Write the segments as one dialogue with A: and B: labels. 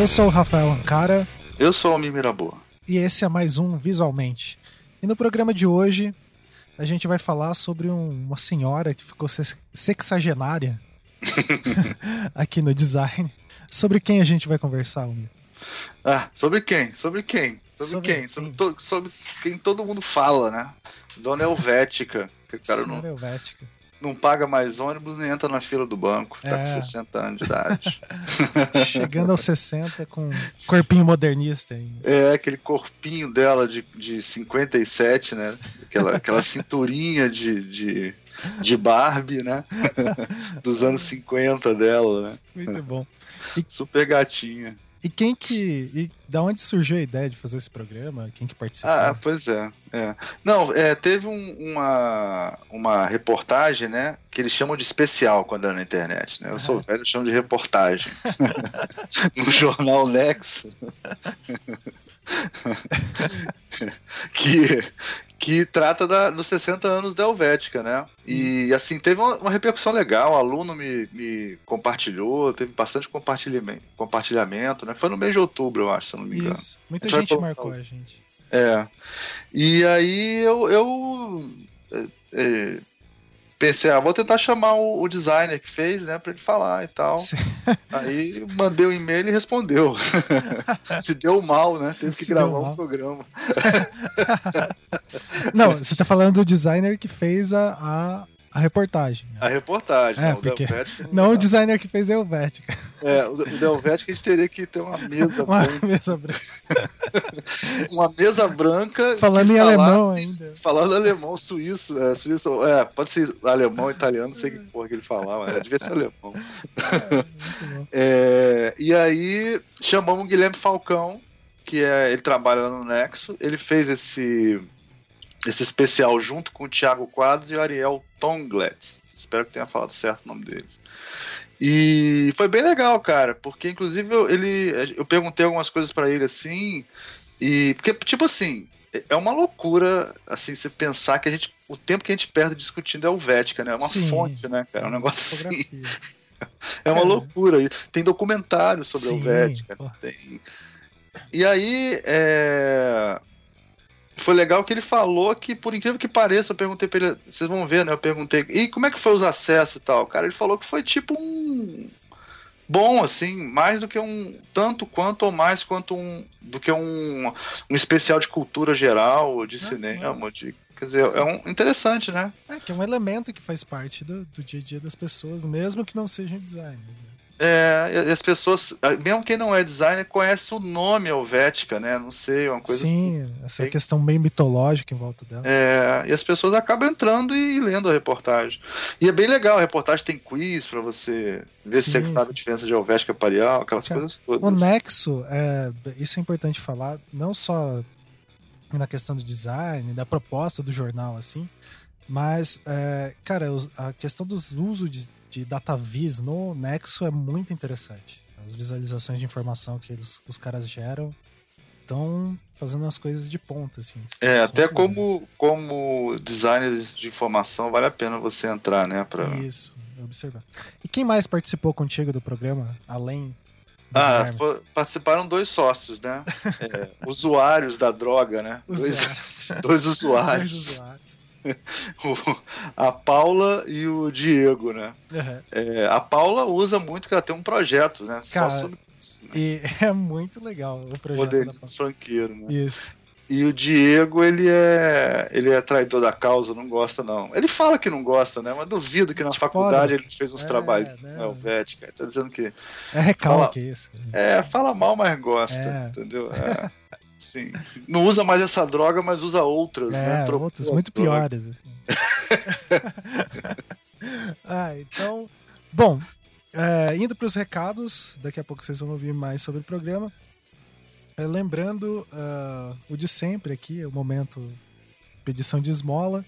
A: Eu sou o Rafael Ancara.
B: Eu sou o Almir Miraboa.
A: E esse é mais um Visualmente. E no programa de hoje, a gente vai falar sobre um, uma senhora que ficou sexagenária aqui no design. Sobre quem a gente vai conversar, Almir?
B: Ah, sobre quem? Sobre quem? Sobre, sobre quem? quem? Sobre, to, sobre, quem todo mundo fala, né? Dona Helvética. Não,
A: Helvética
B: não paga mais ônibus nem entra na fila do banco. Tá é. com 60 anos de idade.
A: Chegando aos 60 com corpinho modernista ainda.
B: É, aquele corpinho dela de, de 57, né? Aquela, aquela cinturinha de, de, de Barbie, né? Dos anos 50 dela, né?
A: Muito bom.
B: E... Super gatinha.
A: E quem que. E da onde surgiu a ideia de fazer esse programa? Quem que participou?
B: Ah, pois é. é. Não, é, teve um, uma, uma reportagem, né? Que eles chamam de especial quando é na internet, né? Eu sou velho, eu chamo de reportagem. no jornal Nexo. que, que trata da, dos 60 anos da Helvética, né? E assim, teve uma, uma repercussão legal, o aluno me, me, compartilhou, teve bastante compartilhamento, compartilhamento, né? Foi no mês de outubro, eu acho, se eu não me engano. Isso.
A: Muita gente, gente marcou a gente.
B: É. E aí eu, eu é, é, pensei, ah, vou tentar chamar o, o, designer que fez, né, pra ele falar e tal. Sim. Aí mandei o um e-mail e respondeu. Se deu mal, né? Teve que Se gravar um programa.
A: Não, você tá falando do designer que fez a, a, a reportagem.
B: A reportagem,
A: é, porque não, não o designer que fez a Helvética.
B: É, o, o Helvética a gente teria que ter uma mesa
A: uma branca. Mesa branca.
B: uma mesa branca.
A: Falando em falasse, alemão ainda.
B: Falando alemão, suíço, é, suíço, é, pode ser alemão, italiano, não sei que porra que ele falava, mas devia ser alemão. É, é, e aí chamamos o Guilherme Falcão, que é, ele trabalha lá no Nexo, ele fez esse esse especial junto com o Thiago Quadros e o Ariel Tonglets. Espero que tenha falado certo o nome deles. E foi bem legal, cara, porque inclusive eu, ele, eu perguntei algumas coisas para ele assim, e porque tipo assim, é uma loucura assim você pensar que a gente o tempo que a gente perde discutindo é o Vética, né? É uma Sim. fonte, né, cara? É um negócio assim. é uma loucura. Tem documentário sobre Sim, a Helvética. Tem... E aí, é foi legal que ele falou que, por incrível que pareça, eu perguntei pra ele, vocês vão ver, né? Eu perguntei, e como é que foi os acessos e tal? Cara, ele falou que foi tipo um. Bom, assim, mais do que um. Tanto quanto ou mais quanto um. Do que um, um especial de cultura geral, de ah, cinema, de. Quer dizer, é um interessante, né?
A: É, que é um elemento que faz parte do, do dia a dia das pessoas, mesmo que não sejam designers.
B: É, e as pessoas, mesmo quem não é designer, conhece o nome Helvética, né? Não sei, uma coisa
A: Sim, assim. essa questão bem mitológica em volta dela.
B: É, e as pessoas acabam entrando e, e lendo a reportagem. E é bem legal, a reportagem tem quiz para você ver sim, se você sabe a diferença de Helvética parial, aquelas Cara, coisas todas.
A: O Nexo, é, isso é importante falar, não só na questão do design, da proposta do jornal, assim, mas, é, cara, a questão dos usos de de DataVis no Nexo é muito interessante. As visualizações de informação que eles, os caras geram estão fazendo as coisas de ponta, assim.
B: É, até como, como designer de informação, vale a pena você entrar, né? Pra...
A: Isso, observar. E quem mais participou contigo do programa, além
B: ah, participaram dois sócios, né? É, usuários da droga, né? Usuários. Dois, dois usuários. dois usuários. a Paula e o Diego, né? Uhum. É, a Paula usa muito que ela tem um projeto, né?
A: Cara, Só sobre isso, né? E é muito legal o projeto.
B: Modernismo franqueiro, né?
A: Isso.
B: E o Diego, ele é ele é traidor da causa, não gosta, não. Ele fala que não gosta, né? Mas duvido que na faculdade ele fez uns é, trabalhos né? Helvética. Ele tá dizendo que.
A: É recalque fala, isso.
B: É, fala mal, mas gosta, é. entendeu? É. Sim. Não usa mais essa droga, mas usa outras,
A: é,
B: né?
A: Outras muito piores. ah, então. Bom, é, indo para os recados, daqui a pouco vocês vão ouvir mais sobre o programa. É, lembrando uh, o de sempre aqui, o momento pedição de esmola.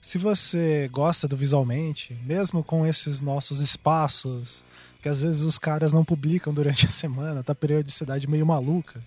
A: Se você gosta do visualmente, mesmo com esses nossos espaços, que às vezes os caras não publicam durante a semana, tá periodicidade meio maluca.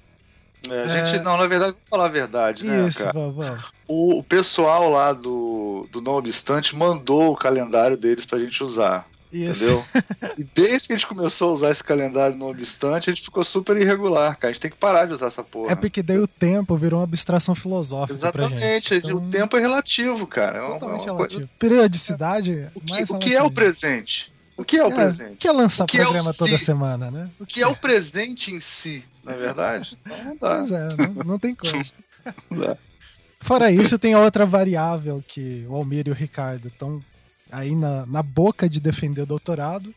B: É, a gente, é... não, na verdade, vamos falar a verdade, né?
A: Isso, cara? vamos.
B: O, o pessoal lá do, do Não Obstante mandou o calendário deles pra gente usar.
A: Isso.
B: Entendeu? e desde que a gente começou a usar esse calendário não obstante, a gente ficou super irregular, cara. A gente tem que parar de usar essa porra.
A: É porque daí o tempo virou uma abstração filosófica.
B: Exatamente.
A: Então,
B: o tempo é relativo, cara. É
A: totalmente
B: uma
A: relativo.
B: coisa...
A: Periodicidade.
B: O que, o que é o presente? O que é o
A: é,
B: presente?
A: O que é lançar
B: O que é
A: programa
B: o
A: toda
B: si?
A: semana, né?
B: O que é o presente em si, na é verdade? Então não dá.
A: Pois é, não, não tem como.
B: Não dá.
A: Fora isso, tem a outra variável que o Almir e o Ricardo estão aí na, na boca de defender o doutorado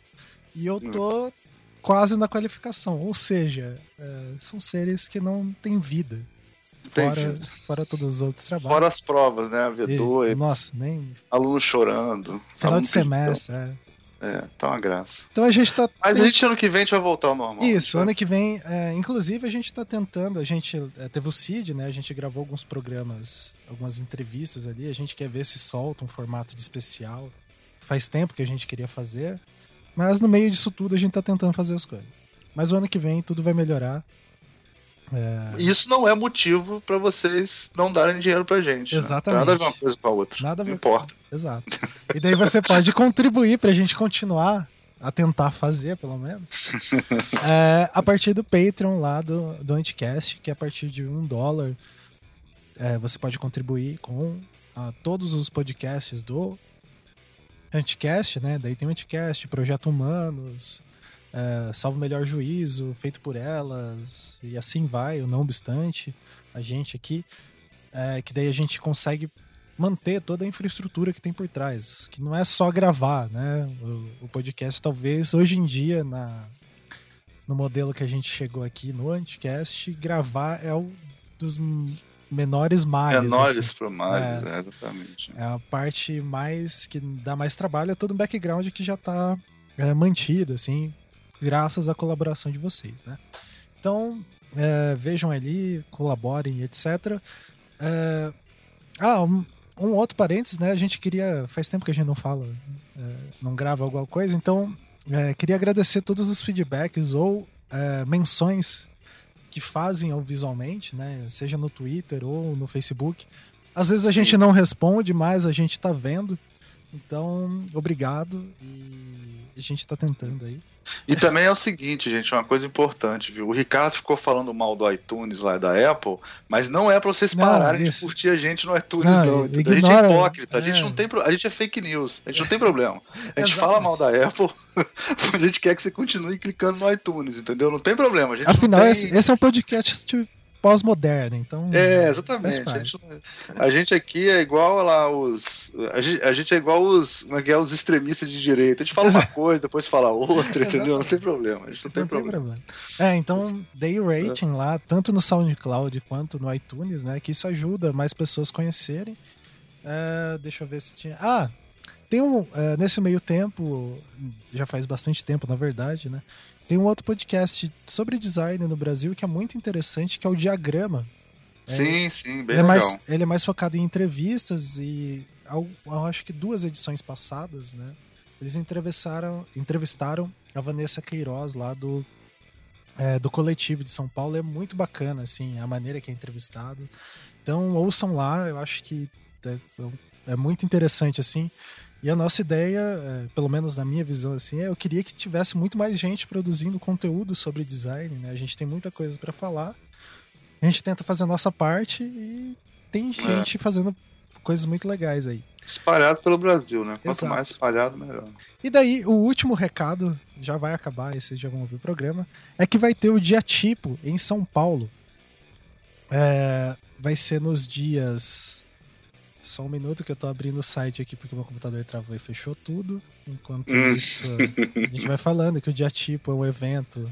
A: e eu tô quase na qualificação. Ou seja, é, são seres que não têm vida. Fora, fora todos os outros trabalhos.
B: Fora as provas, né? A
A: E,
B: V2,
A: nossa, nem.
B: aluno chorando.
A: Final
B: aluno
A: de semestre, é.
B: É, tá uma graça.
A: Então a gente tá.
B: Mas a gente ano que vem a gente vai voltar ao normal.
A: Isso,
B: né?
A: ano que vem, é, inclusive a gente tá tentando, a gente é, teve o CID, né? A gente gravou alguns programas, algumas entrevistas ali, a gente quer ver se solta um formato de especial. Faz tempo que a gente queria fazer, mas no meio disso tudo a gente tá tentando fazer as coisas. Mas o ano que vem tudo vai melhorar. É,
B: Isso não é motivo pra vocês não darem dinheiro pra gente. né?
A: Exatamente.
B: Nada a ver uma coisa com a outra.
A: Nada a
B: não
A: ver
B: importa.
A: Exato. E daí você pode contribuir pra gente continuar a tentar fazer, pelo menos. É, a partir do Patreon lá do, do Anticast, que é a partir de um dólar é, você pode contribuir com ah, todos os podcasts do Anticast, né? Daí tem o Anticast, Projeto Humanos, é, Salvo Melhor Juízo, Feito por Elas, e assim vai, o Não Obstante, a gente aqui, é, que daí a gente consegue manter toda a infraestrutura que tem por trás, que não é só gravar, né? O, o podcast talvez hoje em dia na no modelo que a gente chegou aqui no Anticast, gravar é o dos menores males.
B: Menores
A: assim.
B: pro males, é, exatamente.
A: É a parte mais que dá mais trabalho, é todo um background que já tá é, mantido, assim, graças à colaboração de vocês, né? Então, é, vejam ali, colaborem, etc. É, ah, um, um outro parênteses, né? A gente queria. Faz tempo que a gente não fala, é, não grava alguma coisa, então é, queria agradecer todos os feedbacks ou é, menções que fazem ao visualmente, né? Seja no Twitter ou no Facebook. Às vezes a gente não responde, mas a gente tá vendo. Então, obrigado e a gente tá tentando aí.
B: E também é o seguinte, gente, uma coisa importante, viu? O Ricardo ficou falando mal do iTunes lá da Apple, mas não é pra vocês
A: Não,
B: pararem
A: isso.
B: de curtir a gente no iTunes,
A: Não,
B: não. entendeu? a gente
A: ignora-
B: é hipócrita, a gente
A: é.
B: não tem pro- a gente é fake news, a gente não tem problema. A gente fala mal da Apple, mas a gente quer que você continue clicando no iTunes, entendeu? Não tem problema. A gente não
A: Afinal,
B: tem...
A: esse, esse é um podcast pós-moderno, então.
B: É, exatamente. A gente, a gente aqui é igual lá os. A gente, a gente é igual os. É é? Os extremistas de direita. A gente fala uma coisa, depois fala outra, entendeu? Não tem problema. A gente não tem
A: Não tem
B: problema.
A: problema. É, então dei o rating lá, tanto no SoundCloud quanto no iTunes, né? Que isso ajuda mais pessoas conhecerem. É, deixa eu ver se tinha. Ah, tem um. é, nesse meio tempo, já faz bastante tempo, na verdade, né? Tem um outro podcast sobre design no Brasil que é muito interessante, que é o Diagrama. É,
B: Sim, sim, bem
A: ele, é
B: legal.
A: mais, ele é mais focado em entrevistas e ao- eu acho que duas edições passadas, né? Eles entrevistaram, entrevistaram a Vanessa Queiroz lá do, é, do coletivo de São Paulo. É muito bacana, assim, a maneira que é entrevistado. Então ouçam lá, eu acho que é, é muito interessante, assim. E a nossa ideia, é, pelo menos na minha visão, assim, é eu queria que tivesse muito mais gente produzindo conteúdo sobre design, né? A gente tem muita coisa para falar. A gente tenta fazer a nossa parte e tem gente fazendo coisas muito legais aí.
B: Espalhado pelo Brasil, né? Quanto
A: Exato.
B: mais espalhado, melhor.
A: E daí, o último recado, já vai acabar, esses já vão ouvir o programa, é que vai ter o dia tipo em São Paulo. É, vai ser nos dias. Só um minuto que eu tô abrindo o site aqui porque meu computador travou e fechou tudo. Enquanto
B: Hum.
A: isso, a gente vai falando que o dia tipo é um evento.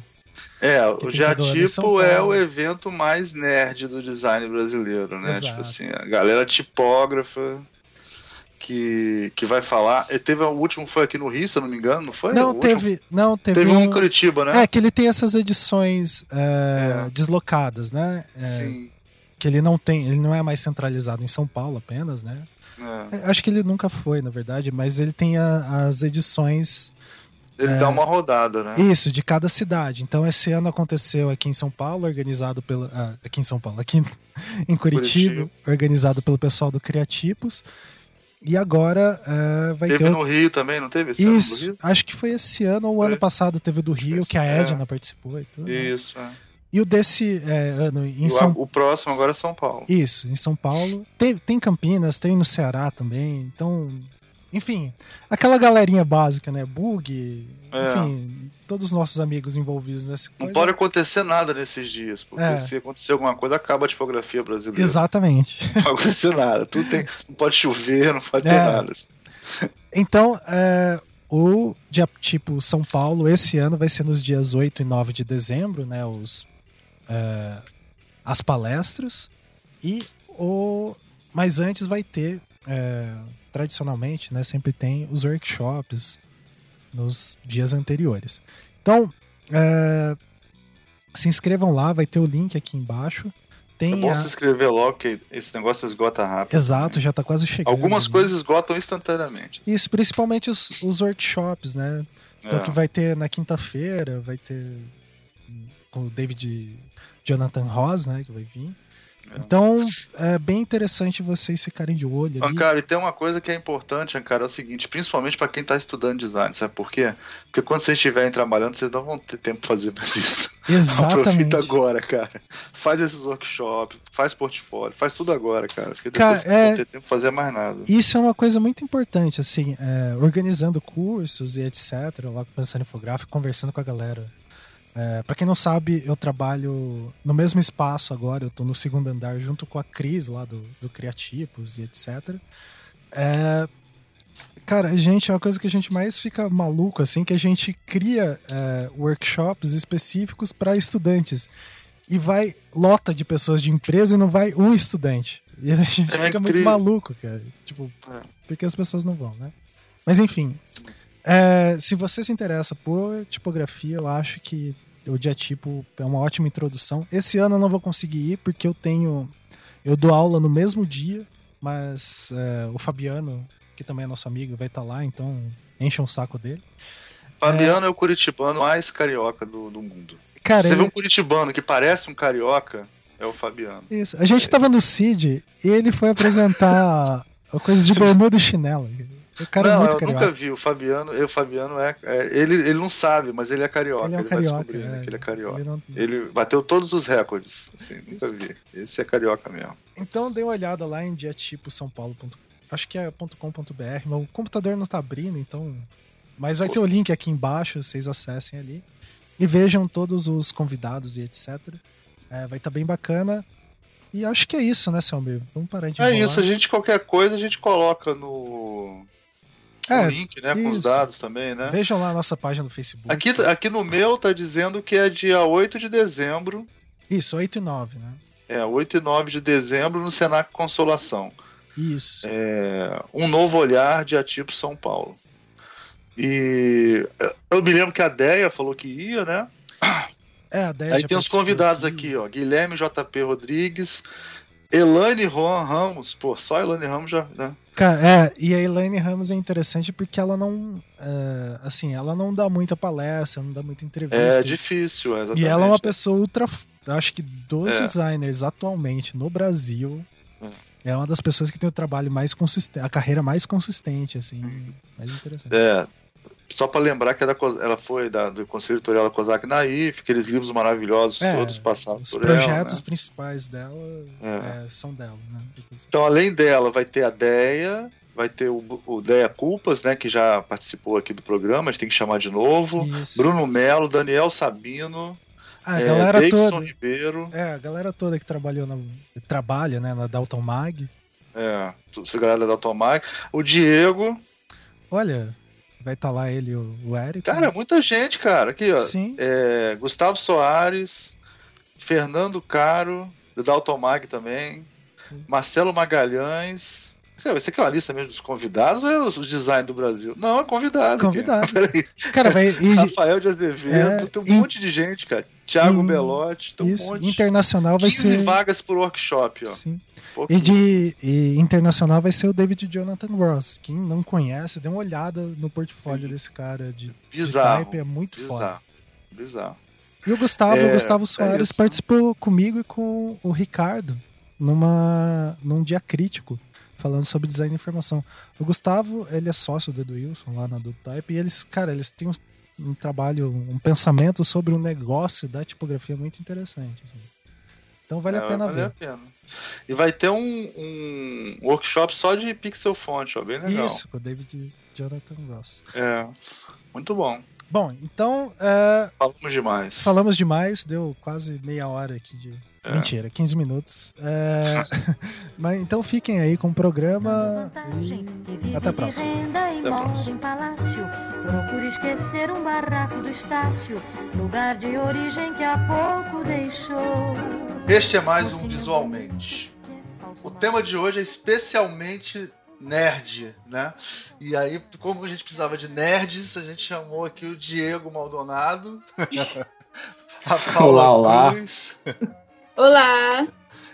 B: É, o
A: São
B: Geatipo é o evento mais nerd do design brasileiro, né?
A: Exato.
B: Tipo assim, a galera tipógrafa que, que vai falar. E teve o último foi aqui no Rio, se eu não me engano, não foi? O
A: Não,
B: último-
A: teve. Não, teve,
B: Teve um
A: um.
B: em Curitiba, né?
A: É, que ele tem essas edições é,
B: É.
A: deslocadas, né? É,
B: Sim.
A: Que ele não tem, ele não é mais centralizado em São Paulo apenas, né?
B: é.
A: É, Acho que ele nunca foi, na verdade, mas ele tem a- as edições
B: Ele
A: É.
B: dá uma rodada, né?
A: isso de cada cidade. Então esse ano aconteceu aqui em São Paulo, organizado pelo ah, aqui em São Paulo, aqui em Curitiba,
B: Curitiba.
A: organizado pelo pessoal do Criatipos. E agora uh, vai
B: teve
A: ter.
B: Teve no Rio também, não teve esse
A: Isso, acho que foi esse ano ou ano passado teve do Rio, que a
B: é.
A: Edna participou e tudo. né?
B: Isso, é.
A: E o desse é, ano em
B: o,
A: São
B: O próximo agora é São Paulo.
A: Isso, em São Paulo. Tem, tem Campinas, tem no Ceará também. Então, enfim, aquela galerinha básica, né? Bug,
B: É.
A: enfim, todos os nossos amigos envolvidos nessa
B: Não
A: coisa.
B: pode acontecer nada nesses dias, porque
A: É.
B: se acontecer alguma coisa, acaba a tipografia brasileira.
A: Exatamente.
B: Não pode acontecer nada. Tudo tem, não pode chover, não pode ter
A: É.
B: nada. assim.
A: Então, é, o dia tipo São Paulo esse ano vai ser nos dias 8 e 9 de dezembro, né? Os, é, as palestras. E o. Mas antes vai ter, é, tradicionalmente, né? Sempre tem os workshops nos dias anteriores. Então, é, se inscrevam lá, vai ter o link aqui embaixo. Tem
B: É bom
A: a-
B: se inscrever logo, que esse negócio esgota rápido.
A: Exato, já tá quase chegando.
B: Algumas
A: né?
B: coisas esgotam instantaneamente.
A: Isso, principalmente os, os workshops, né? Então,
B: É.
A: que vai ter na quinta-feira, vai ter com o David Jonathan Ross, né? Que vai vir.
B: É.
A: Então, é bem interessante vocês ficarem de olho ali.
B: Ancara, e tem uma coisa que é importante, Ancara, é o seguinte, principalmente para quem está estudando design, sabe por quê? Porque quando vocês estiverem trabalhando, vocês não vão ter tempo para fazer mais isso.
A: Exatamente.
B: Aproveita agora, cara. Faz esses workshops, faz portfólio, faz tudo agora, cara. Porque
A: Cara,
B: depois vocês não
A: é-
B: vão ter tempo pra fazer mais nada.
A: Isso é uma coisa muito importante, assim, é, organizando cursos e etc, lá com o Pensando Infográfico, conversando com a galera. É, para quem não sabe, eu trabalho no mesmo espaço agora, eu tô no segundo andar junto com a Cris lá do, do Criatipos e etc. É, cara, a gente, é uma coisa que a gente mais fica maluco, assim, que a gente cria é, workshops específicos para estudantes. E vai lota de pessoas de empresa e não vai um estudante. E a gente
B: É
A: fica muito
B: incrível.
A: maluco, cara. Tipo,
B: É.
A: porque as pessoas não vão, né? Mas enfim, é, se você se interessa por tipografia, eu acho que o Diatipo é uma ótima introdução. Esse ano eu não vou conseguir ir porque eu tenho. Eu dou aula no mesmo dia, mas é, o Fabiano, que também é nosso amigo, vai estar lá, então encha um saco dele.
B: Fabiano é... o curitibano mais carioca do, do mundo.
A: Cara,
B: Você vê
A: ele-
B: um curitibano que parece um carioca, é o Fabiano.
A: Isso. A gente tava no CID e ele foi apresentar coisa de bermuda e chinelo. Cara
B: não,
A: é
B: eu
A: carioca.
B: nunca vi. O Fabiano, eu, o Fabiano é, é- ele, ele não sabe, mas ele é carioca.
A: Ele é um
B: vai
A: carioca,
B: descobrir né,
A: é.
B: que ele é carioca.
A: Ele não-
B: Ele bateu todos os recordes. Assim, nunca
A: Isso.
B: vi. Esse é carioca mesmo.
A: Então dê uma olhada lá em diatiposãopaulo.com. Acho que é .com.br, o computador não tá abrindo, então. Mas vai ter o link aqui embaixo, vocês acessem ali. E vejam todos os convidados e etc. É, vai estar bem bacana. E acho que é isso, né, Selmir? Vamos parar de
B: É
A: enrolar.
B: isso, a gente, qualquer coisa, a gente coloca no, no
A: É,
B: link, né? Com os
A: isso.
B: dados também, né?
A: Vejam lá a nossa página no Facebook.
B: Aqui, aqui no meu tá dizendo que é dia 8 de dezembro.
A: Isso, 8 e 9, né?
B: É, 8 e 9 de dezembro no Senac Consolação.
A: Isso.
B: É, um novo olhar de Atipo São Paulo. E eu me lembro que a Deia falou que ia, né?
A: É, a Déia
B: Aí tem os convidados aqui, ó. Guilherme JP Rodrigues, Elane Juan Ramos. Pô, só Elane Ramos já, né?
A: Cara, é, e a Elaine Ramos é interessante porque ela não. é, assim, ela não dá muita palestra, não dá muita entrevista.
B: É difícil, é, exatamente.
A: E ela é uma
B: né?
A: pessoa ultra. Acho que dos
B: É.
A: designers atualmente no Brasil,
B: É.
A: é uma das pessoas que tem o trabalho mais consistente, a carreira mais consistente, assim, mais interessante.
B: É, só para lembrar que ela foi da- do Conselho Editorial da COSAC Naif, aqueles livros maravilhosos
A: É,
B: todos passados
A: Os
B: por
A: projetos
B: ela. né?
A: principais dela
B: É.
A: é, são dela, né?
B: Então, além dela, vai ter a Deia, vai ter o, o Deia Culpas, né, que já participou aqui do programa, a gente tem que chamar de novo.
A: Isso.
B: Bruno Melo, Daniel Sabino,
A: Ah, a
B: é,
A: galera
B: Davidson
A: toda.
B: Ribeiro,
A: É, a galera toda que trabalhou na. trabalha, né, na Dalton Mag.
B: é, essa galera da Tomar, o Diego.
A: Olha, vai estar lá ele o, o Eric.
B: Cara, muita gente, cara. Aqui, ó.
A: Sim.
B: É, Gustavo Soares, Fernando Caro, do Daltomag também, Marcelo Magalhães. Vai ser aquela lista mesmo dos convidados ou é os design do Brasil? Não, é convidado.
A: Convidado. Cara, vai. e-
B: Rafael de Azevedo,
A: É,
B: tem um
A: in-
B: monte de gente, cara. Thiago
A: in-
B: Belotti, tem um
A: isso,
B: monte.
A: internacional vai
B: 15
A: ser.
B: vagas por workshop, ó.
A: Sim. E de e internacional vai ser o David Jonathan Ross. Quem não conhece, dê uma olhada no portfólio
B: Sim.
A: desse cara de, de
B: Bizarro.
A: type, é muito foda.
B: Bizarro. Bizarro.
A: E o Gustavo,
B: É,
A: o Gustavo
B: é
A: Soares
B: isso.
A: participou comigo e com o Ricardo numa, num dia crítico falando sobre design de informação. O Gustavo, ele é sócio do Edu Wilson lá na do Type e eles, cara, eles têm um, um, trabalho, um pensamento sobre o um negócio da tipografia muito interessante. Assim. Então vale é, a pena vale ver. A pena.
B: E vai ter um, um, workshop só de pixel font, ó, bem legal.
A: Isso, com o David Jonathan Ross.
B: É, muito bom.
A: Bom, então. É...
B: Falamos demais.
A: Falamos demais, deu quase meia hora aqui de. É. Mentira, 15 minutos. É... Mas então fiquem aí com o programa e até a próxima. Até a próxima. Procure esquecer um barraco do Estácio, lugar de origem que há pouco deixou.
B: Este é mais um Visualmente. O tema de hoje é especialmente nerd, né? E aí, como a gente precisava de nerds, a gente chamou aqui o Diego Maldonado, a Paula olá, Cruz.
C: Olá!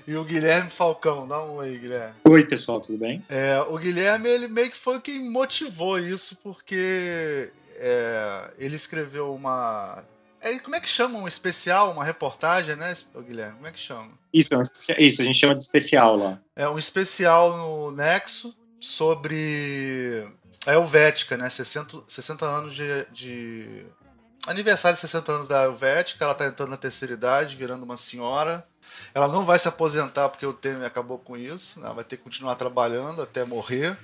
B: E o Guilherme Falcão, dá um oi, Guilherme.
D: Oi, pessoal, tudo bem?
B: É, o Guilherme, ele meio que foi quem motivou isso, porque é, ele escreveu uma é, como é que chama um especial, uma reportagem, né, Guilherme? Como é que chama?
D: Isso, é isso, a gente chama de especial lá.
B: É um especial no Nexo sobre a Helvética, né? 60, 60 anos de, de. Aniversário de 60 anos da Helvética, ela tá entrando na terceira idade, virando uma senhora. Ela não vai se aposentar porque o Temer acabou com isso, né? vai ter que continuar trabalhando até morrer.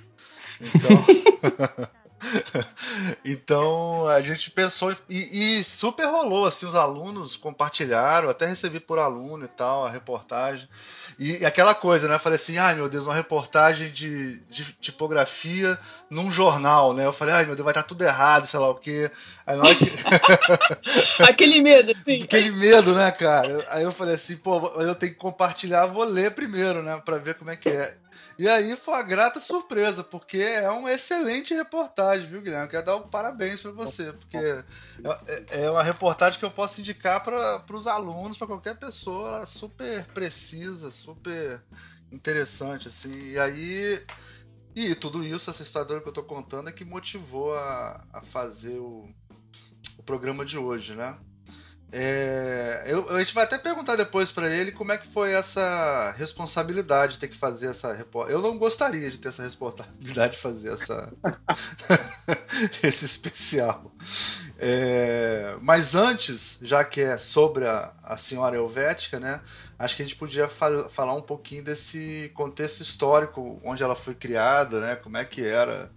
B: Então. então a gente pensou e, e, super rolou assim os alunos compartilharam até recebi por aluno e tal a reportagem. E, aquela coisa né? Eu falei assim ai meu Deus uma reportagem de, de tipografia num jornal né? Eu falei ai meu Deus vai estar tudo errado sei lá o que
C: que... aquele medo sim
B: aquele medo né cara? Aí eu falei assim pô eu tenho que compartilhar vou ler primeiro né para ver como é que é e aí foi uma grata surpresa, porque é uma excelente reportagem, viu, Guilherme? Quero dar um parabéns para você, porque é, é uma reportagem que eu posso indicar para os alunos, para qualquer pessoa, super precisa, super interessante, assim. E aí. E tudo isso, essa história que eu estou contando, é que motivou a, a fazer o, o programa de hoje, né? É, eu, a gente vai até perguntar depois para ele como é que foi essa responsabilidade de ter que fazer essa reportagem. Eu não gostaria de ter essa responsabilidade de fazer essa esse especial. É, mas antes, já que é sobre a, a senhora Helvética, né? Acho que a gente podia fa falar um pouquinho desse contexto histórico, onde ela foi criada, né? Como é que era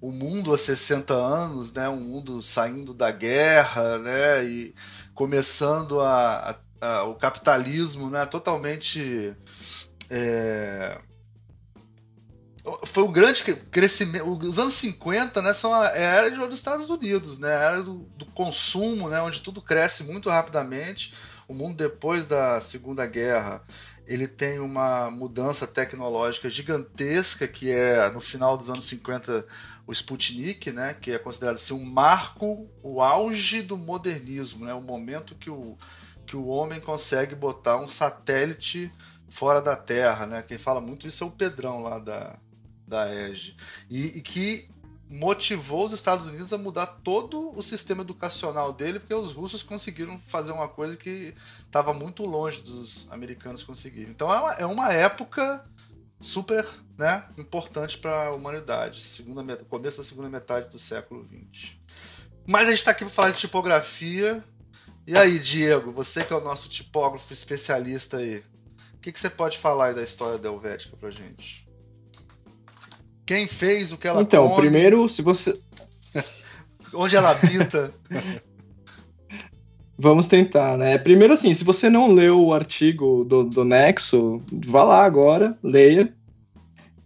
B: o mundo há 60 anos, né? Um mundo saindo da guerra, né? E começando a, a, a o capitalismo né, totalmente. É, foi um grande crescimento. Os anos 50 né, são é a era dos Estados Unidos, né, a era do, do, consumo, né, onde tudo cresce muito rapidamente. O mundo depois da Segunda Guerra ele tem uma mudança tecnológica gigantesca, que é no final dos anos 50 o Sputnik, né, que é considerado assim, um marco, o auge do modernismo, né, o momento que o, que o homem consegue botar um satélite fora da Terra. Né, quem fala muito isso é o Pedrão lá da, da EGE. E, e que motivou os Estados Unidos a mudar todo o sistema educacional dele, porque os russos conseguiram fazer uma coisa que estava muito longe dos americanos conseguirem. Então é uma, é uma época super né, importante para a humanidade, segunda, começo da segunda metade do século XX. Mas a gente está aqui para falar de tipografia. E aí, Diego, você que é o nosso tipógrafo especialista aí, o que, que você pode falar aí da história da Helvética para gente? Quem fez o que ela
D: Então, come, primeiro, se você.
B: onde ela habita.
D: Vamos tentar, né? Primeiro, assim, se você não leu o artigo do, do Nexo, vá lá agora, leia.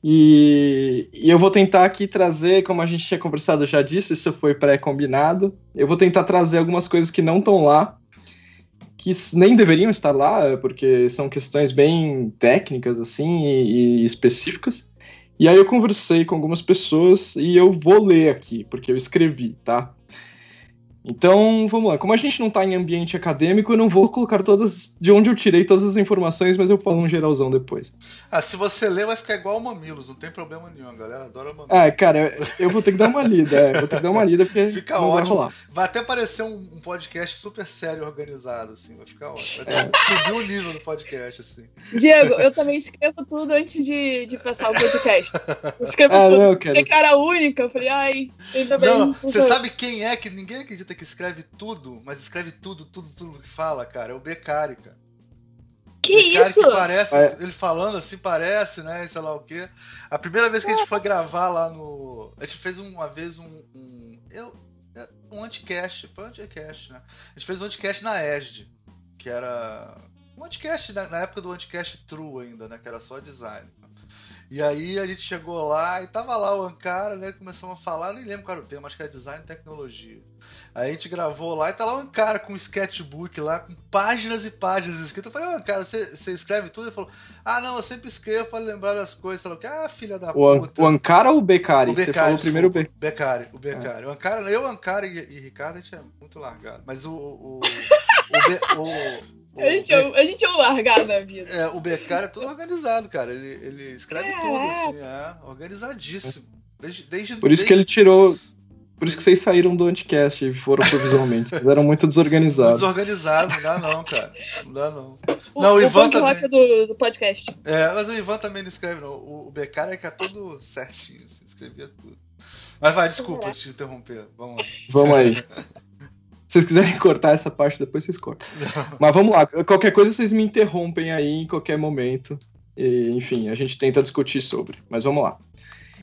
D: E, e, eu vou tentar aqui trazer, como a gente tinha conversado já disso, isso foi pré-combinado. Eu vou tentar trazer algumas coisas que não estão lá, que nem deveriam estar lá, porque são questões bem técnicas, assim, e, e específicas. E aí eu conversei com algumas pessoas e eu vou ler aqui, porque eu escrevi, tá? Então, vamos lá. Como a gente não está em ambiente acadêmico, eu não vou colocar todas de onde eu tirei todas as informações, mas eu falo um geralzão depois.
B: Ah, se você ler, vai ficar igual o Mamilos, não tem problema nenhum, a galera adora Mamilos.
D: É, cara, eu vou ter que dar uma lida, é, vou ter que dar uma lida porque
B: Fica
D: não vai
B: ótimo.
D: rolar.
B: Vai até parecer um, um podcast super sério e organizado, assim, vai ficar ótimo. Vai
D: É.
B: até subir o nível do podcast, assim.
C: Diego, eu também escrevo tudo antes de, de passar o podcast. Eu escrevo
D: Ah,
C: tudo.
D: não,
C: Você
D: cara.
C: cara única, eu falei, ai, ainda bem.
B: Não,
C: não
B: você sabe quem é que ninguém acredita que escreve tudo, mas escreve tudo, tudo, tudo que fala, cara? É o Becari, cara.
C: Que
B: Becari
C: isso?
B: que parece,
D: É.
B: ele falando assim, parece, né? Sei lá o quê. A primeira vez que a gente foi gravar lá no. A gente fez uma vez um. um eu, um anticast, foi um anticast, né? A gente fez um anticast na ESD, que era. Um anticast na, na época do anticast True ainda, né? Que era só design. E aí a gente chegou lá e tava lá o Ankara, né? Começamos a falar, nem lembro qual era o tema, acho que era design e tecnologia. Aí a gente gravou lá e tá lá o Ankara com um sketchbook lá, com páginas e páginas escritas. Eu falei, ô Ankara, você você escreve tudo? Ele falou, ah não, eu sempre escrevo pra lembrar das coisas. Que, ah, filha da
D: O, An-
B: puta.
D: o Ankara ou o Becari?
B: O
D: Você
B: Becari,
D: falou primeiro o
B: desculpa.
D: Becari.
B: Becari, o Becari. O Ankara, eu, Ankara e, e Ricardo, a gente é muito largado. Mas o. O, o, Be- o- o
C: A gente, é, a gente é um largado na vida.
B: é, o Becari é tudo organizado, cara. Ele, ele escreve
C: É.
B: tudo, assim, é. Organizadíssimo. Desde, desde,
D: Por isso que ele tirou. Por isso que vocês saíram do anticast e foram provisoriamente. Vocês eram muito desorganizados.
B: Desorganizado, não dá não, cara. Não dá não.
C: O,
B: Não, o
C: o
B: Ivan
C: rock do, do podcast.
B: É, mas o Ivan também não escreve, não. O, o é que é todo certinho, assim, escrevia tudo. Mas vai, desculpa te interromper. Vamos lá.
D: Vamos aí. Se vocês quiserem cortar essa parte, depois vocês cortam. Mas vamos lá. Qualquer coisa vocês me interrompem aí em qualquer momento. E, enfim, a gente tenta discutir sobre. Mas vamos lá.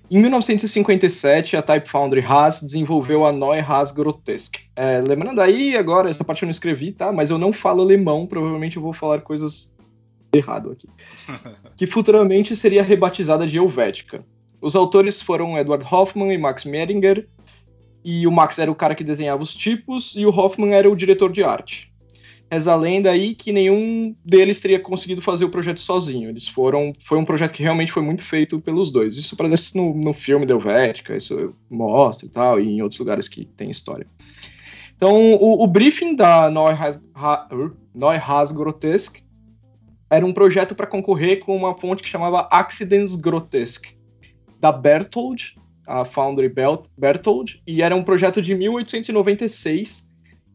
D: Em 1957, a Type Foundry Haas desenvolveu a Neue Haas Grotesque. É, lembrando aí, agora, essa parte eu não escrevi, tá? Mas eu não falo alemão, provavelmente eu vou falar coisas errado aqui. que futuramente seria rebatizada de Helvética. Os autores foram Edward Hoffman e Max Meringer, e o Max era o cara que desenhava os tipos, e o Hoffman era o diretor de arte. Reza a lenda aí que nenhum deles teria conseguido fazer o projeto sozinho. Eles foram. Foi um projeto que realmente foi muito feito pelos dois. Isso aparece no, no filme da Helvética, isso mostra e tal, e em outros lugares que tem história. Então, o, o briefing da Neuhaus Ha- uh, Grotesque era um projeto para concorrer com uma fonte que chamava Accidents Grotesque, da Berthold, a Foundry Belt- Berthold, e era um projeto de 1896,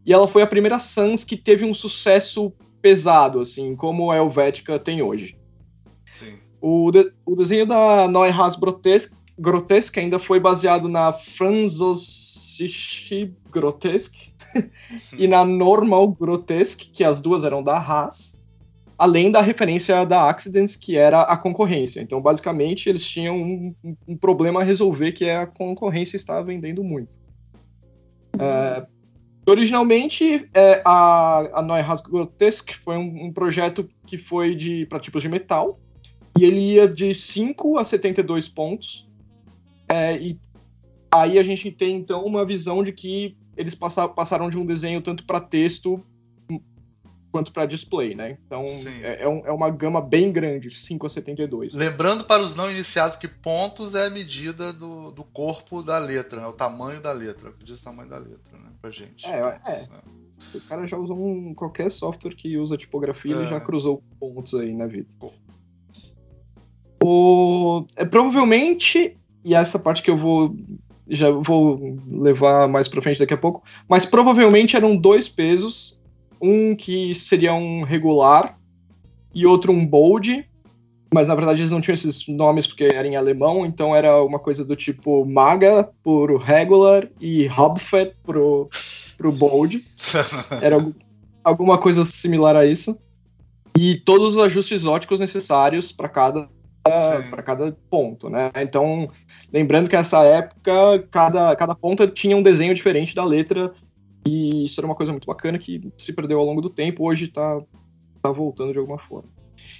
D: e ela foi a primeira Sans que teve um sucesso pesado, assim, como a Helvética tem hoje.
B: Sim.
D: O, de- o desenho da Neuhaus Grotesque, Grotesque ainda foi baseado na Franzosische Grotesque e na Normal Grotesque, que as duas eram da Haas, além da referência da Accidents, que era a concorrência. Então, basicamente, eles tinham um, um- problema a resolver, que é a concorrência estava vendendo muito. É, originalmente, é, a, a Neuhaus Grotesque foi um, um projeto que foi de para tipos de metal, e ele ia de 5 a 72 pontos. É, e aí a gente tem então uma visão de que eles passa- passaram de um desenho tanto para texto quanto para display, né? Então é, é um- é uma gama bem grande, 5 a 72.
B: Lembrando para os não iniciados que pontos é a medida do, do corpo da letra, né? O tamanho da letra. Diz o tamanho da letra, né? Pra gente.
D: É,
B: Pontos,
D: é.
B: né?
D: O cara já usou um, qualquer software que usa tipografia, ele
B: É.
D: já cruzou pontos aí na vida. O, é, provavelmente, e essa parte que eu vou já vou levar mais pra frente daqui a pouco, mas provavelmente eram dois pesos, um que seria um regular e outro um bold, mas na verdade eles não tinham esses nomes porque era em alemão, então era uma coisa do tipo maga pro regular e Hobfet pro, pro bold. Era algu- alguma coisa similar a isso. E todos os ajustes óticos necessários para cada para cada ponto, né? Então, lembrando que nessa época cada, cada ponta tinha um desenho diferente da letra e isso era uma coisa muito bacana que se perdeu ao longo do tempo, hoje tá, tá voltando de alguma forma.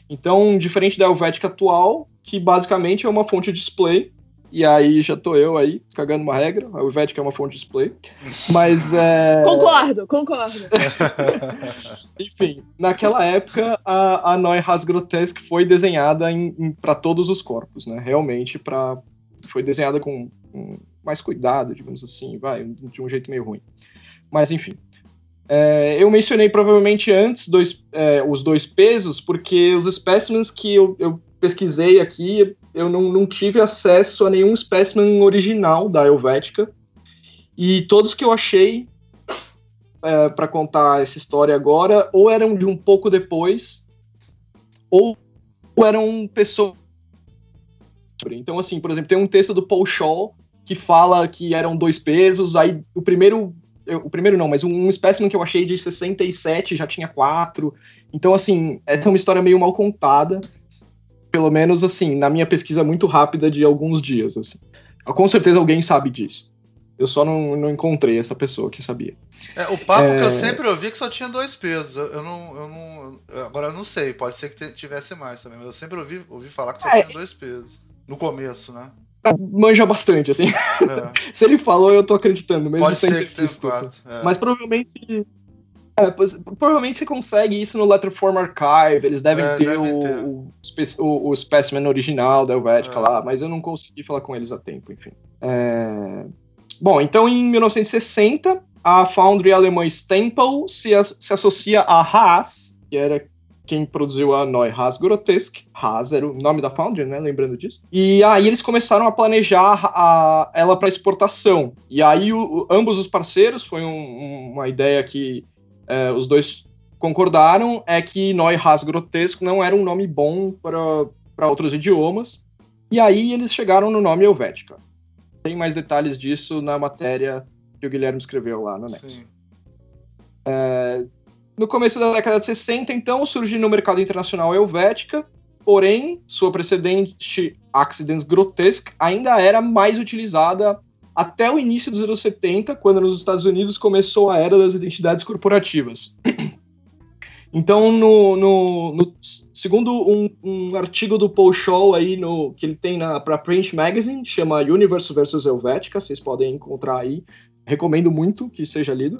D: Então, diferente da Helvética atual, que basicamente é uma fonte display, e aí já tô eu aí cagando uma regra, a Helvética é uma fonte display, mas é...
C: Concordo, concordo.
D: Enfim, naquela época a, a Neuhaus Grotesque foi desenhada para todos os corpos, né? Realmente para foi desenhada com, com mais cuidado, digamos assim, vai, de um jeito meio ruim. Mas enfim. É, eu mencionei provavelmente antes dois, é, os dois pesos, porque os specimens que eu, eu pesquisei aqui, eu não, não, tive acesso a nenhum specimen original da Helvética. E todos que eu achei é, para contar essa história agora, ou eram de um pouco depois, ou eram pessoas. Então, assim, por exemplo, tem um texto do Paul Shaw que fala que eram dois pesos, aí o primeiro eu, o primeiro não, mas um, um espécime que eu achei de 67 já tinha quatro. Então, assim, essa é uma história meio mal contada. Pelo menos, assim, na minha pesquisa muito rápida de alguns dias, assim. Com certeza alguém sabe disso. Eu só não, não encontrei essa pessoa que sabia.
B: É, o papo é... que eu sempre ouvi é que só tinha dois pesos. Eu, eu não, eu não. Agora eu não sei, pode ser que tivesse mais também, mas eu sempre ouvi, ouvi falar que só é... tinha dois pesos. No começo, né?
D: Manja bastante, assim. É. Se ele falou, eu tô acreditando, mesmo
B: Pode sem ser ter visto.
D: Assim. é. Mas provavelmente. É, provavelmente você consegue isso no Letterform Archive, eles devem é, ter, deve o, ter. O, o, o, specimen original da Helvética é. lá, mas eu não consegui falar com eles a tempo, enfim. É, bom, então em 1960, a foundry alemã Stempel se, se associa a Haas, que era quem produziu a Neuhaus Grotesque, Haas era o nome da Foundry, né? Lembrando disso. E aí eles começaram a planejar a, ela para exportação. E aí o, ambos os parceiros, foi um, uma ideia que é, os dois concordaram, é que Neuhaus Grotesque não era um nome bom para outros idiomas. E aí eles chegaram no nome Helvética. Tem mais detalhes disso na matéria que o Guilherme escreveu lá no Next. É, no começo da década de 60, então, surge no mercado internacional a Helvética, porém, sua precedente Accidents Grotesque ainda era mais utilizada até o início dos anos 70, quando nos Estados Unidos começou a era das identidades corporativas. Então, no, no, no segundo um, um, artigo do Paul Shaw aí no, que ele tem para Print Magazine, chama Universo versus Helvética, vocês podem encontrar aí. Recomendo muito que seja lido.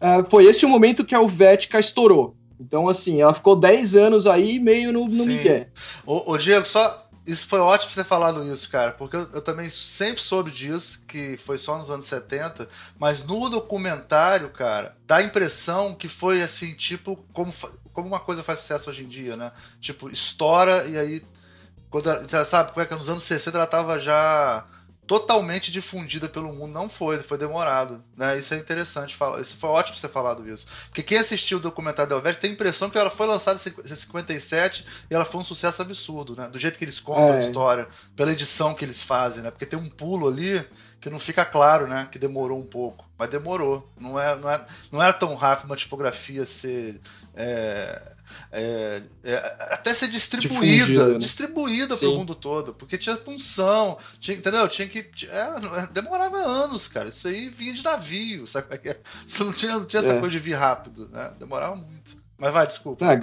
D: Uh, foi esse o momento que a Helvética estourou. Então, assim, ela ficou 10 anos aí meio no, no Miguel.
B: Ô, ô, Diego, só. Isso foi ótimo você ter falado isso, cara, porque eu, eu, também sempre soube disso, que foi só nos anos 70, mas no documentário, cara, dá a impressão que foi assim, tipo, como, como uma coisa faz sucesso hoje em dia, né? Tipo, estoura e aí. Quando, sabe, como é que nos anos 60 ela tava já totalmente difundida pelo mundo. Não foi, foi demorado. Né? Isso é interessante falar. Isso foi ótimo você ter falado isso. Porque quem assistiu o documentário da Helvética tem a impressão que ela foi lançada em 57 e ela foi um sucesso absurdo, né? Do jeito que eles contam é. a história, pela edição que eles fazem, né? Porque tem um pulo ali que não fica claro, né? Que demorou um pouco. Mas demorou. Não, é, não, é, não era tão rápido uma tipografia ser. É, é, é, até ser distribuída, né? distribuída para o mundo todo, porque tinha punção, tinha, entendeu? Tinha que. É, demorava anos, cara. Isso aí vinha de navio, sabe? É Isso não tinha, não tinha essa é. coisa de vir rápido, né? Demorava muito. Mas vai, desculpa.
D: É,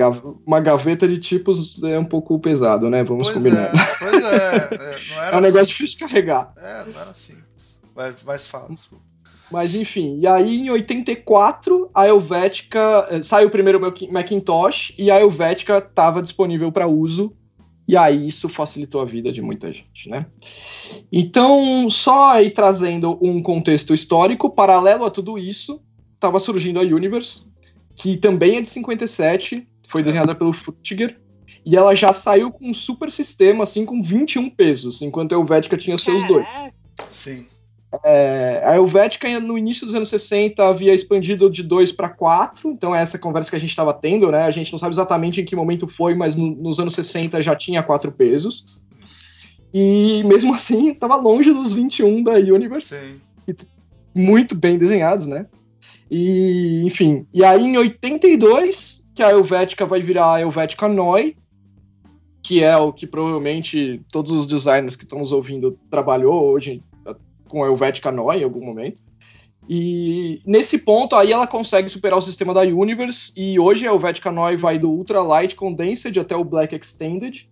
D: uma gaveta de tipos é um pouco pesado, né? Vamos
B: pois
D: combinar.
B: pois é, não era
D: é um negócio difícil de carregar.
B: É, não era simples. Mas, mas fala, desculpa.
D: Mas enfim, e aí em 84 a Helvética eh, saiu o primeiro Macintosh e a Helvética estava disponível para uso. E aí isso facilitou a vida de muita gente, né? Então, só aí trazendo um contexto histórico, paralelo a tudo isso, estava surgindo a Universe, que também é de 57, foi desenhada pelo Frutiger, e ela já saiu com um super sistema, assim, com 21 pesos, enquanto a Helvética tinha seus dois.
B: Sim.
D: É, a Helvética, no início dos anos 60, havia expandido de 2 para 4, então é essa conversa que a gente estava tendo, né? A gente não sabe exatamente em que momento foi, mas no, nos anos 60 já tinha 4 pesos. E mesmo assim, estava longe dos 21 da Universe.
B: Sim.
D: Muito bem desenhados, né? E, enfim. E aí, em 82, que a Helvética vai virar a Helvética Noi, que é o que provavelmente todos os designers que estão nos ouvindo trabalhou hoje com a Helvetica Noi em algum momento. E nesse ponto aí ela consegue superar o sistema da Universe e hoje a Helvetica Noi vai do Ultra Light Condensed até o Black Extended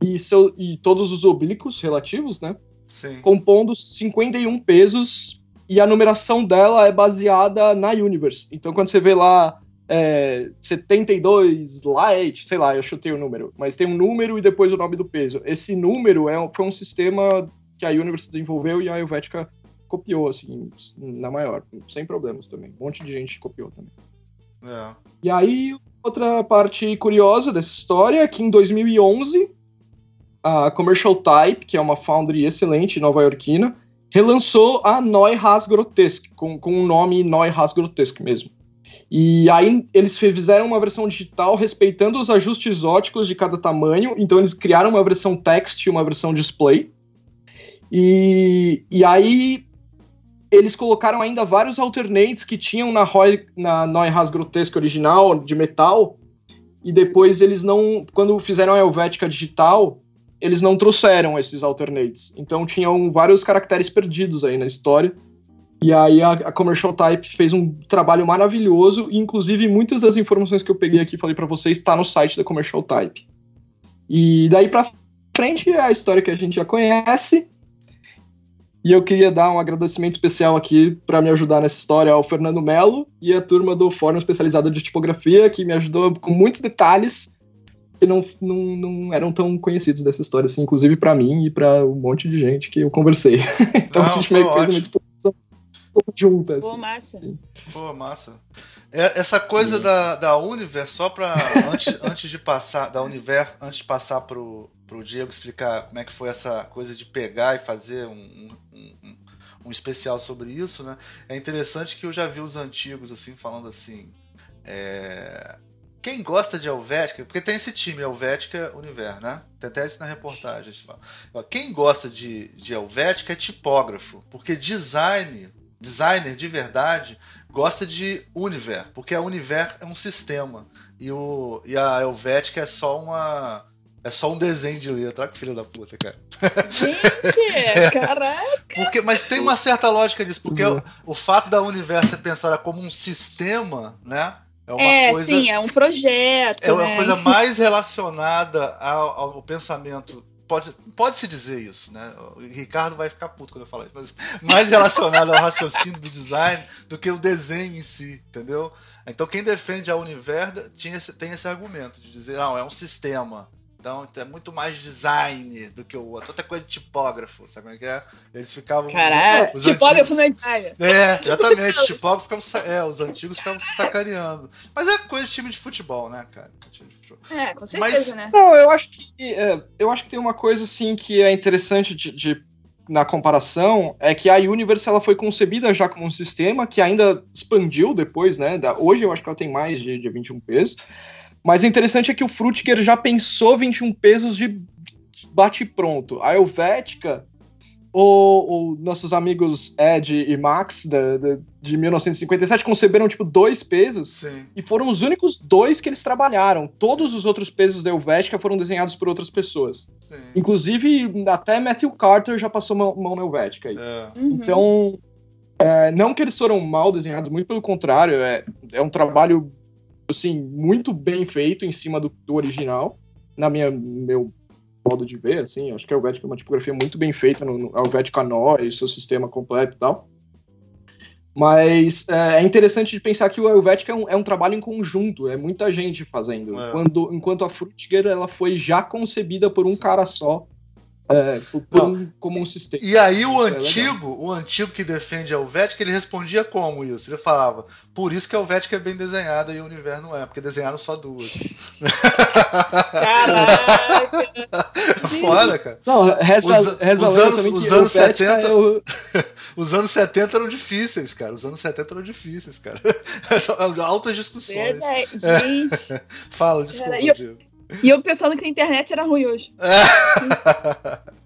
D: e, seu, e todos os oblíquos relativos, né?
B: Sim.
D: Compondo 51 pesos e a numeração dela é baseada na Universe. Então quando você vê lá é, 72 light, sei lá, eu chutei o número, mas tem um número e depois o nome do peso. Esse número é, foi um sistema que a Universe desenvolveu e a Helvetica copiou, assim, na maior, sem problemas também. Um monte de gente copiou também.
B: É.
D: E aí, outra parte curiosa dessa história é que em 2011, a Commercial Type, que é uma foundry excelente nova-iorquina, relançou a Neuhaus Grotesque, com, com o nome Neuhaus Grotesque mesmo. E aí eles fizeram uma versão digital respeitando os ajustes óticos de cada tamanho, então eles criaram uma versão text e uma versão display. E, e aí eles colocaram ainda vários alternates que tinham na, Roy, na Neuhaus Grotesque original, de metal, e depois eles não, quando fizeram a Helvética digital, eles não trouxeram esses alternates. Então tinham vários caracteres perdidos aí na história. E aí a, a, Commercial Type fez um trabalho maravilhoso, e inclusive muitas das informações que eu peguei aqui falei para vocês está no site da Commercial Type. E daí para frente é a história que a gente já conhece. E eu queria dar um agradecimento especial aqui para me ajudar nessa história ao Fernando Melo e a turma do Fórum Especializado de Tipografia, que me ajudou com muitos detalhes que não, não, não eram tão conhecidos dessa história, assim, inclusive para mim e para um monte de gente que eu conversei. então
B: Não,
D: a gente meio que fez uma exposição junta.
C: Pô,
D: Assim.
C: massa.
B: Pô, massa. É- essa coisa da, da Univer, só pra. Antes, antes de passar. Da Univer, antes de passar pro, pro Diego explicar como é que foi essa coisa de pegar e fazer um, um, um- especial sobre isso, né? É interessante que eu já vi os antigos assim, falando assim. é, Quem gosta de Helvética, porque tem esse time, Helvética Univer, né? Tem até isso na reportagem. Quem gosta de, de Helvética é tipógrafo, porque design, designer de verdade, gosta de Univer, porque a Univer é um sistema e, o, e a Helvética é só uma. É só um desenho de letra. Olha que filho da puta, cara.
C: Gente, caraca.
B: Porque, mas tem uma certa lógica nisso, porque o, o fato da Univer ser pensada como um sistema, né? É uma
C: É,
B: coisa.
C: sim, é um projeto.
B: É uma
C: né?
B: coisa mais relacionada ao, ao pensamento. Pode, pode se dizer isso, né? O Ricardo vai ficar puto quando eu falar isso, mas mais relacionado ao raciocínio do design do que o desenho em si, entendeu? Então quem defende a Univerda tinha esse, tem esse argumento de dizer, não, é um sistema. Então é muito mais design do que o outro. Outra coisa de tipógrafo, sabe como é que é? Eles ficavam.
C: Caraca,
B: os
C: tipógrafo
B: antigos-
C: é designer.
B: é, exatamente. Tipógrafo ficavam, é, os antigos ficavam se sacaneando. Mas é coisa de time de futebol, né, cara? Time de futebol.
C: É, com certeza,
B: Mas-
C: né?
D: Não, eu acho que é, eu acho que tem uma coisa assim que é interessante de, de- na comparação é que a Universe ela foi concebida já como um sistema que ainda expandiu depois, né? da- hoje eu acho que ela tem mais de, de 21 pesos. Mas o interessante é que o Frutiger já pensou 21 pesos de bate pronto. A Helvética, o, o- nossos amigos Ed e Max da- da- de 1957 conceberam tipo dois pesos
B: Sim.
D: e foram os únicos dois que eles trabalharam. Todos os outros pesos da Helvética foram desenhados por outras pessoas.
B: Sim.
D: Inclusive, até Matthew Carter já passou mão, mão na Helvética. aí.
B: É.
C: Uhum.
D: Então, é, não que eles foram mal desenhados, muito pelo contrário, é, é um trabalho assim, muito bem feito em cima do, do original, na minha meu modo de ver, assim, acho que a Helvética é uma tipografia muito bem feita no, no a Helvética Noi, seu sistema completo e tal. Mas é, é interessante de pensar que o Helvética é um, é um trabalho em conjunto, é muita gente fazendo.
B: É.
D: Quando, enquanto a Frutiger ela foi já concebida por um cara só, é, por- um- como um sistema.
B: E aí o
D: Isso é
B: antigo, o antigo que defende a Helvética, ele respondia como isso? Ele falava, por isso que a Helvética é bem desenhada e o Universo não é, porque desenharam só duas.
C: Caraca.
B: Foda, cara.
D: Não, reza,
B: Os-
D: reza
B: os
D: a lenda
B: anos- os anos
D: o Helvética
B: 70
D: é o-
B: Os anos 70 eram difíceis, cara. Os anos 70 eram difíceis, cara. Altas discussões.
C: Verdade, gente.
B: Fala, desculpa,
C: eu-
B: Diego.
C: E eu pensando que a internet era ruim hoje.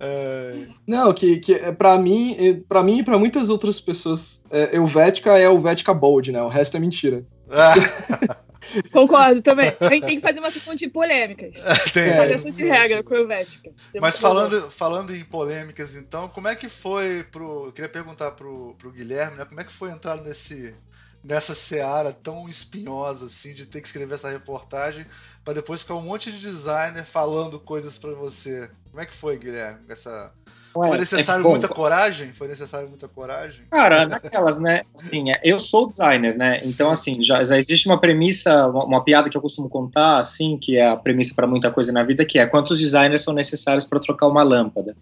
B: É,
D: Não, que, que é, pra mim, é, para mim e pra muitas outras pessoas, é, Helvética é Helvética Bold, né? O resto é mentira.
C: Concordo também. A gente tem que fazer uma sessão de polêmicas.
B: tem,
D: É.
C: Fazer essa de regra com Helvética.
B: Mas falando, falando em polêmicas, então, como é que foi pro. Eu queria perguntar pro, pro Guilherme, né? Como é que foi entrar nesse, nessa seara tão espinhosa, assim, de ter que escrever essa reportagem, pra depois ficar um monte de designer falando coisas pra você? Como é que foi, Guilherme? Essa...
E: Ué,
B: Foi necessário
E: é
B: muita coragem? Foi necessário muita coragem?
E: Cara, naquelas, né? Assim, é, eu sou designer, né? Então, assim, já, já existe uma premissa, uma, uma piada que eu costumo contar, assim, que é a premissa para muita coisa na vida, que é quantos designers são necessários para trocar uma lâmpada.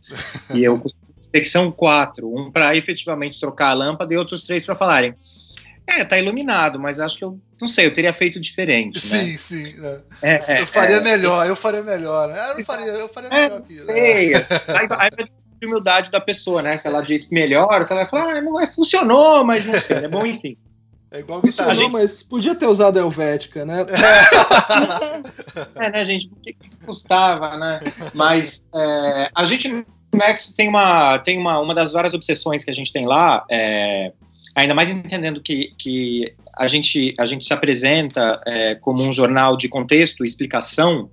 E: E eu costumo secção quatro, um para efetivamente trocar a lâmpada e outros três para falarem. É, tá iluminado, mas acho que eu não sei, eu teria feito diferente. Né?
B: Sim, sim. né?
E: É,
B: eu faria
E: é,
B: melhor, eu faria melhor. né? Eu não faria, eu faria
E: É,
B: melhor que isso. né?
E: Sei. Aí, aí vai de humildade da pessoa, né? Se ela disse melhor, se ela vai falar, ah, não é, funcionou, mas não sei. É bom, enfim.
B: É igual guitarra.
D: Funcionou, mas podia ter usado a Helvética, né?
E: É, né, gente? Por que, que custava, né? Mas é, a gente no Nexo tem uma, tem uma, uma das várias obsessões que a gente tem lá, é, ainda mais entendendo que, que a, gente, a gente se apresenta é, como um jornal de contexto e explicação,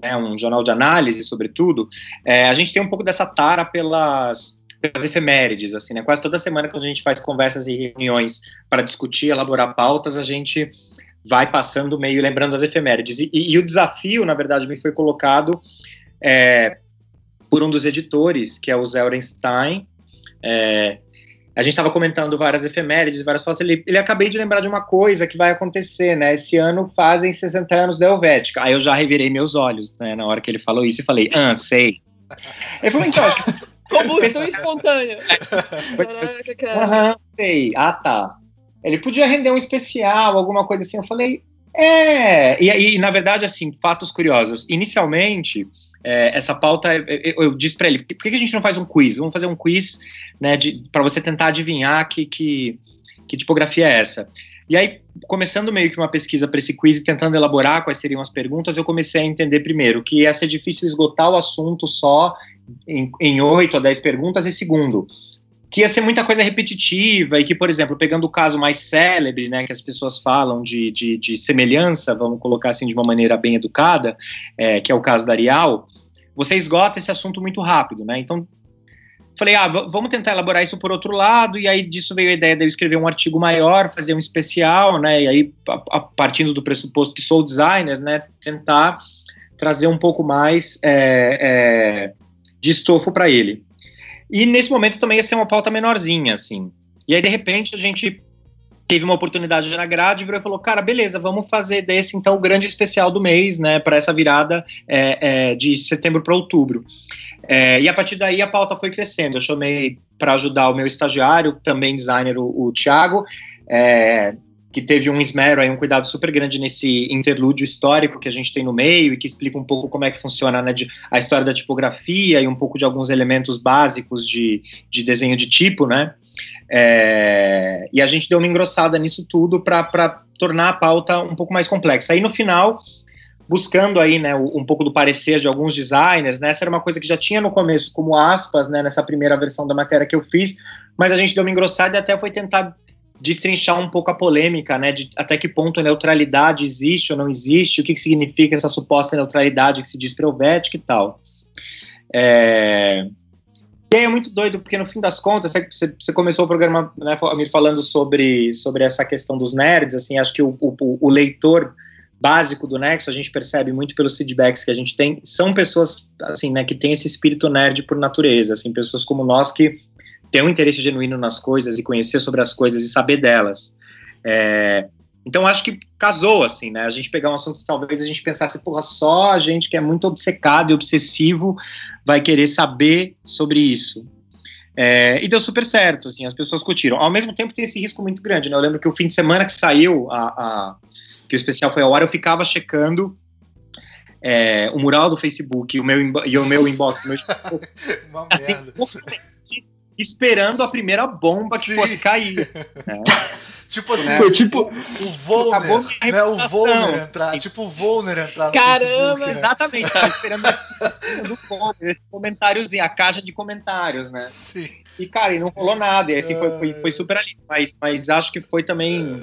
E: né, um jornal de análise, sobretudo, é, a gente tem um pouco dessa tara pelas, pelas efemérides, assim, né? Quase toda semana que a gente faz conversas e reuniões para discutir, elaborar pautas, a gente vai passando meio lembrando as efemérides. E, e- e o desafio, na verdade, me foi colocado é, por um dos editores, que é o Zé Orenstein. É, a gente estava comentando várias efemérides, várias fotos. Ele, ele acabei de lembrar de uma coisa que vai acontecer, né? Esse ano fazem 60 anos da Helvética. Aí eu já revirei meus olhos, né? Na hora que ele falou isso, e falei, ah, sei. Ele falou, então, acho que
C: Combustão espontânea. Caraca, cara.
E: Sei. Ah, tá. Ele podia render um especial, alguma coisa assim. Eu falei, é. E aí, na verdade, assim, fatos curiosos. Inicialmente, é, essa pauta, eu, eu disse pra ele, por que a gente não faz um quiz? Vamos fazer um quiz, né, para você tentar adivinhar que, que, que tipografia é essa. E aí, começando meio que uma pesquisa para esse quiz e tentando elaborar quais seriam as perguntas, eu comecei a entender primeiro que ia ser difícil esgotar o assunto só em, 8 a 10 perguntas, e segundo, que ia ser muita coisa repetitiva e que, por exemplo, pegando o caso mais célebre, né, que as pessoas falam de, de, de semelhança, vamos colocar assim de uma maneira bem educada, é, que é o caso da Arial, você esgota esse assunto muito rápido, né? Então, falei, ah, vamos tentar elaborar isso por outro lado, e aí disso veio a ideia de eu escrever um artigo maior, fazer um especial, né? E aí, a, a- partindo do pressuposto que sou designer, né, tentar trazer um pouco mais é, é, de estofo para ele. E nesse momento também ia ser uma pauta menorzinha, assim. E aí, de repente, a gente teve uma oportunidade na grade virou e falou: cara, beleza, vamos fazer desse então o grande especial do mês, né, para essa virada é, é, de setembro para outubro. É, e a partir daí a pauta foi crescendo. Eu chamei para ajudar o meu estagiário, também designer, o, o Thiago, é, que teve um esmero aí, um cuidado super grande nesse interlúdio histórico que a gente tem no meio e que explica um pouco como é que funciona né, de- a história da tipografia e um pouco de alguns elementos básicos de, de desenho de tipo, né? É, e a gente deu uma engrossada nisso tudo para tornar a pauta um pouco mais complexa. Aí no final, buscando aí, né, um pouco do parecer de alguns designers, né? Essa era uma coisa que já tinha no começo como aspas, né, nessa primeira versão da matéria que eu fiz, mas a gente deu uma engrossada e até foi tentar destrinchar um pouco a polêmica, né, de até que ponto neutralidade existe ou não existe, o que, que significa essa suposta neutralidade que se diz Helvética e tal. É... E aí é muito doido, porque no fim das contas, você, você começou o programa né, me falando sobre, sobre essa questão dos nerds, assim, acho que o, o, o leitor básico do Nexo, a gente percebe muito pelos feedbacks que a gente tem, são pessoas, assim, né, que têm esse espírito nerd por natureza, assim, pessoas como nós que têm um interesse genuíno nas coisas e conhecer sobre as coisas e saber delas. É, então acho que casou, assim, né, a gente pegar um assunto que talvez a gente pensasse, porra, só a gente que é muito obcecado e obsessivo vai querer saber sobre isso. É, e deu super certo, assim, as pessoas curtiram. Ao mesmo tempo tem esse risco muito grande, né, eu lembro que o fim de semana que saiu a, a que o especial foi ao ar, eu ficava checando é, o mural do Facebook e o meu, e o meu inbox, meu,
B: Uma
E: assim,
B: merda.
E: Esperando a primeira bomba que
B: Sim.
E: fosse cair.
B: Tipo assim,
E: Né?
D: Foi tipo-
B: o, o Volner, né? O. Volner entrar, tipo o Volner entrar no
C: Caramba.
B: Facebook, né?
E: Exatamente, tava esperando esse, do com- esse comentáriozinho, a caixa de comentários, né?
B: Sim.
E: E, cara, e não rolou nada. E assim, foi, foi, foi super ali. Mas, mas acho que foi também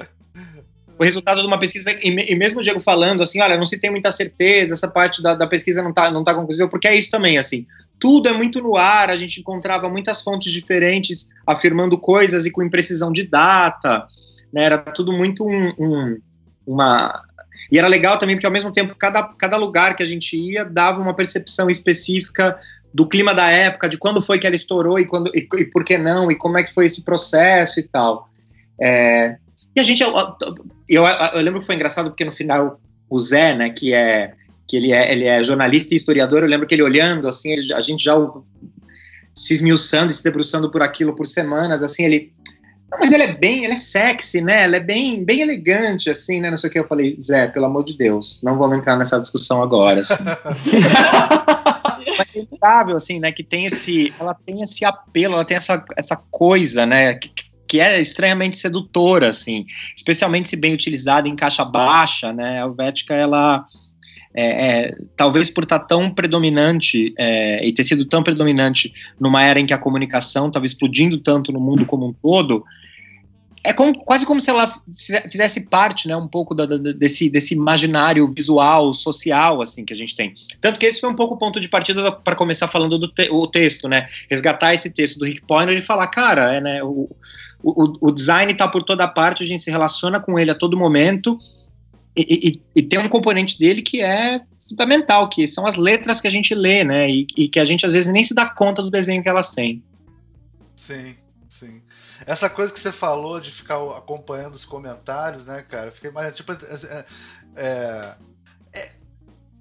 E: o resultado de uma pesquisa. E, e mesmo o Diego falando assim: olha, não se tem muita certeza, essa parte da, da pesquisa não tá, não tá conclusiva, porque é isso também, assim. Tudo é muito no ar, a gente encontrava muitas fontes diferentes afirmando coisas e com imprecisão de data, né? Era tudo muito um, um- uma. E era legal também, porque ao mesmo tempo, cada, cada lugar que a gente ia dava uma percepção específica do clima da época, de quando foi que ela estourou e, quando, e, e por que não, e como é que foi esse processo e tal. É, e a gente, eu, eu, eu lembro que foi engraçado porque no final o Zé, né, que é que ele é, ele é jornalista e historiador, eu lembro que ele olhando assim, ele- a gente já o- se esmiuçando e se debruçando por aquilo por semanas, assim, ele. Mas ele é bem, ele é sexy, né? Ele é bem, bem elegante, assim, né? Não sei o que. Eu falei, Zé, pelo amor de Deus, não vamos entrar nessa discussão agora. Assim. mas é inevitável, assim, né? Que tem esse. Ela tem esse apelo, ela tem essa, essa coisa, né? Que, que é estranhamente sedutora, assim, especialmente se bem utilizada em caixa baixa, né? A Helvética, ela é, é, talvez por estar tão predominante é, e ter sido tão predominante numa era em que a comunicação estava explodindo tanto no mundo como um todo, é como, quase como se ela fizesse parte, né, um pouco da, da, desse, desse imaginário visual, social, assim, que a gente tem. Tanto que esse foi um pouco o ponto de partida para começar falando do te, o texto, né, resgatar esse texto do Rick Poynter e falar, cara, é, né, o, o, o design está por toda parte, a gente se relaciona com ele a todo momento, e, e, e, tem um componente dele que é fundamental, que são as letras que a gente lê, né? E, e, que a gente às vezes nem se dá conta do desenho que elas têm.
B: Sim, sim. Essa coisa que você falou de ficar acompanhando os comentários, né, cara? Fiquei mais. Tipo, é, é, é,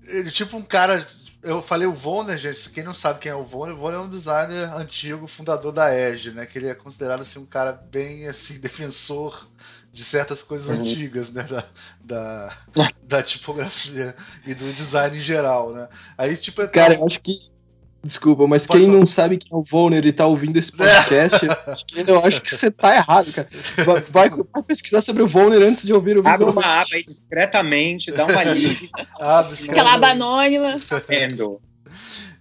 B: é, tipo um cara. Eu falei o Vonner, gente. Quem não sabe quem é o Vonner, o Vonner é um designer antigo, fundador da Edge, né? Que ele é considerado assim, um cara bem assim, defensor de certas coisas uhum. antigas, né? Da, da, da, tipografia e do design em geral, né? Aí, tipo, é
D: Cara, eu acho que. Desculpa, mas Pode quem falar. não sabe quem é o Volner e tá ouvindo esse podcast, eu acho que você tá errado, cara. Vai, vai, pesquisar sobre o Volner antes de ouvir o
E: Abre uma aba aí discretamente, dá uma lida.
C: Aquela aba anônima.
E: Entendo.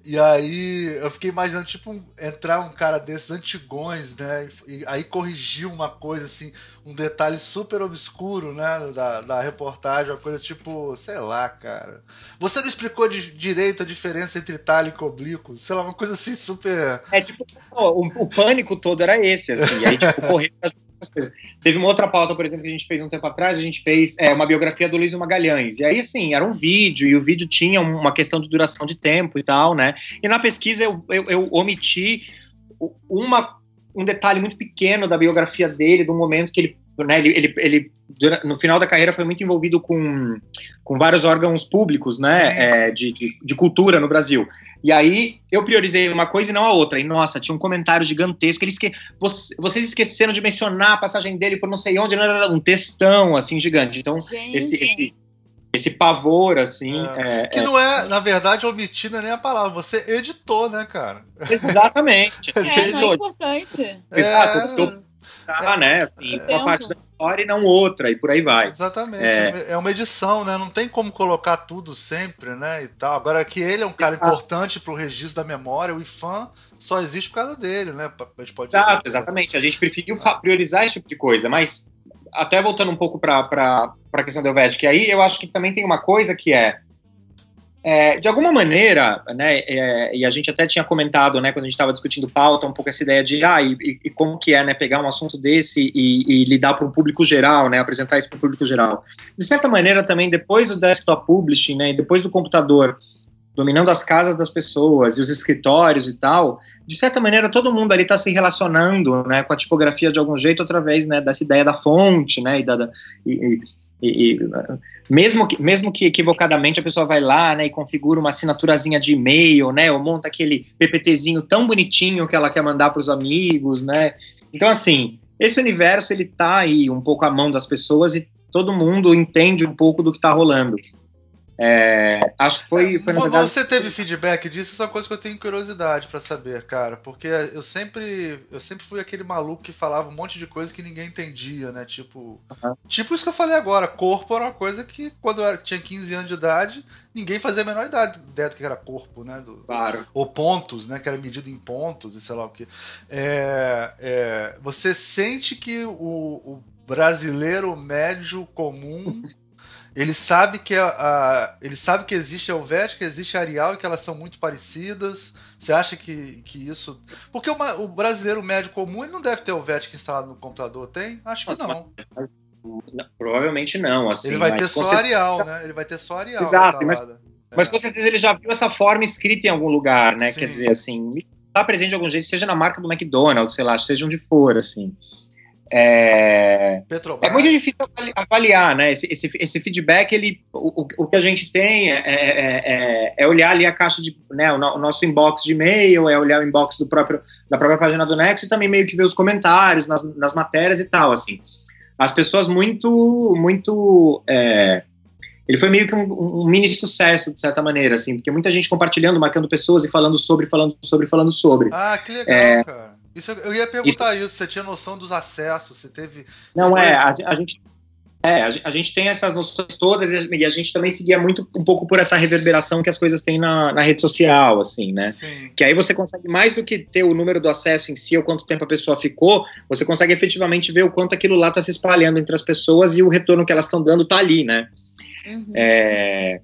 B: E aí eu fiquei imaginando, tipo, entrar um cara desses antigões, né? E, e, aí corrigir uma coisa assim, um detalhe super obscuro, né? Da, da reportagem, uma coisa tipo, sei lá, cara. Você não explicou de, direito a diferença entre itálico e oblíquo? Sei lá, uma coisa assim super.
E: É tipo, o, o pânico todo era esse, assim. aí, tipo, correr coisas. Teve uma outra pauta, por exemplo, que a gente fez um tempo atrás, a gente fez é, uma biografia do Luiz Magalhães. E aí, assim, era um vídeo, e o vídeo tinha uma questão de duração de tempo e tal, né? E na pesquisa eu, eu, eu omiti uma, um detalhe muito pequeno da biografia dele, do momento que ele né, ele, ele, ele, no final da carreira foi muito envolvido com, com vários órgãos públicos, né, é, de, de, de, cultura no Brasil. E aí eu priorizei uma coisa e não a outra. E nossa, tinha um comentário gigantesco. Eles que vocês esqueceram de mencionar a passagem dele por não sei onde, um textão assim gigante. Então esse, esse, esse pavor, assim. É.
B: É, que não é, na verdade, omitida nem a palavra. Você editou, né, cara?
E: Exatamente.
C: é, não é importante.
E: Exato. Tá, né? Assim, uma parte da história e não outra, e por aí vai.
B: Exatamente. É. é uma edição, né? Não tem como colocar tudo sempre, né? E tal. Agora que ele é um cara importante para o registro da memória, o IFAM só existe por causa dele, né? A gente pode
E: Exato, dizer, exatamente. A gente preferiu priorizar esse tipo de coisa, mas até voltando um pouco para a questão do Helvetic, aí eu acho que também tem uma coisa que é é, de alguma maneira, né, é, e a gente até tinha comentado, né, quando a gente estava discutindo pauta, um pouco essa ideia de, ah, e, e como que é, né, pegar um assunto desse e, e lidar para um público geral, né, apresentar isso para o público geral. De certa maneira, também, depois do desktop publishing, né, e depois do computador dominando as casas das pessoas e os escritórios e tal, de certa maneira, todo mundo ali está se relacionando, né, com a tipografia de algum jeito, através, né, dessa ideia da fonte, né, e da, da e, e, e, mesmo, que, mesmo que equivocadamente a pessoa vai lá né, e configura uma assinaturazinha de e-mail, né, ou monta aquele PPTzinho tão bonitinho que ela quer mandar para os amigos, né? Então, assim, esse universo ele tá aí um pouco à mão das pessoas e todo mundo entende um pouco do que está rolando. É, acho que foi, foi
B: verdade... Você teve feedback disso? Isso é uma coisa que eu tenho curiosidade para saber, cara. Porque eu sempre, eu sempre fui aquele maluco que falava um monte de coisa que ninguém entendia, né? Tipo, uhum. tipo isso que eu falei agora. Corpo era uma coisa que quando eu tinha 15 anos de idade, ninguém fazia a menor ideia do que era corpo, né? Do,
E: claro.
B: Ou pontos, né? Que era medido em pontos e sei lá o que. É, é, você sente que o, o brasileiro médio comum ele sabe que a, a, ele sabe que existe a Helvética, existe a Arial e que elas são muito parecidas. Você acha que, que isso. Porque uma, o brasileiro médio comum ele não deve ter Helvética instalado no computador, tem? Acho que não.
E: não provavelmente não. Assim,
B: ele vai ter só certeza... Arial, né? Ele vai ter só Arial.
E: Exato, mas, mas com certeza ele já viu essa forma escrita em algum lugar, né? Sim. Quer dizer, assim, está presente de algum jeito, seja na marca do McDonald's, sei lá, seja onde for, assim. É,
B: Petrobras.
E: é muito difícil avali- avaliar, né? Esse, esse, esse feedback, ele, o, o- que a gente tem é, é- é- é olhar ali a caixa de, né, o, no- o nosso inbox de e-mail, é olhar o inbox do próprio, da própria página do Nexo e também meio que ver os comentários nas, nas matérias e tal, assim. As pessoas muito, muito, é, ele foi meio que um, um mini sucesso, de certa maneira, assim, porque muita gente compartilhando, marcando pessoas e falando sobre, falando sobre, falando sobre.
B: Ah, que legal,
E: É.
B: cara. Isso, eu- ia perguntar isso. Você tinha noção dos acessos? Você teve.
E: Não é, a, a gente. É, a, ge- a gente tem essas noções todas e a- e a gente também seguia muito um pouco por essa reverberação que as coisas têm na, na rede social, assim, né?
B: Sim.
E: Que aí você consegue, mais do que ter o número do acesso em si ou quanto tempo a pessoa ficou, você consegue efetivamente ver o quanto aquilo lá está se espalhando entre as pessoas e o retorno que elas estão dando tá ali, né?
C: Uhum.
E: É,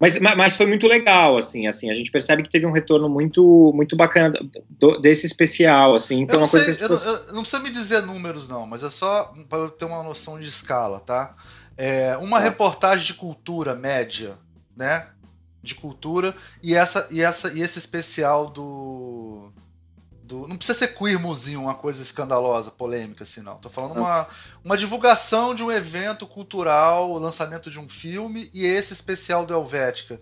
E: mas, ma- mas foi muito legal, assim, assim, a gente percebe que teve um retorno muito, muito bacana do- desse especial, assim, então
B: Eu não, sei, eu
E: pessoas-
B: eu- não precisa me dizer números, não, mas é só para eu ter uma noção de escala, tá? É, uma
E: Tá.
B: reportagem de cultura média, né? De cultura, e, essa, e, essa, e esse especial do. Do não precisa ser queermozinho, uma coisa escandalosa, polêmica, assim, não. Tô falando uma, uma divulgação de um evento cultural, o lançamento de um filme, e esse especial do Helvética.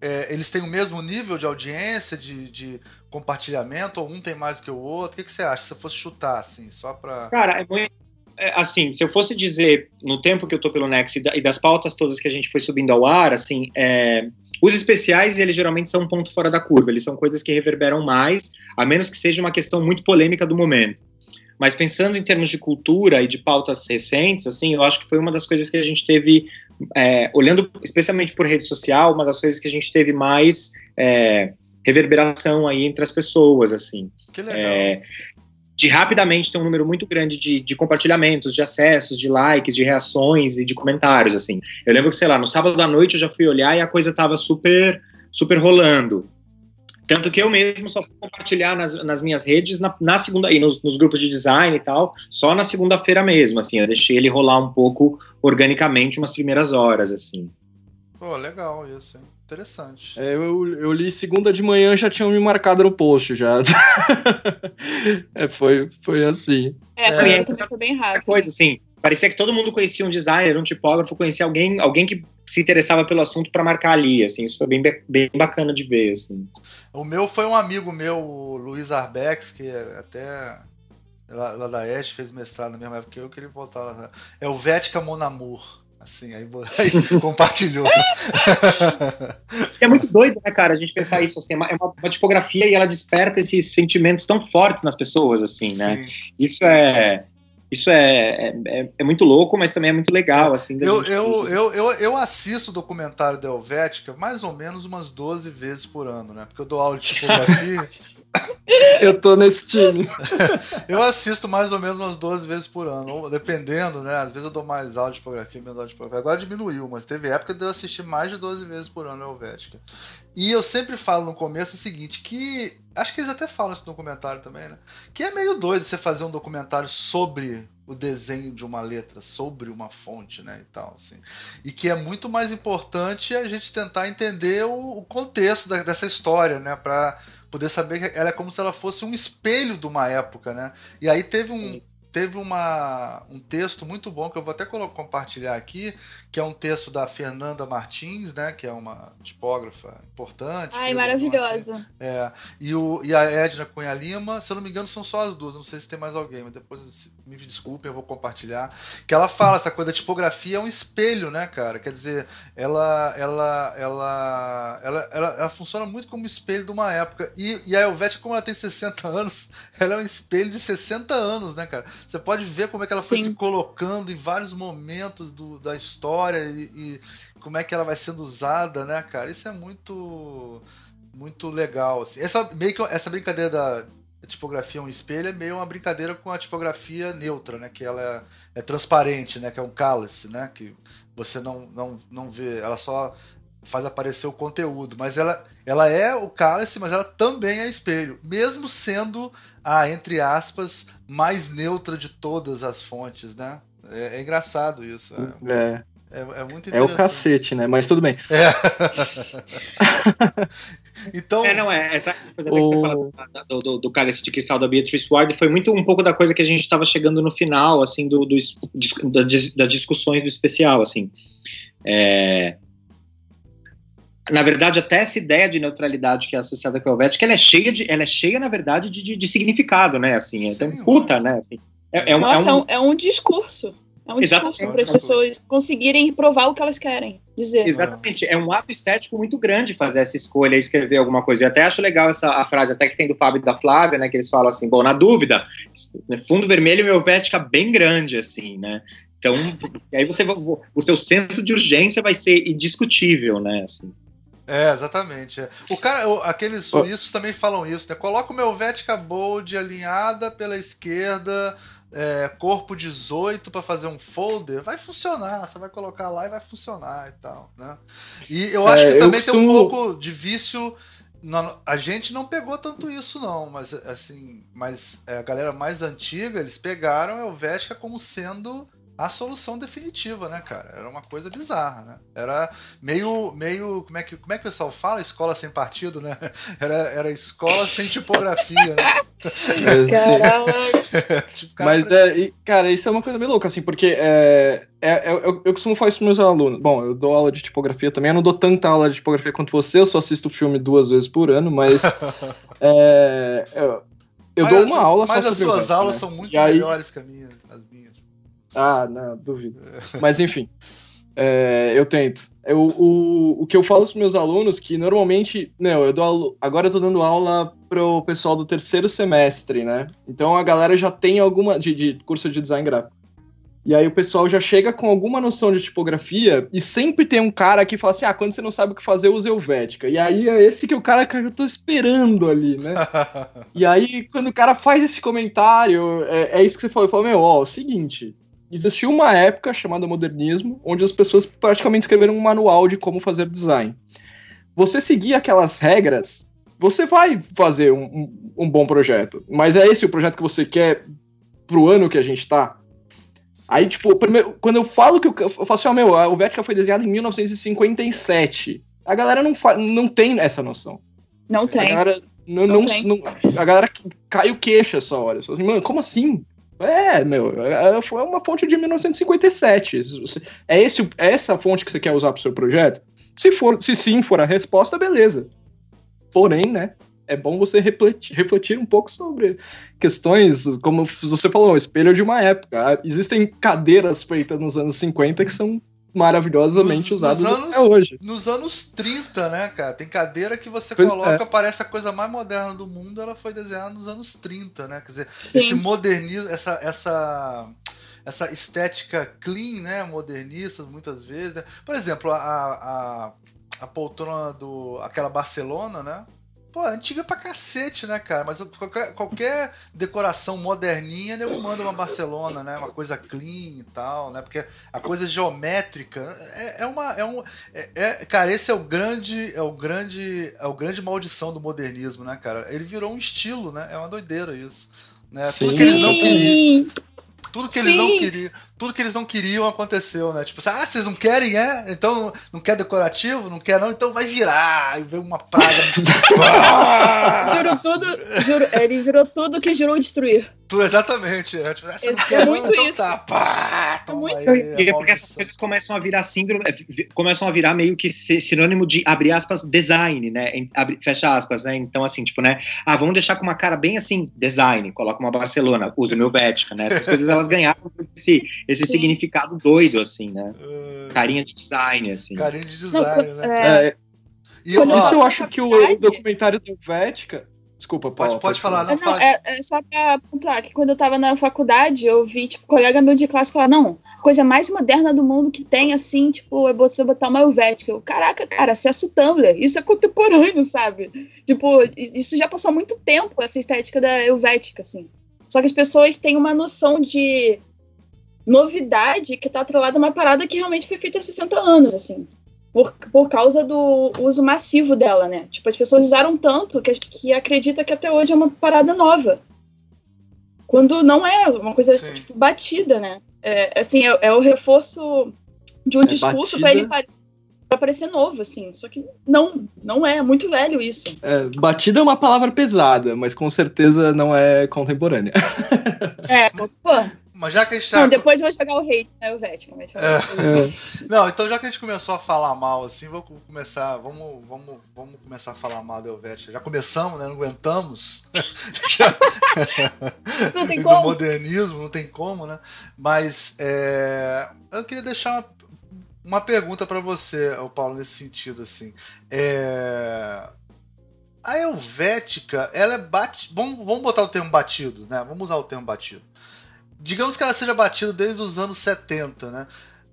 B: É, eles têm o mesmo nível de audiência, de, de compartilhamento, ou um tem mais do que o outro? O que, que você acha? Se você fosse chutar, assim, só pra.
E: Cara, é muito. é, assim, se eu fosse dizer, no tempo que eu tô pelo Next e, da- e das pautas todas que a gente foi subindo ao ar, assim, é, os especiais, eles geralmente são um ponto fora da curva, eles são coisas que reverberam mais, a menos que seja uma questão muito polêmica do momento. Mas pensando em termos de cultura e de pautas recentes, assim, eu acho que foi uma das coisas que a gente teve, é, olhando especialmente por rede social, uma das coisas que a gente teve mais é, reverberação aí entre as pessoas, assim.
B: Que legal.
E: É, de rapidamente ter um número muito grande de, de compartilhamentos, de acessos, de likes, de reações e de comentários, assim. Eu lembro que, sei lá, no sábado à noite eu já fui olhar e a coisa tava super, super rolando. Tanto que eu mesmo só fui compartilhar nas, nas minhas redes na, na segunda, e nos, nos grupos de design e tal, só na segunda-feira mesmo, assim. Eu deixei ele rolar um pouco organicamente umas primeiras horas, assim.
B: Pô, legal isso, hein? Interessante.
D: É, eu, eu li segunda de manhã já tinham me marcado no post já. é, foi, foi assim.
C: É,
B: É.
C: mim também foi bem rápido.
E: coisa, assim, parecia que todo mundo conhecia um designer, um tipógrafo, conhecia alguém, alguém que se interessava pelo assunto para marcar ali, assim, isso foi bem, bem bacana de ver, assim.
B: O meu foi um amigo meu, o Luiz Arbex, que é até lá, lá da Este, fez mestrado na mesma época que eu, que ele voltar lá. É o Vética Monamur. Assim, aí, aí compartilhou.
E: É muito doido, né, cara, a gente pensar isso, assim, é uma, é uma- uma tipografia e ela desperta esses sentimentos tão fortes nas pessoas, assim, né?
B: Sim.
E: Isso é... Isso é, é, é- é muito louco, mas também é muito legal, assim.
B: Eu,
E: gente-
B: eu, eu, eu, eu assisto o documentário da Helvética mais ou menos umas 12 vezes por ano, né? Porque eu dou aula de tipografia.
D: Eu tô nesse time.
B: eu assisto mais ou menos umas 12 vezes por ano, dependendo, né? Às vezes eu dou mais aula de tipografia, menos aula de tipografia. Agora diminuiu, mas teve época de eu assistir mais de 12 vezes por ano a Helvética. E eu sempre falo no começo o seguinte, que acho que eles até falam isso no documentário também, né? Que é meio doido você fazer um documentário sobre o desenho de uma letra, sobre uma fonte, né, e tal, assim. E que é muito mais importante a gente tentar entender o, o contexto da- dessa história, né, para poder saber que ela é como se ela fosse um espelho de uma época, né? E aí teve um teve uma, um texto muito bom que eu vou até compartilhar aqui, que é um texto da Fernanda Martins, né, que é uma tipógrafa importante.
C: Ai,
B: Martins.
C: maravilhosa.
B: É, e, o, e a Edna Cunha Lima, se eu não me engano, são só as duas. Não sei se tem mais alguém, mas depois me desculpem, eu vou compartilhar. Que ela fala essa coisa, a tipografia é um espelho, né, cara? Quer dizer, ela ela ela ela, ela, ela funciona muito como espelho de uma época. E, e a Helvética, como ela tem 60 anos, ela é um espelho de 60 anos, né, cara? Você pode ver como é que ela foi
C: Sim.
B: se colocando em vários momentos do, da história e, e como é que ela vai sendo usada, né, cara? Isso é muito muito legal. Assim. Essa, meio que, essa brincadeira da tipografia um espelho é meio uma brincadeira com a tipografia neutra, né? Que ela é, é transparente, né? Que é um cálice, né? Que você não, não, não vê, ela só faz aparecer o conteúdo, mas ela, ela é o cálice, mas ela também é espelho, mesmo sendo a, entre aspas, mais neutra de todas as fontes, né? É, é engraçado isso. é.
D: É.
B: É, é muito
D: É o
B: interessante.
D: cacete, né? Mas tudo bem.
B: Então,
E: É, não, é. Essa coisa até que
D: O-
E: você fala do, do, do Cálice de Cristal da Beatrice Ward foi muito um pouco da coisa que a gente estava chegando no final, assim, do, do, da das discussões do especial, assim. É, Na verdade, até essa ideia de neutralidade que é associada com a Helvética, ela é cheia, de, ela é cheia na verdade, de, de, de significado, né? Assim, é tão puta, né? Assim, é, é um,
C: Nossa,
E: é
C: é
E: um-
C: um, é um discurso. É um
E: Exatamente.
C: discurso para as pessoas conseguirem provar o que elas querem dizer.
E: Exatamente, é um ato estético muito grande fazer essa escolha e escrever alguma coisa. Eu até acho legal essa a frase, até que tem do Fábio e da Flávia, né? Que eles falam assim: bom, na dúvida, fundo vermelho e meu Helvética bem grande, assim, né? Então, aí você o seu senso de urgência vai ser indiscutível, né? Assim.
B: É, exatamente. é. O cara, o- aqueles suíços também falam isso, né? Coloca o meu Vética Bold alinhada pela esquerda, é, corpo 18 para fazer um folder, vai funcionar. Você vai colocar lá e vai funcionar e tal, né? E eu acho
D: É,
B: que também tem um
D: costumo-
B: pouco de vício. a gente não pegou tanto isso, não, mas assim, mas é, a galera mais antiga, eles pegaram a Helvética como sendo a solução definitiva, né, cara? Era uma coisa bizarra, né? Era meio, meio, como é que, como é que o pessoal fala? Escola sem partido, né? Era, era escola sem tipografia, né?
D: É.
B: Tipo, cara,
D: Mas, é, e, cara, isso é uma coisa meio louca, assim, porque é, é- é- eu, eu costumo falar isso pros meus alunos. Bom, eu dou aula de tipografia também, eu não dou tanta aula de tipografia quanto você, eu só assisto o filme duas vezes por ano, mas é, eu, eu
B: mas
D: dou
B: as-
D: uma aula só
B: Mas as suas aulas
D: né?
B: são muito
D: E aí-
B: melhores que as minhas, as minhas.
D: Ah, não, duvido. Mas enfim, é, eu tento. Eu, o, o que eu falo para meus alunos que normalmente, não, eu dou aula- agora eu tô dando aula pro pessoal do terceiro semestre, né? Então a galera já tem alguma de, de curso de design gráfico. E aí o pessoal já chega com alguma noção de tipografia e sempre tem um cara que fala assim: "Ah, quando você não sabe o que fazer, usa Helvética". E aí é esse que o cara que eu tô esperando ali, né? E aí, quando o cara faz esse comentário, é, é isso que você falou. Eu falo, meu, ó, é o seguinte. Existiu uma época chamada modernismo, onde as pessoas praticamente escreveram um manual de como fazer design. Você seguir aquelas regras, você vai fazer um, um- um bom projeto. Mas é esse o projeto que você quer pro ano que a gente tá? Aí, tipo, primeiro, quando eu falo que eu, eu falo assim, ó, meu, o Vética foi desenhado em 1957. A galera não, não tem essa noção.
C: Não
D: A
C: tem.
D: galera não,
C: Não
D: não,
C: tem.
D: não- a galera cai o queixo essa hora. Fala assim, mano, como assim? É, meu, é, uma fonte de 1957. Se você- É, esse, é essa fonte que você quer usar pro seu projeto? Se, for, se sim for a resposta, beleza. Porém, né, é bom você refletir, refletir um pouco sobre questões, como você falou, o espelho de uma época. Existem cadeiras feitas nos anos 50 que são maravilhosamente
B: Nos-
D: usadas
B: nos anos-
D: até hoje.
B: Nos anos 30, né, cara? Tem cadeira que você
D: Pois
B: coloca,
D: é.
B: parece a coisa mais moderna do mundo, ela foi desenhada nos anos 30, né? Quer dizer,
C: Sim.
B: esse modernismo, essa, essa, essa estética clean, né? Modernista, muitas vezes, né? Por exemplo, a, a, a poltrona do. aquela Barcelona, né? Pô, é antiga pra cacete, né, cara? Mas qualquer, qualquer decoração moderninha, nego manda uma Barcelona, né? Uma coisa clean e tal, né? Porque a coisa geométrica é, é uma. É um, é, é- cara, esse é o grande. É o grande. É o grande maldição do modernismo, né, cara? Ele virou um estilo, né? É uma doideira isso. Né? Tudo
D: Sim.
B: que eles não queriam.
C: Sim.
B: Tudo que eles não
C: Sim.
B: queriam, tudo que eles não queriam aconteceu, né? Tipo, ah, vocês não querem, é? Então não quer decorativo, não quer não, então vai virar. Aí veio uma praga.
C: Juro tudo, juro, ele virou tudo que jurou destruir.
B: Tu, exatamente. É, tipo, ah, você não
C: É
B: quer não,
C: muito
B: então
C: isso.
B: tá. Pá, toma
C: muito
B: aí,
E: E é
B: a
E: porque essas coisas começam a virar síndrome, é, começam a virar meio que si- sinônimo de, abre aspas, design, né? Abre- fecha aspas, né? Então, assim, tipo, né? Ah, vamos deixar com uma cara bem assim, design, coloca uma Barcelona, usa o meu Bética, né? Essas coisas elas ganharam esse, esse
C: Sim.
E: significado doido, assim, né?
B: Ah,
E: Carinha de design, assim.
B: Carinho de
C: Não,
B: design, né?
C: é,
D: É,
B: E ó,
D: Isso eu acho que o, documentário da Helvética. Desculpa, Paulo.
B: pode, pode falar, não,
C: Não,
B: fala.
C: é, é só pra pontuar que quando eu tava na faculdade, eu vi, tipo, colega meu de classe falar, não, a coisa mais moderna do mundo que tem, assim, tipo, é você botar uma Helvética. Eu, caraca, cara, acesso o Tumblr, isso é contemporâneo, sabe? Tipo, isso já passou muito tempo, essa estética da Helvética, assim. Só que as pessoas têm uma noção de novidade que tá atrelada a uma parada que realmente foi feita há 60 anos, assim. Por, por causa do uso massivo dela, né? Tipo, as pessoas usaram tanto que, que acredita que até hoje é uma parada nova. Quando não é uma coisa tipo, batida, né? É, assim, é, é o reforço de um
D: É,
C: discurso pra ele pare- pra parecer novo, assim. Só que não, não é, é muito velho isso.
D: É, batida é uma palavra pesada, mas com certeza não é contemporânea.
C: É, pô.
B: Mas já que a gente tá.
C: Não, depois eu vou jogar o hate, né, o Vética, mas
B: É. Não, então já que a gente começou a falar mal assim, vou começar. Vamos, vamos, vamos começar a falar mal da Helvética. Já começamos, né? Não aguentamos. Já-
C: Não tem
B: do
C: como.
B: modernismo, não tem como, né? Mas é, eu queria deixar uma, uma pergunta pra você, Paulo, nesse sentido, assim. É, a Helvética, ela é bate, vamos, vamos botar o termo batido, né? Vamos usar o termo batido. Digamos que ela seja batida desde os anos 70, né?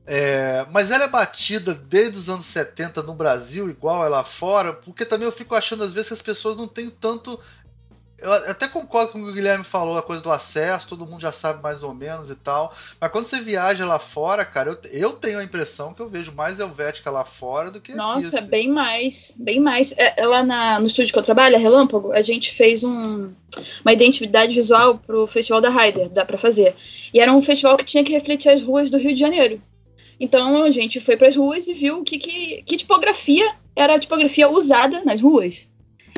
B: É, mas ela é batida desde os anos 70 no Brasil, igual lá fora, porque também eu fico achando às vezes que as pessoas não têm tanto. Eu até concordo com o que o Guilherme falou, a coisa do acesso, todo mundo já sabe mais ou menos e tal. Mas quando você viaja lá fora, cara, eu, eu tenho a impressão que eu vejo mais Helvética lá fora do que
C: Nossa,
B: aqui. assim.
C: bem mais, bem mais. É, lá na- no estúdio que eu trabalho, a Relâmpago, a gente fez um, uma identidade visual pro Festival da Ryder, dá pra fazer. E era um festival que tinha que refletir as ruas do Rio de Janeiro. Então a gente foi pras ruas e viu que, que, que tipografia era a tipografia usada nas ruas.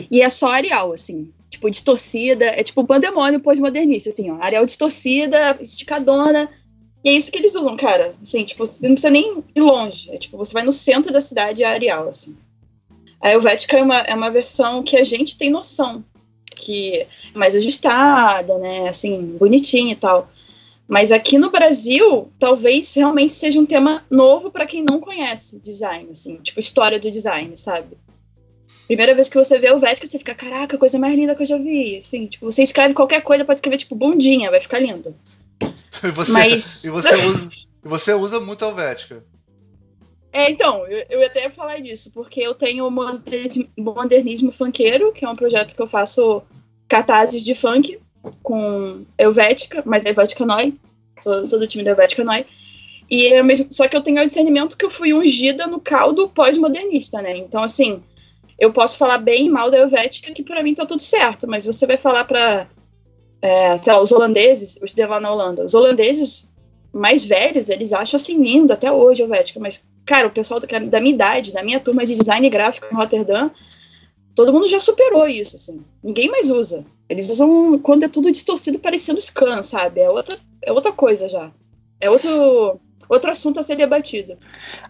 C: E é só Arial, assim. Tipo, distorcida, é tipo pandemônio pós-modernista, assim, ó. Arial distorcida, esticadona. E é isso que eles usam, cara. Assim, tipo, você não precisa nem ir longe. É tipo, você vai no centro da cidade, é Arial, assim. A Helvética é uma, é uma versão que a gente tem noção. Que é mais ajustada, né? Assim, bonitinha e tal. Mas aqui no Brasil, talvez realmente seja um tema novo para quem não conhece design, assim, tipo história do design, sabe? Primeira vez que você vê a Helvética, você fica, caraca, coisa mais linda que eu já vi, assim, tipo, você escreve qualquer coisa, pode escrever tipo bundinha, vai ficar lindo.
B: E você,
C: Mas
B: e você usa, você usa muito Helvética.
C: É, então, eu, eu até ia falar disso, porque eu tenho o modernismo, modernismo funkeiro, que é um projeto que eu faço cartazes de funk com Helvética, mas é Helvética Noi. Sou, sou do time da Helvética Noi. E é mesmo, só que eu tenho o discernimento que eu fui ungida no caldo pós-modernista, né? Então, assim, eu posso falar bem e mal da Helvética, que pra mim tá tudo certo, mas você vai falar pra, é, sei lá, os holandeses, eu estudei lá na Holanda, os holandeses mais velhos, eles acham assim lindo até hoje a Helvética, mas cara, o pessoal da, da minha idade, da minha turma de design gráfico em Rotterdam, todo mundo já superou isso, assim. Ninguém mais usa. Eles usam quando é tudo distorcido parecendo scan, sabe? É outra, é outra coisa já. É outro, outro assunto a ser debatido.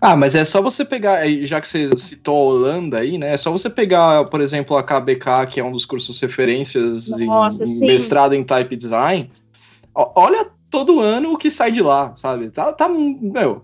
D: Ah, mas é só você pegar, já que você citou a Holanda aí, né? É só você pegar, por exemplo, a KBK, que é um dos cursos referências
C: Nossa,
D: em
C: sim.
D: mestrado em type design. Olha todo ano o que sai de lá, sabe? Tá, tá meu,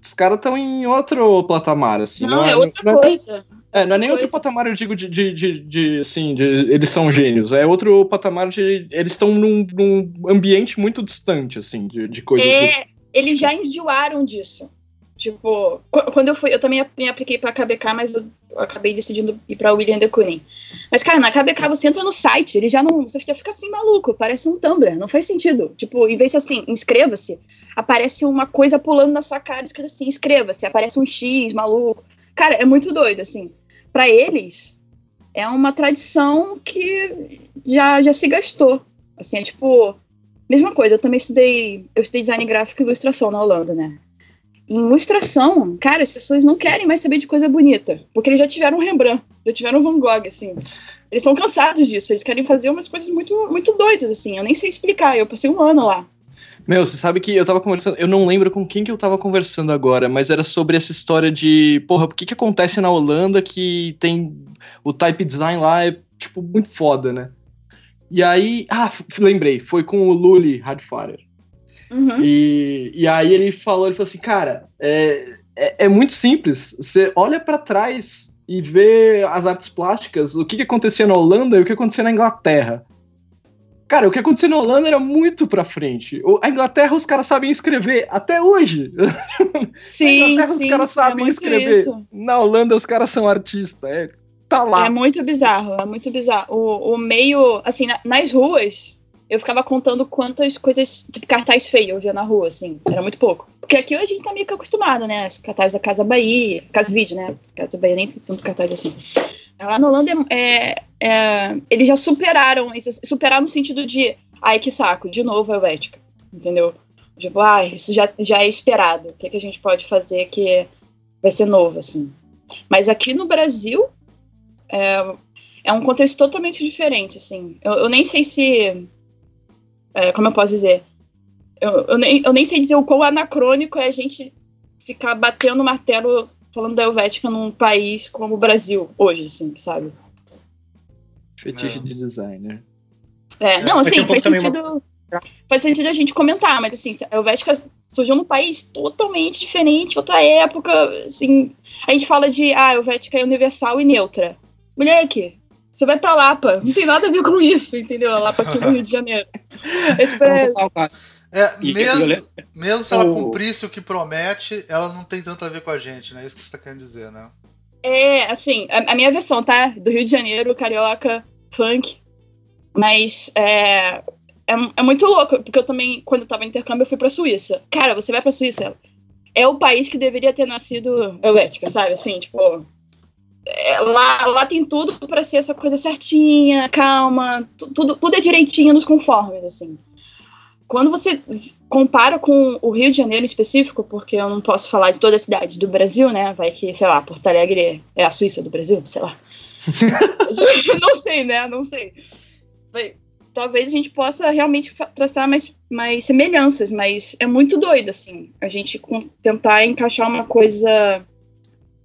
D: os caras estão em outro patamar, assim.
C: Não, é,
D: não
C: outra
D: não
C: coisa.
D: É, não é nem outro patamar, eu digo, de, de, de, de, assim, de eles são gênios. É outro patamar de. Eles estão num, num ambiente muito distante, assim, de, de coisas.
C: É, eles já enjoaram disso. Tipo, qu- quando eu fui, eu também me apliquei pra KBK, mas eu, acabei decidindo ir pra William de Kooning. Mas, cara, na KBK você entra no site, ele já não. Você fica assim maluco, parece um Tumblr, não faz sentido. Tipo, em vez de assim, inscreva-se, aparece uma coisa pulando na sua cara, escrito assim, inscreva-se, aparece um X maluco. Cara, é muito doido, assim. Pra eles, é uma tradição que já, já se gastou. Assim, é tipo. Mesma coisa, eu também estudei. Eu estudei design gráfico e ilustração na Holanda, né? Em ilustração, cara, as pessoas não querem mais saber de coisa bonita. Porque eles já tiveram Rembrandt, já tiveram Van Gogh, assim. Eles são cansados disso, eles querem fazer umas coisas muito, muito doidas, assim. Eu nem sei explicar, eu passei um ano lá.
D: Meu, você sabe que eu tava conversando, eu não lembro com quem que eu tava conversando agora, mas era sobre essa história de, porra, o que que acontece na Holanda que tem o type design lá é tipo muito foda, né? E aí, ah, lembrei, foi com o Luli Radfarer.
C: Uhum.
D: E, e aí ele falou, ele falou assim, cara, é, é, é muito simples. Você olha pra trás e vê as artes plásticas, o que, que acontecia na Holanda e o que acontecia na Inglaterra. Cara, o que acontecia na Holanda era muito pra frente. A Inglaterra os caras sabem escrever até hoje. na
C: Sim,
D: Inglaterra
C: sim.
D: os caras sabem
C: é
D: escrever.
C: Isso.
D: Na Holanda os caras são artistas. É, tá lá.
C: É muito bizarro, é muito bizarro. O, o meio, assim, na- nas ruas, eu ficava contando quantas coisas, tipo, cartaz feio eu via na rua, assim. Era muito pouco. Porque aqui a gente tá meio que acostumado, né? Os cartazes da Casa Bahia, Casa Vídeo, né? Casa Bahia nem tem tanto cartaz assim. Lá na Holanda, é, é, eles já superaram, superaram no sentido de, ai, que saco, de novo a Helvética, entendeu? Tipo, ah, isso já, já é esperado. O que, que a gente pode fazer que vai ser novo, assim. Mas aqui no Brasil é, é um contexto totalmente diferente, assim. Eu, eu nem sei se. É, como eu posso dizer? Eu, eu, nem, eu nem sei dizer o quão anacrônico é a gente ficar batendo martelo falando da Helvética num país como o Brasil hoje, assim, sabe?
E: Fetiche é. de designer.
C: É, não, assim, faz sentido. Uma... Faz sentido a gente comentar, mas assim, a Helvética surgiu num país totalmente diferente, outra época, assim. A gente fala de, ah, a Helvética é universal e neutra. Moleque, você vai pra Lapa, não tem nada a ver com isso, entendeu? A Lapa aqui no Rio de Janeiro. É tipo, é...
B: É, mesmo, mesmo se ela cumprisse o que promete, ela não tem tanto a ver com a gente, né? Isso que você tá querendo dizer, né?
C: É, assim, a, a minha versão, tá? Do Rio de Janeiro, carioca, funk. Mas é, é, é, muito louco, porque eu também, quando eu tava em intercâmbio, eu fui pra Suíça. Cara, você vai pra Suíça, é o país que deveria ter nascido Helvética, sabe? Assim, tipo. É, lá, lá tem tudo para ser essa coisa certinha, calma, tudo, tudo é direitinho nos conformes, assim quando você compara com o Rio de Janeiro em específico, porque eu não posso falar de toda a cidade do Brasil, né? Vai que, sei lá, Porto Alegre é a Suíça do Brasil, sei lá. não sei, né? Não sei. Talvez a gente possa realmente traçar mais, mais semelhanças, mas é muito doido, assim, a gente tentar encaixar uma coisa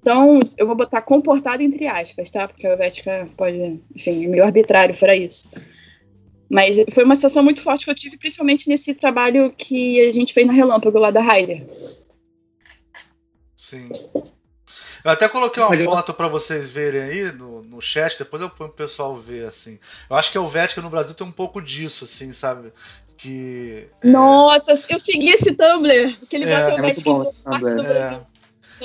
C: tão, eu vou botar comportada entre aspas, tá? Porque a Helvética pode, enfim, é meio arbitrário fora isso mas foi uma sensação muito forte que eu tive, principalmente nesse trabalho que a gente fez na Relâmpago lá da Raider.
B: Sim. Eu até coloquei uma foto para vocês verem aí no, no chat, depois eu ponho pro pessoal ver, assim. Eu acho que a Helvética no Brasil tem um pouco disso, assim, sabe? Que.
C: É... Nossa, eu segui esse Tumblr, que ele
E: é, bota é bom, parte do Brasil.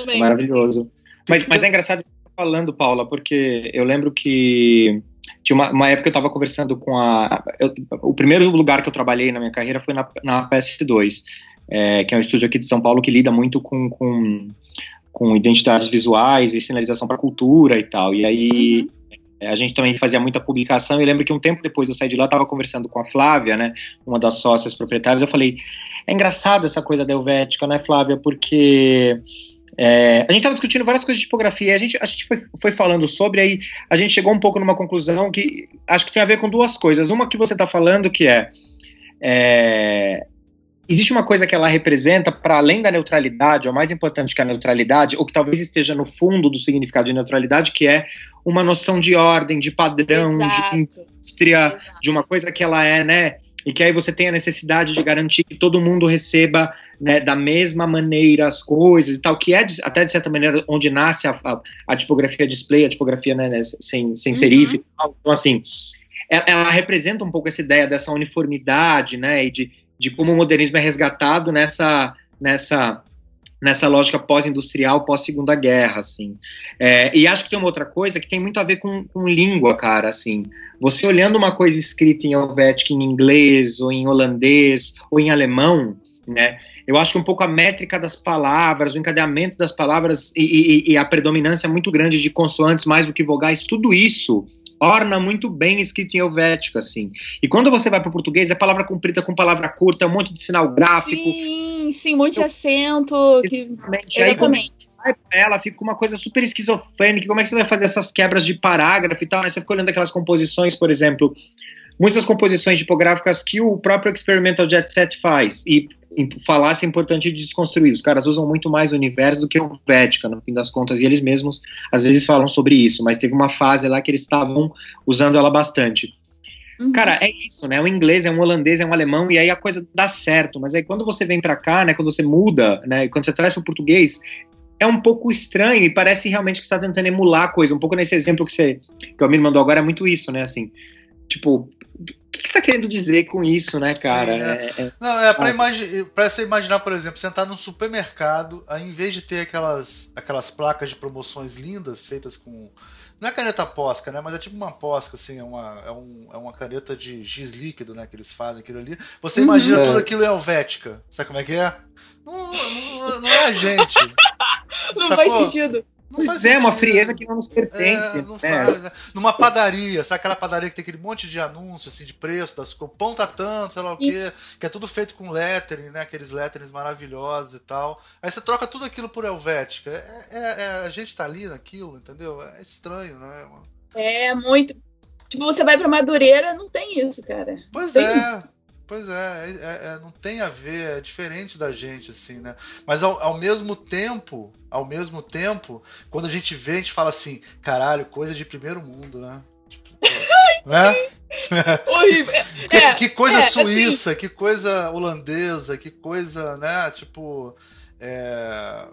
E: É. Maravilhoso. Mas, mas é engraçado falando, Paula, porque eu lembro que tinha uma, uma época que eu estava conversando com a. Eu, o primeiro lugar que eu trabalhei na minha carreira foi na, na PS2, é, que é um estúdio aqui de São Paulo que lida muito com, com, com identidades visuais e sinalização para cultura e tal. E aí. Uhum. A gente também fazia muita publicação. E lembro que um tempo depois eu saí de lá, eu estava conversando com a Flávia, né, uma das sócias proprietárias. Eu falei: é engraçado essa coisa da Helvética, né, Flávia? Porque é, a gente estava discutindo várias coisas de tipografia, a gente, a gente foi, foi, falando sobre, aí a gente chegou um pouco numa conclusão que acho que tem a ver com duas coisas. Uma que você está falando, que é, é, existe uma coisa que ela representa, para além da neutralidade, ou mais importante que a neutralidade, ou que talvez esteja no fundo do significado de neutralidade, que é uma noção de ordem, de padrão, Exato. de indústria, Exato. de uma coisa que ela é, né? E que aí você tem a necessidade de garantir que todo mundo receba né, da mesma maneira as coisas e tal, que é de, até de certa maneira onde nasce a, a, a tipografia display, a tipografia né, né sem, sem uhum. serif e tal. Então, assim, ela, ela, representa um pouco essa ideia dessa uniformidade, né, e de, de como o modernismo é resgatado nessa, nessa nessa lógica pós-industrial, pós-segunda guerra, assim. É, e acho que tem uma outra coisa que tem muito a ver com, com, língua, cara, assim. Você olhando uma coisa escrita em Helvética em inglês, ou em holandês, ou em alemão, né, eu acho que um pouco a métrica das palavras, o encadeamento das palavras e, e, e a predominância muito grande de consoantes mais do que vogais, tudo isso orna muito bem escrito em helvético, assim. E quando você vai para o português, é palavra comprida com palavra curta, é um monte de sinal gráfico.
C: Sim, sim, um monte de acento. Que...
E: Exatamente. Exatamente. Aí, ela fica uma coisa super esquizofrênica. Como é que você vai fazer essas quebras de parágrafo e tal? Né? Você fica olhando aquelas composições, por exemplo, muitas composições tipográficas que o próprio Experimental Jet Set faz. E falácia é importante de desconstruir. Os caras usam muito mais o universo do que o Vética, no fim das contas, e eles mesmos às vezes falam sobre isso, mas teve uma fase lá que eles estavam usando ela bastante. Uhum. Cara, é isso, né? O inglês é um holandês, é um alemão, e aí a coisa dá certo. Mas aí quando você vem para cá, né? Quando você muda, né? Quando você traz para o português, é um pouco estranho e parece realmente que está tentando emular a coisa. Um pouco nesse exemplo que você que o Amir mandou agora é muito isso, né? Assim, tipo, que, que você tá querendo dizer com isso, né, cara? Sim,
B: é. É, é... Não, é pra, imagi pra você imaginar, por exemplo, sentar num supermercado, aí em vez de ter aquelas, aquelas placas de promoções lindas feitas com. Não é caneta posca, né? Mas é tipo uma posca, assim, é uma, é, um, é uma caneta de giz líquido, né? Que eles fazem aquilo ali. Você imagina uhum, tudo aquilo em helvética. Sabe como é que é? Não, não, não é a gente.
C: não Sacou? faz sentido.
B: Não
E: Pois é, uma frieza que não nos pertence.
B: É, não
E: né?
B: faz, né? Numa padaria, sabe aquela padaria que tem aquele monte de anúncio assim, de preço, das co- pão tá tanto, sei lá o quê, que é tudo feito com lettering, né? Aqueles letterings maravilhosos e tal. Aí você troca tudo aquilo por Helvética. É, é- é- a gente tá ali naquilo, entendeu? É estranho, né?
C: É muito. Tipo, você vai pra Madureira, não tem isso, cara.
B: Pois
C: Tem.
B: é. Pois é, é- é- é, não tem a ver, é diferente da gente, assim, né? Mas ao, ao mesmo tempo, ao mesmo tempo, quando a gente vê, a gente fala assim, caralho, coisa de primeiro mundo, né? Tipo, né?
C: Horrível.
B: Que,
C: É,
B: que coisa
C: é, assim-
B: suíça, que coisa holandesa, que coisa, né? Tipo. é,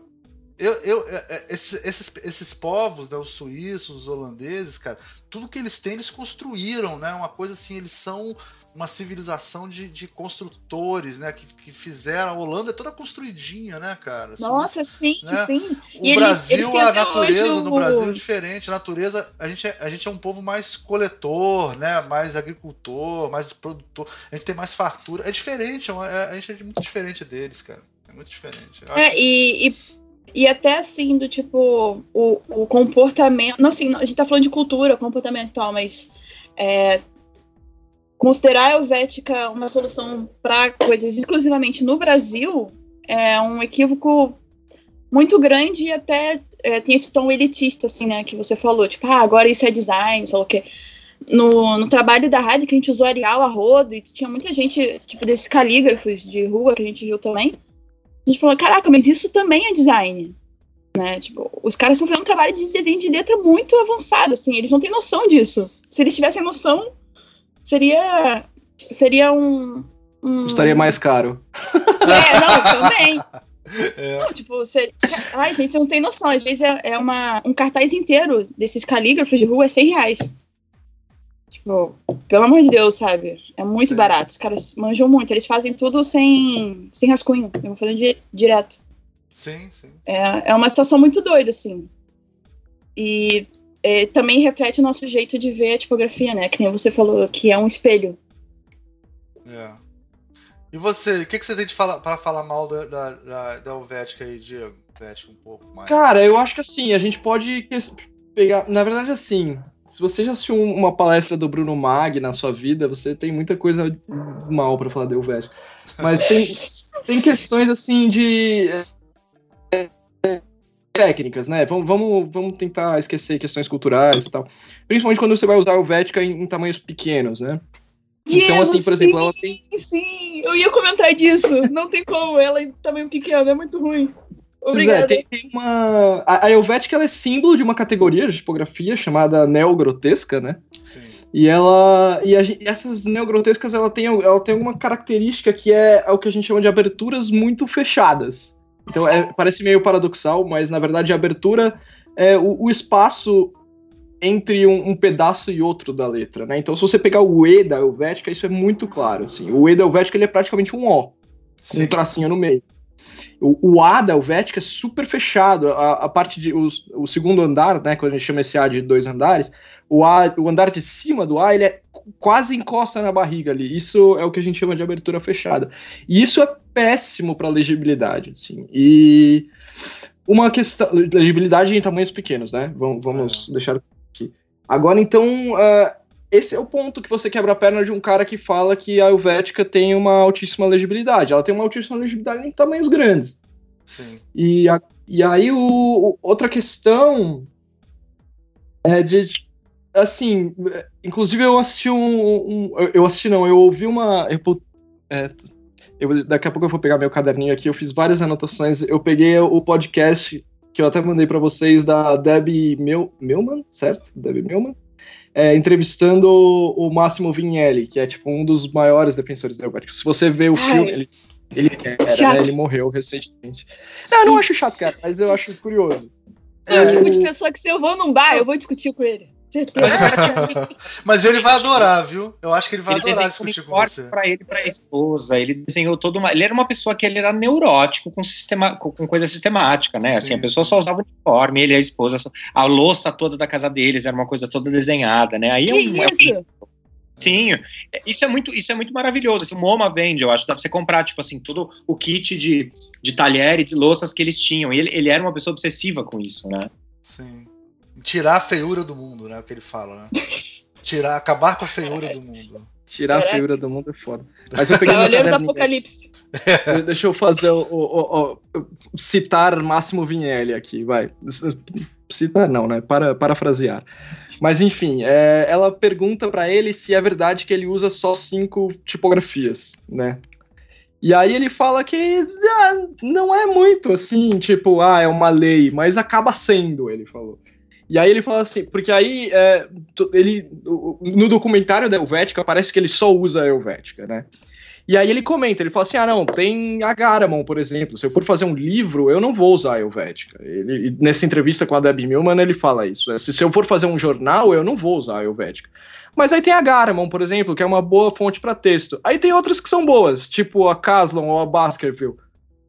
B: Eu, eu, é, é, esses, esses, esses povos, né, os suíços, os holandeses, cara, tudo que eles têm, eles construíram, né? Uma coisa assim, eles são uma civilização de, de construtores, né? Que, que fizeram. A Holanda é toda construidinha, né, cara? Suíça-
C: Nossa, sim,
B: né?
C: sim.
B: o
C: E eles-
B: Brasil,
C: eles têm
B: a natureza no
C: o-
B: Brasil é diferente. A natureza, a gente, é, a gente é um povo mais coletor, né? Mais agricultor, mais produtor. A gente tem mais fartura. É diferente, é é- a gente é muito diferente deles, cara. É muito diferente.
C: É, e, e, e até assim, do tipo, o, o comportamento. Não, assim, a gente tá falando de cultura, comportamento e tal, mas é, considerar a Helvética uma solução para coisas exclusivamente no Brasil é um equívoco muito grande e até é, tem esse tom elitista, assim, né, que você falou, tipo, ah, agora isso é design, sei lá o quê. No, no trabalho da rádio, que a gente usou Arial a rodo, e tinha muita gente, tipo, desses calígrafos de rua que a gente viu também, a gente falou, caraca, mas isso também é design. Né? Tipo, os caras estão fazendo um trabalho de desenho de letra muito avançado, assim, eles não têm noção disso. Se eles tivessem noção, seria. Seria um. um...
D: Estaria mais caro.
C: É, não, também.
B: É.
C: Não, tipo, você. Ai, gente, você não tem noção. Às vezes é, é uma, um cartaz inteiro desses calígrafos de rua é 100 reais. Tipo, pelo amor de Deus, sabe? É muito
B: Sim.
C: barato. Os caras manjam muito. Eles fazem tudo sem, sem rascunho. Eu vou fazendo di- direto.
B: Sim, sim.
C: É, é uma situação muito doida, assim. E é, também reflete o nosso jeito de ver a tipografia, né? Que nem você falou, que é um espelho.
B: É. E você, o que, que você tem de falar, para falar mal da, da, da, da Helvética aí, Diego? Helvética um pouco mais.
D: Cara, eu acho que assim, a gente pode pegar. Na verdade, assim, se você já assistiu um- uma palestra do Bruno Mag na sua vida, você tem muita coisa mal pra falar da Helvética. Mas tem, tem questões assim de. é, é, técnicas, né? Vamos, vamos, vamos tentar esquecer questões culturais e tal. Principalmente quando você vai usar Helvética em, em tamanhos pequenos, né? Então, assim, por exemplo, ela tem.
C: Sim, sim, eu ia comentar disso. Não tem como, ela em tamanho pequeno, é muito ruim.
D: É,
C: Obrigada.
D: tem, tem uma. A, a Helvética ela é símbolo de uma categoria de tipografia chamada neogrotesca, né?
B: Sim.
D: E ela. E a essas neogrotescas ela tem, ela tem uma característica que é o que a gente chama de aberturas muito fechadas. Então é- parece meio paradoxal, mas na verdade a abertura é o, o espaço entre um, um pedaço e outro da letra, né? Então se você pegar o E da Helvética, isso é muito claro. Assim. O E da Helvética ele é praticamente um O com
B: Sim.
D: um tracinho no meio. O, o A da Helvética é super fechado. A, a parte de. O, o segundo andar, né? Quando a gente chama esse A de dois andares, o, A, o andar de cima do A, ele é quase encosta na barriga ali. Isso é o que a gente chama de abertura fechada. E isso é péssimo para legibilidade, assim. E uma questão. Legibilidade em tamanhos pequenos, né? Vamos, vamos deixar aqui. Agora, então. ah, esse é o ponto que você quebra a perna de um cara que fala que a Helvética tem uma altíssima legibilidade. Ela tem uma altíssima legibilidade em tamanhos grandes.
B: Sim.
D: E, a- e aí, o, o- outra questão é de. Assim, inclusive eu assisti um. um- eu- assisti, não, eu ouvi uma. Eu, é, eu- daqui a pouco eu vou pegar meu caderninho aqui, eu fiz várias anotações. Eu peguei o podcast que eu até mandei pra vocês da Debbie Mel, Melman, certo? Debbie Melman. É, entrevistando o, o Máximo Vignelli, que é tipo um dos maiores defensores da Helvética. Se você vê o
C: Ai.
D: filme, ele, ele, era, né, ele morreu recentemente. Não, eu não acho chato, cara, mas eu acho curioso.
C: É o
B: É,
C: tipo de pessoa que se eu vou num bar, eu vou discutir com ele. Certeza.
B: Mas ele vai adorar, viu? Eu acho que ele vai
E: Ele
B: adorar discutir com você.
E: pra ele e pra esposa. Ele desenhou toda uma. Ele era uma pessoa que ele era neurótico com, sistema, com, coisa sistemática, né? Assim,
B: Sim,
E: a pessoa só usava uniforme, ele e a esposa. só- A louça toda da casa deles era uma coisa toda desenhada, né? Aí
C: que
E: é um,
C: isso?
E: Sim, isso é muito, isso é muito maravilhoso. Assim, o MoMA vende, eu acho, dá pra você comprar, tipo assim, todo o kit de, de talher e de louças que eles tinham. E ele, ele era uma pessoa obsessiva com isso, né?
B: Sim. Tirar a feiura do mundo, né? O que ele fala, né? Tirar, acabar com a feiura do mundo.
D: Tirar a feiura do mundo é foda. Mas eu peguei meu
C: Cavaleiro do. Apocalipse.
D: Deixa eu fazer o, o- o- o- citar Máximo Vinelli aqui, vai. Citar não, né? Para, parafrasear. Mas enfim, é, ela pergunta pra ele se é verdade que ele usa só cinco tipografias, né? E aí ele fala que ah, não é muito assim, tipo, ah, é uma lei, mas acaba sendo, ele falou. E aí ele fala assim, porque aí é, ele no documentário da Helvética parece que ele só usa a Helvética, né? E aí ele comenta, ele fala assim: ah, não, tem a Garamond, por exemplo. Se eu for fazer um livro, eu não vou usar a Helvética. Ele, nessa entrevista com a Debbie Millman, ele fala isso. né? Se, se eu for fazer um jornal, eu não vou usar a Helvética. Mas aí tem a Garamond, por exemplo, que é uma boa fonte para texto. Aí tem outras que são boas, tipo a Caslon ou a Baskerville.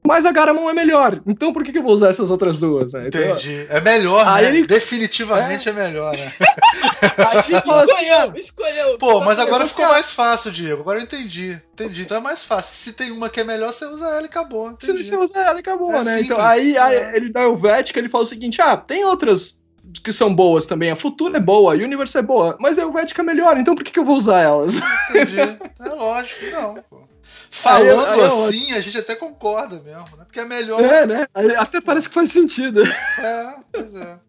D: Mas a Garamond é melhor. Então por que, que eu vou usar essas outras duas? né? Então,
B: Entendi. É melhor,
D: Aí
B: né?
D: ele-
B: Definitivamente é, melhor, né?
D: aí assim,
C: Escolheu, escolheu.
B: Pô, mas agora
D: eu
B: ficou mais fácil, Diego. Agora eu entendi. Entendi. Então é mais fácil. Se tem uma que é melhor, você usa ela e acabou.
D: Se
B: Entendi.
D: você usar ela, acabou,
B: É
D: né? Então,
B: simples,
D: aí, aí
B: é.
D: ele dá o Helvética, ele fala o seguinte: ah, tem outras que são boas também. A Futura é boa, a Universe é boa, mas a Helvética é melhor, então por que, que eu vou usar elas?
B: Entendi. É lógico, não. Pô. Falando
D: Aí aí eu-
B: assim, a gente até concorda mesmo, né? Porque é melhor.
D: É, né? Aí Até parece que faz sentido.
B: É, pois é.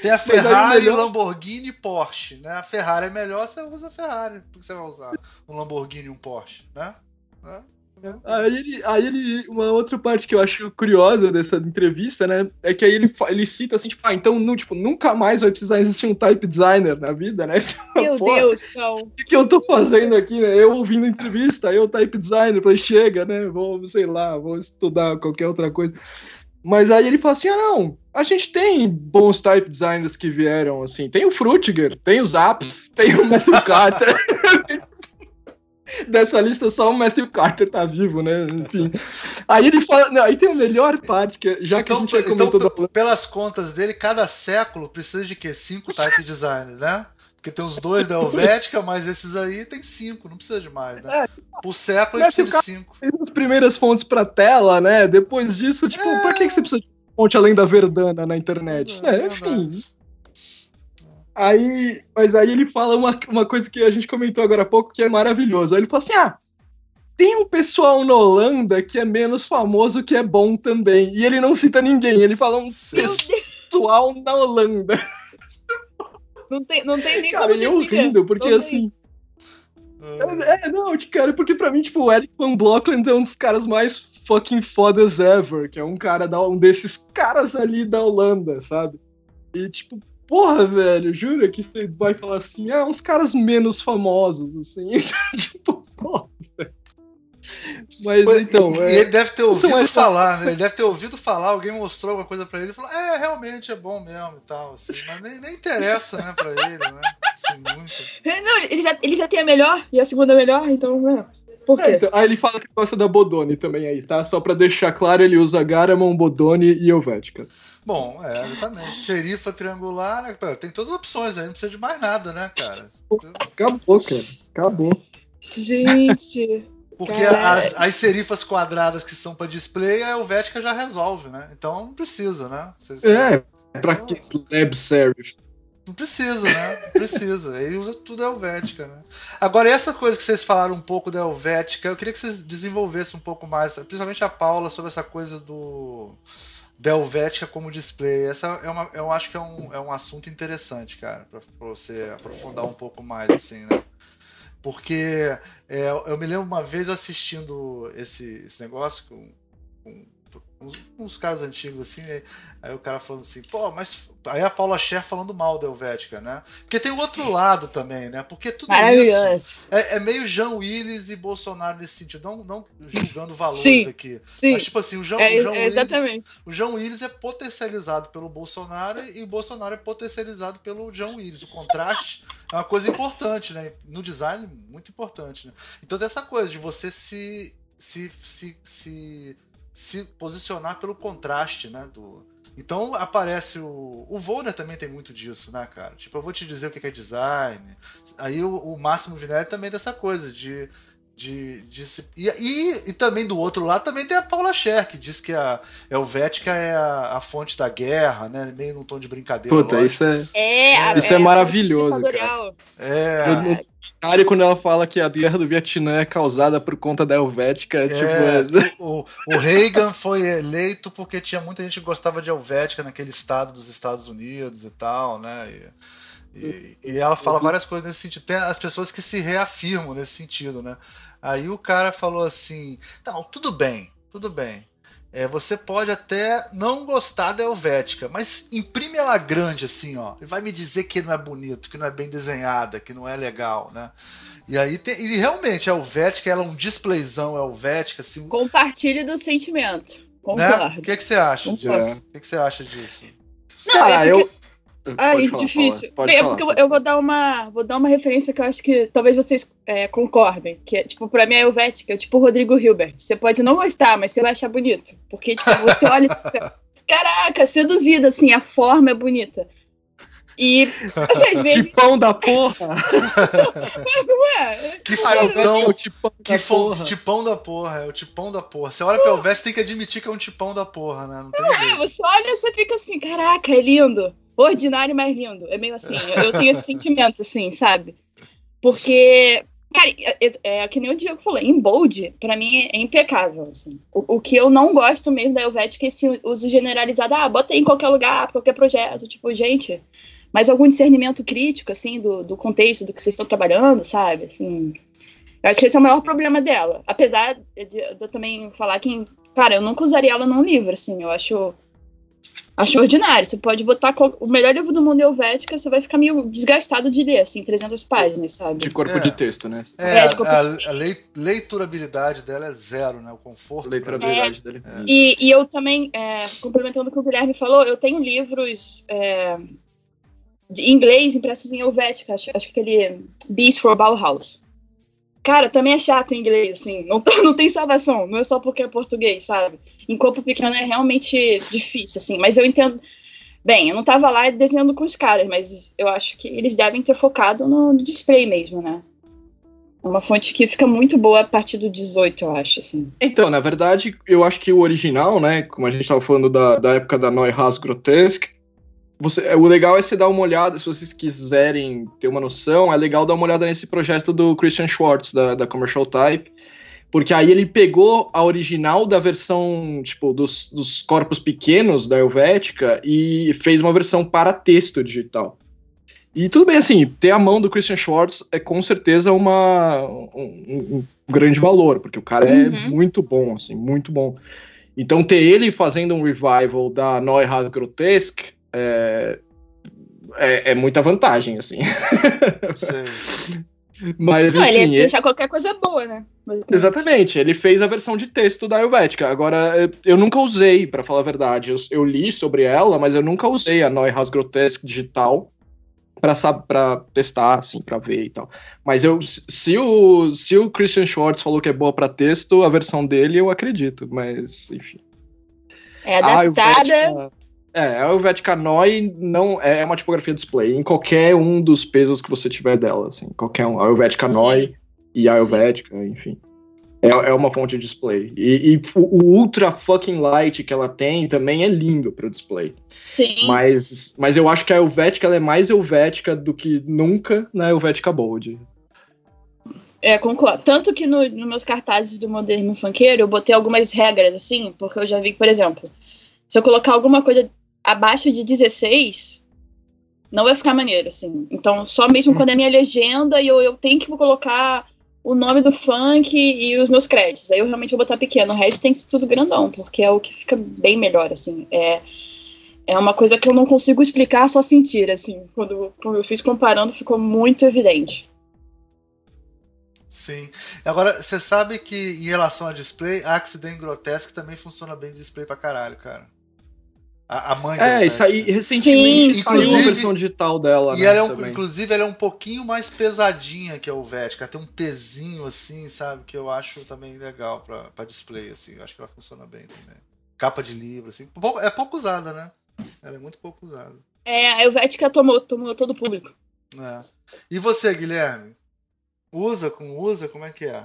B: Tem a
D: o
B: Ferrari,
D: melhor-
B: Lamborghini e Porsche, né? A Ferrari é melhor, você usa a Ferrari. Por que você vai usar um Lamborghini e um Porsche, né? Né?
D: Aí ele, aí ele. Uma outra parte que eu acho curiosa dessa entrevista, né? É que aí ele, ele cita assim, tipo, ah, então nu- tipo, nunca mais vai precisar existir um type designer na vida, né?
C: Meu
D: Pô,
C: Deus, não.
D: O que, que eu tô fazendo aqui, né? Eu ouvindo entrevista, eu type designer, falei, chega, né? Vou, sei lá, vou estudar qualquer outra coisa. Mas aí ele fala assim: ah, não, a gente tem bons type designers que vieram, assim. Tem o Frutiger, tem o Zap, tem o Matthew Carter. Dessa lista, só o Matthew Carter tá vivo, né? Enfim. Aí ele fala. Não, aí tem a melhor parte, que já que a
B: Então,
D: gente já
B: então,
D: comentou da
B: p- pelas contas dele, cada século precisa de quê? Cinco type designers, né? Porque tem os dois da Helvética, mas esses aí tem cinco, não precisa de mais, né? Por século ele precisa de cinco.
D: fez as primeiras fontes pra tela, né? Depois disso, tipo, pra que, que você precisa de fonte além da Verdana na internet?
B: É,
D: É, enfim. Aí, mas aí ele fala uma, uma coisa que a gente comentou agora há pouco que é maravilhoso. Aí ele fala assim: ah, tem um pessoal na Holanda que é menos famoso que é bom também. E ele não cita ninguém, ele fala um pessoal na Holanda.
C: não tem, não tem nem
D: Cara,
C: como
D: eu
C: defender.
D: rindo, porque
C: Não
D: assim.
B: Ah,
D: É, é, não, cara, porque pra mim, tipo, o Eric Van Blockland é um dos caras mais fucking fodas ever, que é um cara da, um desses caras ali da Holanda, sabe? E tipo, porra, velho, jura que você vai falar assim, ah, uns caras menos famosos, assim, tipo, porra, velho. Mas
B: Pois-
D: então,
B: e,
D: é,
B: ele deve ter ouvido
D: é-
B: falar, né? Ele deve ter ouvido falar, alguém mostrou alguma coisa pra ele e falou: É, realmente é bom mesmo e tal. Assim, mas nem, nem interessa, né, pra ele, né? Assim, muito.
C: Não, ele já, ele já tem a melhor e a segunda melhor, então, né? Por
D: é,
C: quê?
D: então, aí ele fala que gosta da Bodoni também aí, tá? Só pra deixar claro, ele usa Garamond, Bodoni e Helvética.
B: Bom, é, exatamente. Serifa triangular, né? Pô, Tem todas as opções aí, não precisa de mais nada, né, cara?
D: Acabou, cara. Acabou.
C: Gente.
B: Porque as, as serifas quadradas que são pra display, a Helvética já resolve, né? Então não precisa, né? Você- você-
D: É, pra que lab serif?
B: Não precisa, né? Não precisa. Ele usa tudo Helvética, né? Agora, essa coisa que vocês falaram um pouco da Helvética, eu queria que vocês desenvolvessem um pouco mais, principalmente a Paula, sobre essa coisa do da Helvética como display. Essa é uma, eu acho que é um, é um assunto interessante, cara, pra você aprofundar um pouco mais, assim, né? Porque é, eu me lembro uma vez assistindo esse, esse negócio com, com uns, uns caras antigos, assim, aí, aí o cara falando assim, pô, mas. Aí a Paula Scher falando mal da Helvética, né? Porque tem o outro lado também, né? Porque tudo isso é, é meio Jean Willis e Bolsonaro nesse sentido. Não, não julgando valores
C: Sim,
B: aqui.
C: Sim.
B: Mas, tipo assim, o João,
C: É,
B: o João
C: é
B: Willis. O João Willis é potencializado pelo Bolsonaro e o Bolsonaro é potencializado pelo João Willis. O contraste é uma coisa importante, né? No design, muito importante, né? Então tem essa coisa de você se se, se, se, se posicionar pelo contraste, né? Do, então aparece o. O Volner também tem muito disso, né, cara? Tipo, eu vou te dizer o que é design. Aí o, o Máximo Vinelli também dessa coisa de De, de se- e, e, e também do outro lado também tem a Paula Scher, que diz que a Helvética é a, a fonte da guerra, né? Meio num tom de brincadeira.
D: Puta,
B: lógico.
D: isso é.
C: É, a-
D: Isso é
C: a
D: maravilhoso,
C: ditatorial.
B: É,
D: quando ela fala que a guerra do Vietnã é causada por conta da Helvética, é,
B: É,
D: tipo. é-
B: o, o Reagan foi eleito porque tinha muita gente que gostava de Helvética naquele estado dos Estados Unidos e tal, né? E, e- e ela fala várias coisas nesse sentido. Tem as pessoas que se reafirmam nesse sentido, né? Aí o cara falou assim: não, tudo bem, tudo bem. É, você pode até não gostar da Helvética, mas imprime ela grande assim, ó, e vai me dizer que não é bonito, que não é bem desenhada, que não é legal, né? E aí tem, e realmente a Helvética ela é um displayzão Helvética, assim,
C: Compartilhe do sentimento.
B: né?
C: Concordo.
B: O que, que você acha
C: Concordo.
B: disso? O que, que você acha disso?
C: Não, é porque...
D: eu.
C: Ai,
D: Pode falar,
C: difícil. Bem, é
D: falar,
C: porque eu, eu vou dar uma vou dar uma referência que eu acho que talvez vocês é, concordem. Que é, tipo, pra mim a Helvética é tipo o Rodrigo Hilbert. Você pode não gostar, mas você vai achar bonito. Porque, tipo, você olha e fica, Caraca, seduzida, assim, a forma é bonita. E, assim, às vezes.
D: Tipão da porra!
C: Não é?
B: Que
D: Ah, eu
B: fontão,
D: vejo o tipão
B: que
D: da porra.
B: tipão da porra, é o tipão da porra. Você olha pra Helvética, tem que admitir que é um tipão da porra, né? Não tem
C: É,
B: jeito.
C: você olha e você fica assim, caraca, é lindo. Ordinário, mas lindo. É meio assim, eu, eu tenho esse sentimento, assim, sabe? Porque, cara, é, é, que nem o Diego falou, em bold, pra mim é impecável, assim. O, o que eu não gosto mesmo da Helvética é esse uso generalizado, ah, bota aí em qualquer lugar, qualquer projeto, tipo, gente... Mas algum discernimento crítico, assim, do, do contexto do que vocês estão trabalhando, sabe? Assim, eu acho que esse é o maior problema dela. Apesar de, de eu também falar que, cara, eu nunca usaria ela num livro, assim. Eu acho. Acho ordinário. Você pode botar qual- o melhor livro do mundo em Helvética, você vai ficar meio desgastado de ler, assim, 300 páginas, sabe?
D: De corpo
B: É.
D: de texto, né?
B: É,
C: É, de
B: a, a- a lei- leiturabilidade dela é zero, né? O conforto.
D: Leiturabilidade dele.
C: E, e eu também, é, complementando o que o Guilherme falou, eu tenho livros é, de inglês impressos em Helvética, acho, acho que aquele Beast for Bauhaus. Cara, também é chato em inglês, assim, não, não tem salvação, não é só porque é português, sabe? Em corpo pequeno é realmente difícil, assim, mas eu entendo. Bem, eu não tava lá desenhando com os caras, mas eu acho que eles devem ter focado no, no display mesmo, né? É uma fonte que fica muito boa a partir do 18, eu acho, assim.
D: Então, na verdade, eu acho que o original, né? Como a gente estava falando da, da época da Neuhaus Grotesque, você, o legal é você dar uma olhada, se vocês quiserem ter uma noção, é legal dar uma olhada nesse projeto do Christian Schwartz, da, da Commercial Type, porque aí ele pegou a original da versão, tipo, dos, dos corpos pequenos da Helvética e fez uma versão para texto digital. E tudo bem, assim, ter a mão do Christian Schwartz é com certeza uma, um, um- grande valor, porque o cara é
C: Uhum.
D: muito bom, assim, muito bom. Então ter ele fazendo um revival da Neuhaus Grotesque é, é, é muita vantagem, assim.
B: Sei.
D: Mas,
C: Não, ele
D: enfim,
C: ia
D: é-
C: deixar qualquer coisa boa, né?
D: Exatamente, ele fez a versão de texto da Helvética. Agora, eu- nunca usei, pra falar a verdade. Eu, eu li sobre ela, mas eu nunca usei a Neuhaus Grotesque digital pra testar, assim, pra ver e tal. Mas eu, se- o, se o Christian Schwartz falou que é boa pra texto, a versão dele eu acredito, mas enfim.
C: É adaptada.
D: Helvética- é, a Helvética Noi não é uma tipografia display em qualquer um dos pesos que você tiver dela, assim, qualquer um. A Helvética
C: Sim.
D: Noi e a
C: Sim.
D: Helvética, enfim. É, é uma fonte de display. E, e o ultra fucking light que ela tem também é lindo pro display.
C: Sim.
D: Mas, mas eu acho que a Helvética ela é mais Helvética do que nunca na Helvética Bold.
C: É, concordo. Tanto que no, nos meus cartazes do moderno funkeiro eu botei algumas regras, assim, porque eu já vi que, por exemplo, se eu colocar alguma coisa abaixo de 16, não vai ficar maneiro, assim. Então, só mesmo quando é minha legenda e eu, eu tenho que colocar o nome do funk e os meus créditos. Aí eu realmente vou botar pequeno. O resto tem que ser tudo grandão, porque é o que fica bem melhor, assim. É, é uma coisa que eu não consigo explicar, só sentir, assim. Quando, quando eu fiz comparando, ficou muito evidente.
B: Sim. Agora, você sabe que em relação a display, Accident Grotesque também funciona bem de display pra caralho, cara. A, a mãe
D: É, isso aí
B: Helvética.
D: recentemente
C: Sim,
D: saiu a versão digital dela.
B: E
D: né,
B: ela é um,
D: também.
B: inclusive, ela é um pouquinho mais pesadinha que a Helvética. Tem um pezinho assim, sabe? Que eu acho também legal pra, pra display, assim. Eu acho que ela funciona bem também. Capa de livro, assim. Pouco- é pouco usada, né? Ela é muito pouco usada.
C: É, a Helvética tomou, tomou todo o público.
B: É. E você, Guilherme? Usa com usa? Como é que é?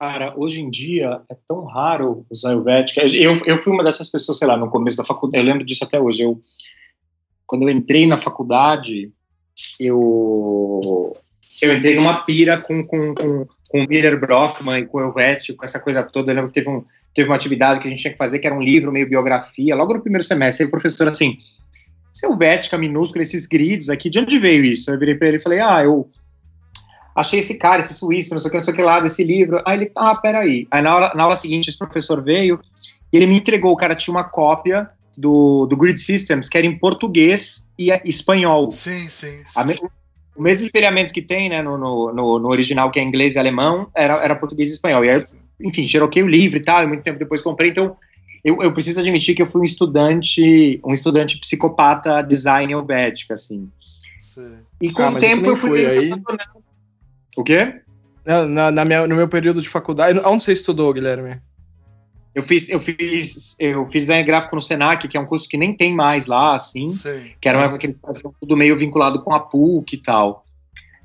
E: Cara, hoje em dia é tão raro usar Helvética. Eu, eu fui uma dessas pessoas, sei lá, no começo da faculdade, eu lembro disso até hoje. Eu, quando eu entrei na faculdade, eu, eu entrei numa pira com, com, com, com o Miller Brockman e com o Helvética, com essa coisa toda. Eu lembro que teve, um, teve uma atividade que a gente tinha que fazer, que era um livro meio biografia, logo no primeiro semestre. E o professor, assim, Helvética minúsculo, esses grids aqui, de onde veio isso? Eu virei pra ele e falei, ah, eu achei esse cara, esse suíço, não sei o que, não sei o que lá, desse livro. Aí ele, ah, peraí. Aí na aula, na aula seguinte, esse professor veio e ele me entregou, o cara tinha uma cópia do, do Grid Systems, que era em português e espanhol.
B: Sim, sim. sim.
E: A, o mesmo espelhamento que tem, né, no, no, no, original, que é inglês e alemão, era, era português e espanhol. E aí, enfim, xeroquei o livro e tal, e muito tempo depois comprei, então eu, eu preciso admitir que eu fui um estudante, um estudante psicopata design helvética, assim. Sim. E com ah, o tempo eu fui...
D: Aí...
E: O quê?
D: Na, na minha, no meu período de faculdade. Onde você estudou, Guilherme?
E: Eu fiz, eu fiz, eu fiz design gráfico no Senac, que é um curso que nem tem mais lá, assim. Sim. Que era uma época que eles faziam tudo meio vinculado com a PUC e tal.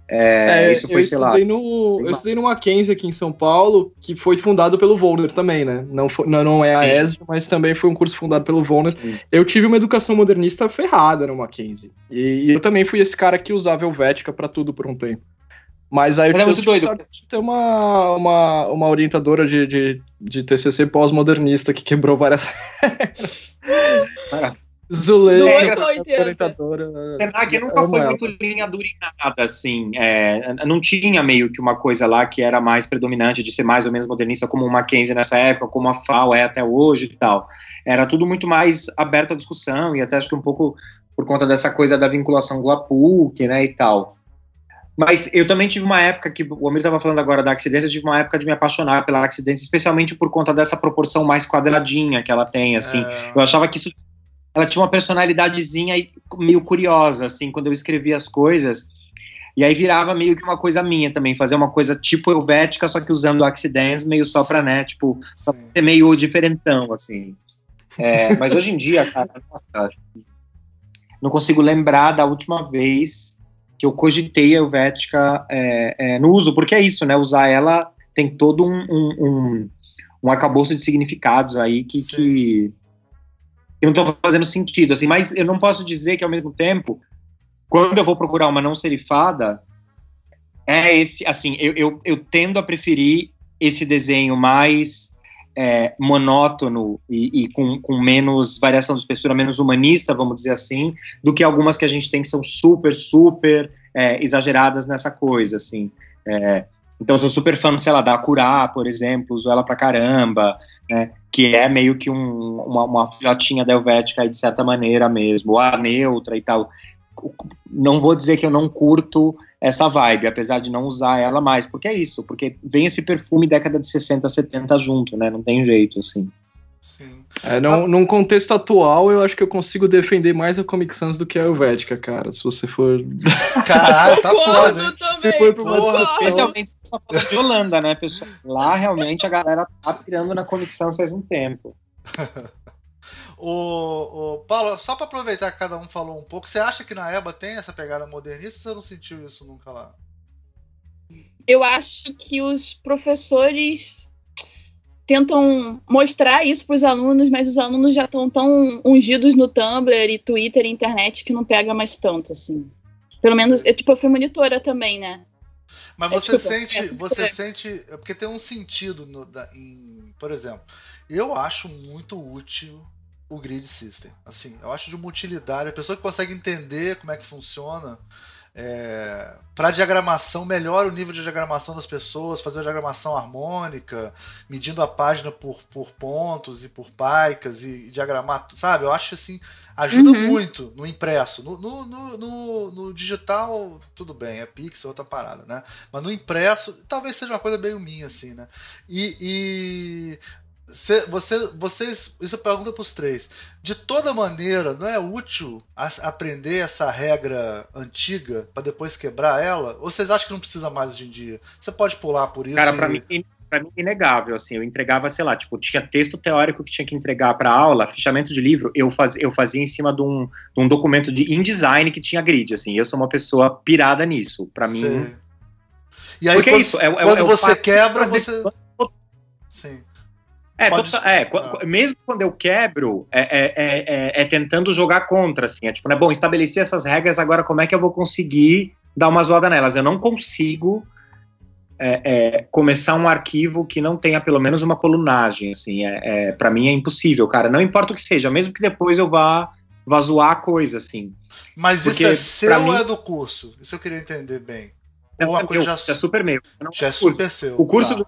D: É, é, isso foi, eu sei estudei lá. No, eu estudei no Mackenzie aqui em São Paulo, que foi fundado pelo Volner também, né? Não, foi, não, não é a ESG, mas também foi um curso fundado pelo Volner. Sim. Eu tive uma educação modernista ferrada no Mackenzie. E, e eu também fui esse cara que usava Helvética para tudo por um tempo. Mas aí eu
E: é muito doido.
D: ter uma, uma, uma orientadora de, de, de TCC pós-modernista que quebrou várias.
E: Zuleika, orientadora. Senac nunca foi ela. muito linha dura em nada, assim. É, não tinha meio que uma coisa lá que era mais predominante de ser mais ou menos modernista, como o Mackenzie nessa época, como a FAO é até hoje e tal. Era tudo muito mais aberto à discussão, e até acho que um pouco por conta dessa coisa da vinculação do APUC, né, e tal. Mas eu também tive uma época que o Amir estava falando agora da Axidência, eu tive uma época de me apaixonar pela Axidência, especialmente por conta dessa proporção mais quadradinha que ela tem, assim. É... Eu achava que isso ela tinha uma personalidadezinha meio curiosa, assim, quando eu escrevia as coisas. E aí virava meio que uma coisa minha também, fazer uma coisa tipo helvética, só que usando o Axidance meio só pra, né, tipo, pra ser meio diferentão, assim. É, mas hoje em dia, cara, nossa, não consigo lembrar da última vez que eu cogitei a Helvética é, é, no uso, porque é isso, né? Usar ela tem todo um, um, um, um arcabouço de significados aí que, que, que não estão fazendo sentido, assim, mas eu não posso dizer que ao mesmo tempo, quando eu vou procurar uma não serifada, é esse, assim, eu, eu, eu tendo a preferir esse desenho mais é, monótono e, e com, com, menos variação de espessura, menos humanista, vamos dizer assim, do que algumas que a gente tem que são super, super é, exageradas nessa coisa, assim. É, então, sou super fã, sei lá, da Curá, por exemplo, uso ela pra caramba, né, que é meio que um, uma, uma filhotinha aí, de certa maneira mesmo, a neutra e tal. Não vou dizer que eu não curto essa vibe, apesar de não usar ela mais, porque é isso, porque vem esse perfume década de 60, 70 junto, né? Não tem jeito, assim.
D: Sim. É, num, num, contexto atual, eu acho que eu consigo defender mais a Comic Sans do que a Helvética, cara. Se você for.
B: Caralho, tá foda.
E: Se for pro uma Especialmente se for de Holanda, né, pessoal? Lá realmente a galera tá pirando na Comic Sans faz um tempo.
B: O, o Paulo, só para aproveitar que cada um falou um pouco, você acha que na EBA tem essa pegada modernista ou você não sentiu isso nunca lá?
C: Eu acho que os professores tentam mostrar isso para os alunos, mas os alunos já estão tão ungidos no Tumblr e Twitter e internet que não pega mais tanto, assim. Pelo menos, eu, tipo, eu fui monitora também, né?
B: Mas é, você desculpa, sente, é, você sente, é porque tem um sentido no, da, em, por exemplo, eu acho muito útil o grid system. Assim, eu acho de uma utilidade. A pessoa que consegue entender como é que funciona. É, para diagramação, melhora o nível de diagramação das pessoas, fazer a diagramação harmônica, medindo a página por, por pontos e por paicas e, e diagramar, sabe? Eu acho assim, ajuda uhum. muito no impresso. No, no, no, no, digital, tudo bem, é pixel, outra parada, né? Mas no impresso, talvez seja uma coisa meio minha, assim, né? E, e você, vocês, isso pergunta para os três. De toda maneira, não é útil aprender essa regra antiga para depois quebrar ela? Ou vocês acham que não precisa mais hoje em dia? Você pode pular por isso?
E: Cara, para e... mim, para mim inegável, assim, eu entregava, sei lá, tipo, tinha texto teórico que tinha que entregar para aula, fichamento de livro, eu, faz, eu fazia em cima de um, de um documento de InDesign que tinha grid, assim, eu sou uma pessoa pirada nisso, para mim...
B: E aí, Porque é quando, é isso, é, quando é, você quebra, você Sim.
E: É,
B: Pode-
E: tota- é,
B: ah.
E: mesmo quando eu quebro, é, é- é- é- é tentando jogar contra, assim. É tipo, né, bom, estabeleci essas regras, agora como é que eu vou conseguir dar uma zoada nelas? Eu não consigo é, é, começar um arquivo que não tenha pelo menos uma colunagem, assim. É, é, para mim é impossível, cara. Não importa o que seja, mesmo que depois eu vá, vá zoar a coisa, assim.
B: Mas isso
E: Porque,
B: é
E: pra
B: seu
E: mim-
B: ou é do curso? Isso eu queria entender bem.
E: É,
B: Ou a
E: meu,
B: coisa já,
E: é super meu. Não
B: já é super seu.
E: O curso
B: Tá.
E: do-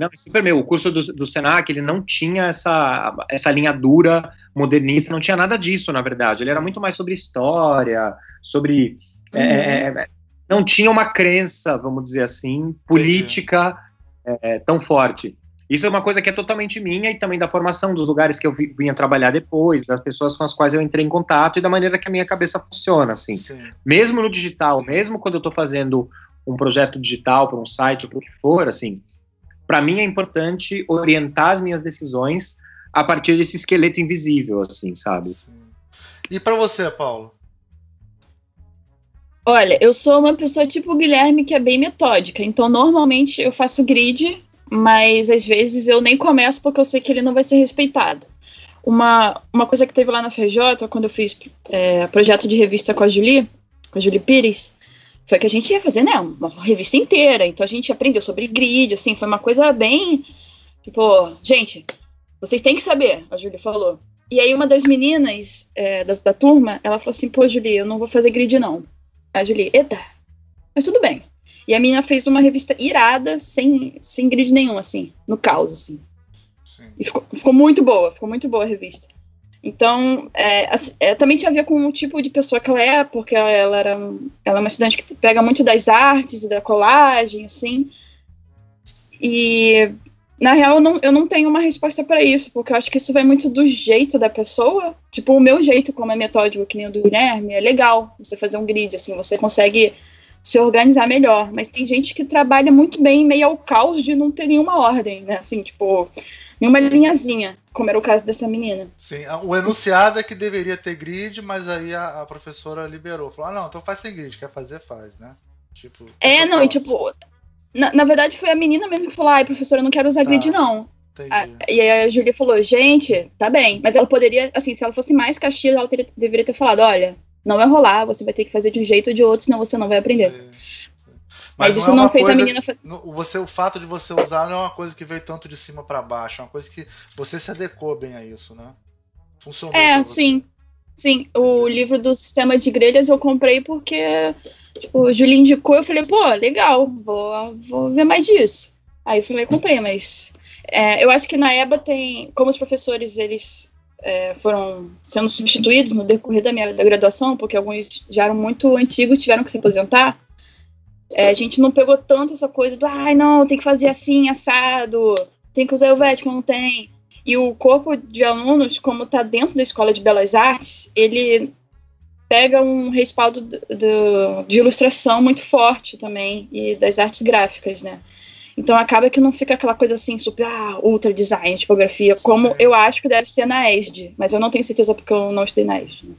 E: Não, é super meu. O curso do, do Senac, ele não tinha essa, essa linha dura, modernista, não tinha nada disso, na verdade. Ele era muito mais sobre história, sobre. é, é, é, não tinha uma crença, vamos dizer assim, política é, tão forte. Isso é uma coisa que é totalmente minha e também da formação dos lugares que eu vi- vinha trabalhar depois, das pessoas com as quais eu entrei em contato e da maneira que a minha cabeça funciona, assim
B: Sim.
E: mesmo no digital, mesmo quando eu estou fazendo um projeto digital para um site ou para o que for, assim, para mim é importante orientar as minhas decisões a partir desse esqueleto invisível, assim, sabe?
B: Sim. E pra você, Paulo?
C: Olha, eu sou uma pessoa tipo o Guilherme que é bem metódica. Então, normalmente eu faço grid, mas às vezes eu nem começo porque eu sei que ele não vai ser respeitado. Uma, uma coisa que teve lá na FJ, quando eu fiz é, projeto de revista com a Julie, com a Julie Pires, foi que a gente ia fazer, né, uma revista inteira. Então a gente aprendeu sobre grid, assim, foi uma coisa bem. Tipo, gente, vocês têm que saber, a Julie falou. E aí uma das meninas é, da, da turma, ela falou assim, pô, Julie, eu não vou fazer grid, não. A Julie, eita, mas tudo bem. E a menina fez uma revista irada, sem, sem grid nenhum, assim, no caos, assim.
B: Sim.
C: E ficou, ficou muito boa, ficou muito boa a revista. Então, é, assim, é, também tinha a ver com o tipo de pessoa que ela é, porque ela, ela era ela é uma estudante que pega muito das artes e da colagem, assim. E, na real, eu não, eu não tenho uma resposta para isso, porque eu acho que isso vai muito do jeito da pessoa. Tipo, o meu jeito, como é metódico, que nem o do Guilherme, é legal você fazer um grid, assim, você consegue se organizar melhor. Mas tem gente que trabalha muito bem em meio ao caos de não ter nenhuma ordem, né? Assim, tipo, nenhuma linhazinha, como era o caso dessa menina.
B: Sim, a- o enunciado é que deveria ter grid, mas aí a, a professora liberou. Falou: ah, não, então faz sem grid, quer fazer, faz, né? Tipo.
C: É, não, e tipo, na, na verdade foi a menina mesmo que falou, ai, professora, eu não quero usar
B: Tá.
C: grid, não.
B: Entendi.
C: Ah, e aí a Júlia falou, gente, tá bem, mas ela poderia, assim, se ela fosse mais caxias, ela teria- deveria ter falado, olha, não vai rolar, você vai ter que fazer de um jeito ou de outro, senão você não vai aprender.
B: Sim, sim.
C: Mas, isso
B: é
C: não fez
B: coisa-
C: a menina.
B: você, o fato de você usar não é uma coisa que veio tanto de cima pra baixo, é uma coisa que você se adequou bem a isso, né? Funcionou.
C: É, sim. Sim, o livro do sistema de grelhas eu comprei porque tipo, o Julinho indicou, eu falei, pô, legal, vou, vou ver mais disso. Aí eu falei, comprei, mas é, eu acho que na EBA tem, como os professores eles é, foram sendo substituídos no decorrer da minha da graduação, porque alguns já eram muito antigos e tiveram que se aposentar, é, a gente não pegou tanto essa coisa do, ai não, tem que fazer assim, assado, tem que usar o vético, não tem. E o corpo de alunos, como está dentro da Escola de Belas Artes, ele pega um respaldo do- do- de ilustração muito forte também, e das artes gráficas, né? Então acaba que não fica aquela coisa assim, super, ah, ultra design, tipografia, como
B: Sim.
C: eu acho que deve ser na ESD, mas eu não tenho certeza porque eu não estudei na ESD. né?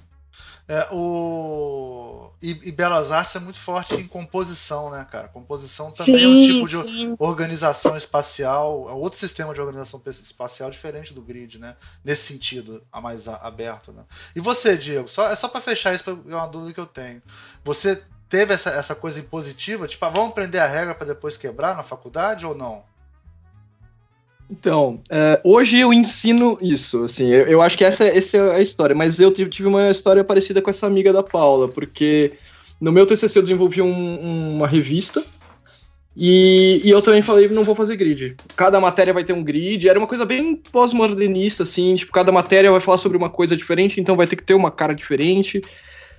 B: É, o... e, e Belas Artes é muito forte em composição, né, cara? Composição também é um tipo de
C: sim.
B: organização espacial, é outro sistema de organização espacial diferente do grid, né? Nesse sentido, a mais aberto, né? E você, Diego, só, é só para fechar isso, é uma dúvida que eu tenho. Você teve essa, essa coisa impositiva, tipo, ah, vamos aprender a regra para depois quebrar na faculdade ou não?
D: Então, é, hoje eu ensino isso, assim, eu, eu acho que essa, essa é a história, mas eu tive, tive uma história parecida com essa amiga da Paula, porque no meu TCC eu desenvolvi um- uma revista e, e eu também falei, não vou fazer grid. Cada matéria vai ter um grid, era uma coisa bem pós-modernista, assim, tipo, cada matéria vai falar sobre uma coisa diferente, então vai ter que ter uma cara diferente.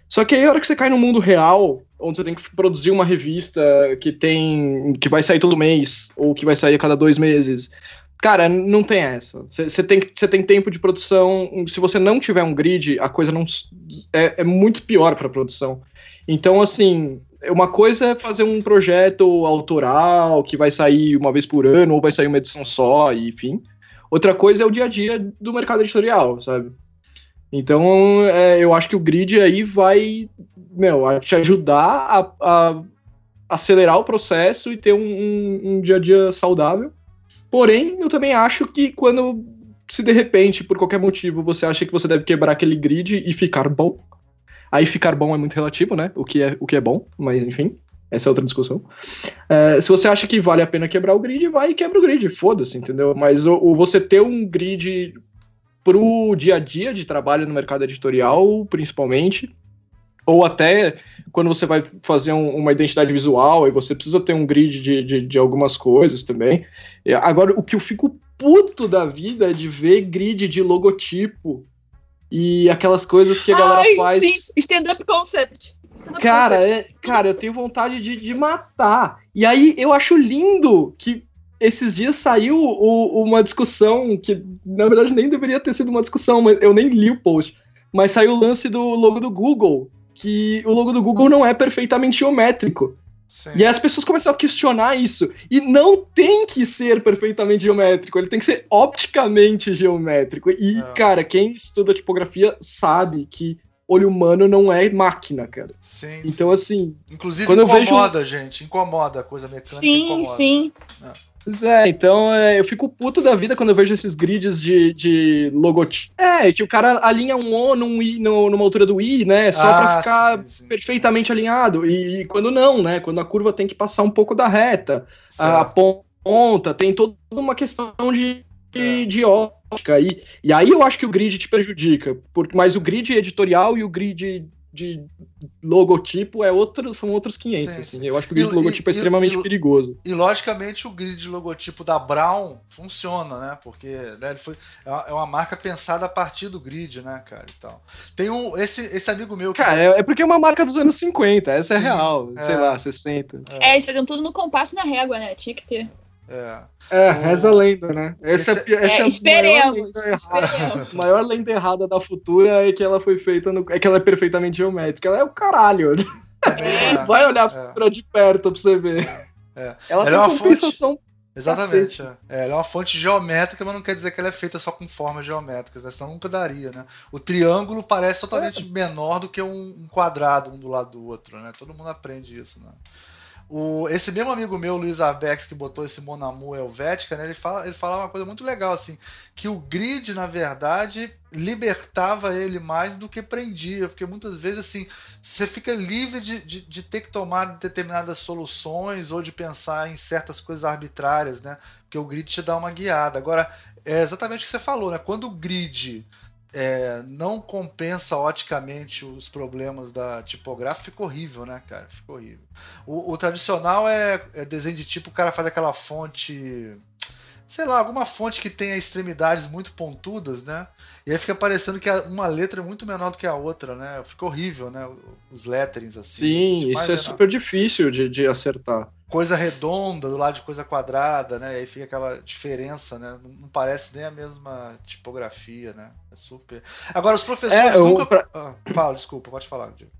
D: Só que aí a hora que você cai no mundo real, onde você tem que produzir uma revista que tem. que vai sair todo mês, ou que vai sair a cada dois meses. Cara, não tem essa. Você tem, tem tempo de produção. Se você não tiver um grid, a coisa não. É, é muito pior para produção. Então, assim, uma coisa é fazer um projeto autoral que vai sair uma vez por ano, ou vai sair uma edição só, enfim. Outra coisa é o dia a dia do mercado editorial, sabe? Então, é, eu acho que o grid aí vai meu, te ajudar a, a acelerar o processo e ter um, um- um dia a dia saudável. Porém, eu também acho que quando, se de repente, por qualquer motivo, você acha que você deve quebrar aquele grid e ficar bom, aí ficar bom é muito relativo, né? O que é, o que é bom, mas enfim, essa é outra discussão. É, se você acha que vale a pena quebrar o grid, vai e quebra o grid, foda-se, entendeu? Mas o, o você ter um grid pro dia a dia de trabalho no mercado editorial, principalmente, ou até quando você vai fazer um, uma identidade visual, e você precisa ter um grid de, de, de, algumas coisas também. Agora, o que eu fico puto da vida é de ver grid de logotipo e aquelas coisas que a galera
C: Ai,
D: faz.
C: Sim, stand-up concept. Stand
D: cara, é, cara, eu tenho vontade de, de matar. E aí eu acho lindo que esses dias saiu o, uma discussão que, na verdade, nem deveria ter sido uma discussão, mas eu nem li o post. Mas saiu o lance do logo do Google, que o logo do Google não é perfeitamente geométrico. Sim. E aí as pessoas começam a questionar isso. E não tem que ser perfeitamente geométrico, ele tem que ser opticamente geométrico. E, é. cara, quem estuda tipografia sabe que olho humano não é máquina, cara.
B: Sim.
D: Então, sim. assim.
B: Inclusive, quando incomoda, eu vejo... gente. Incomoda a coisa mecânica.
C: Sim,
B: incomoda.
C: sim.
D: É. Pois é, então é, eu fico puto da vida quando eu vejo esses grids de, de logotipo. É, que o cara alinha um O num I, no, numa altura do I, né? Só ah, pra ficar sim, sim. perfeitamente alinhado. E, quando não, né? Quando a curva tem que passar um pouco da reta, certo. a ponta, tem toda uma questão de, de, é. de ótica. E, e aí eu acho que o grid te prejudica. Porque, mas o grid editorial e o grid de logotipo é outro, são outros 500. Sim, assim. sim. Eu acho que o grid e, de logotipo é e, é extremamente e, perigoso.
B: E logicamente o grid de logotipo da Brown funciona, né? Porque né, ele foi, é uma é marca pensada a partir do grid, né, cara? Então, tem um esse, esse amigo meu.
D: Cara, é, é, porque é uma marca dos anos 50, essa é sim, é real, sei lá, 60.
C: É. eles faziam tudo no compasso na régua, né? Tinha que ter.
B: É,
D: é o... reza a lenda, né? Essa,
C: esse... é, essa é, esperemos,
D: a esperemos. maior lenda errada da Futura é que ela foi feita no... é que ela é perfeitamente geométrica. Ela é o caralho. É, Vai olhar a Futura de perto pra você ver.
B: É.
D: Ela,
B: ela
D: tem
B: é uma
D: compensação
B: fonte... Exatamente. É. é. ela é uma fonte geométrica, mas não quer dizer que ela é feita só com formas geométricas, né? senão nunca daria, né? O triângulo parece totalmente é. menor do que um quadrado um do lado do outro, né? Todo mundo aprende isso, né? O, esse mesmo amigo meu, Luiz Arbex, que botou esse Monamu Helvética, né, ele, fala, ele falava uma coisa muito legal, assim, que o grid, na verdade, libertava ele mais do que prendia, porque muitas vezes, assim, você fica livre de, de, de ter que tomar determinadas soluções ou de pensar em certas coisas arbitrárias, né, porque o grid te dá uma guiada. Agora, é exatamente o que você falou, né, quando o grid é, não compensa oticamente os problemas da tipográfica, fica horrível, né, cara? Fica horrível. O, o tradicional é, é, desenho de tipo, o cara faz aquela fonte. Sei lá, alguma fonte que tenha extremidades muito pontudas, né? E aí fica parecendo que uma letra é muito menor do que a outra, né? Fica horrível, né? Os letterings assim.
D: Sim, isso é super difícil de, de acertar
B: coisa redonda do lado de coisa quadrada, né? E aí fica aquela diferença, né? Não parece nem a mesma tipografia, né? É super. Agora, os professores
D: é, eu,
B: nunca.
D: Pra...
B: Ah, fala, desculpa, pode falar, Diego.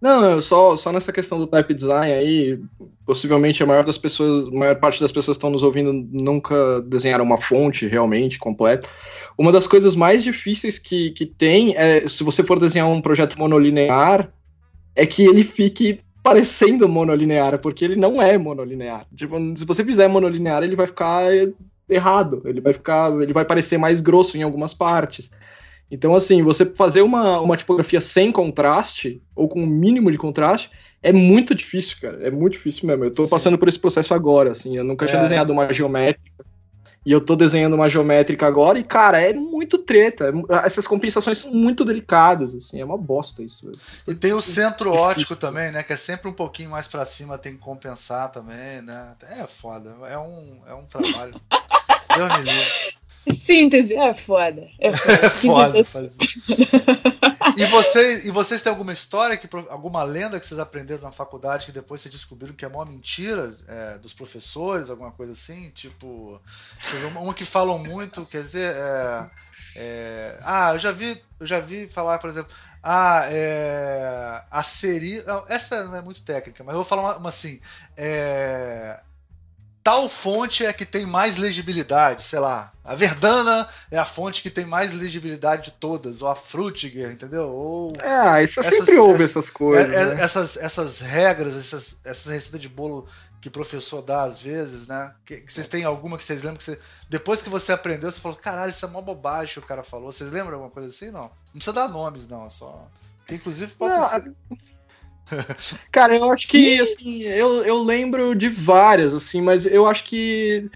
D: Não, só, só nessa questão do type design aí, possivelmente a maior das pessoas, a maior parte das pessoas que estão nos ouvindo nunca desenharam uma fonte realmente completa. Uma das coisas mais difíceis que, que tem é, se você for desenhar um projeto monolinear, é que ele fique parecendo monolinear, porque ele não é monolinear. Tipo, se você fizer monolinear, ele vai ficar errado, ele vai ficar, ele vai parecer mais grosso em algumas partes. Então, assim, você fazer uma, uma tipografia sem contraste, ou com um mínimo de contraste, é muito difícil, cara. É muito difícil mesmo. Eu tô Sim. passando por esse processo agora, assim. Eu nunca é. tinha desenhado uma geométrica e eu tô desenhando uma geométrica agora e, cara, é muito treta. Essas compensações são muito delicadas, assim, é uma bosta isso.
B: E tem o centro ótico também, né? Que é sempre um pouquinho mais para cima, tem que compensar também, né? É foda, é um, é um trabalho. Deus me livre.
C: Síntese, é foda. É foda. É foda
B: e, vocês, e vocês têm alguma história, que, alguma lenda que vocês aprenderam na faculdade que depois vocês descobriram que é mó mentira é, dos professores, alguma coisa assim? Tipo, uma, que falam muito, quer dizer, é, é, ah, eu já vi, eu já vi falar, por exemplo, ah, é, a seria, essa não é muito técnica, mas eu vou falar uma, uma assim, é, tal fonte é que tem mais legibilidade, sei lá. A Verdana é a fonte que tem mais legibilidade de todas, ou a Frutiger, entendeu? Ou
D: é, isso essas, sempre houve essas coisas. É,
B: né? essas, essas regras, essas, essas receitas de bolo que professor dá às vezes, né? Que, que vocês têm alguma que vocês lembram que você, depois que você aprendeu, você falou, caralho, isso é mó bobagem que o cara falou. Vocês lembram alguma coisa assim? Não. Não precisa dar nomes, não, é só. Que inclusive pode
D: Não,
B: ser.
D: Cara, eu acho que assim, eu, eu lembro de várias, assim, mas eu acho que.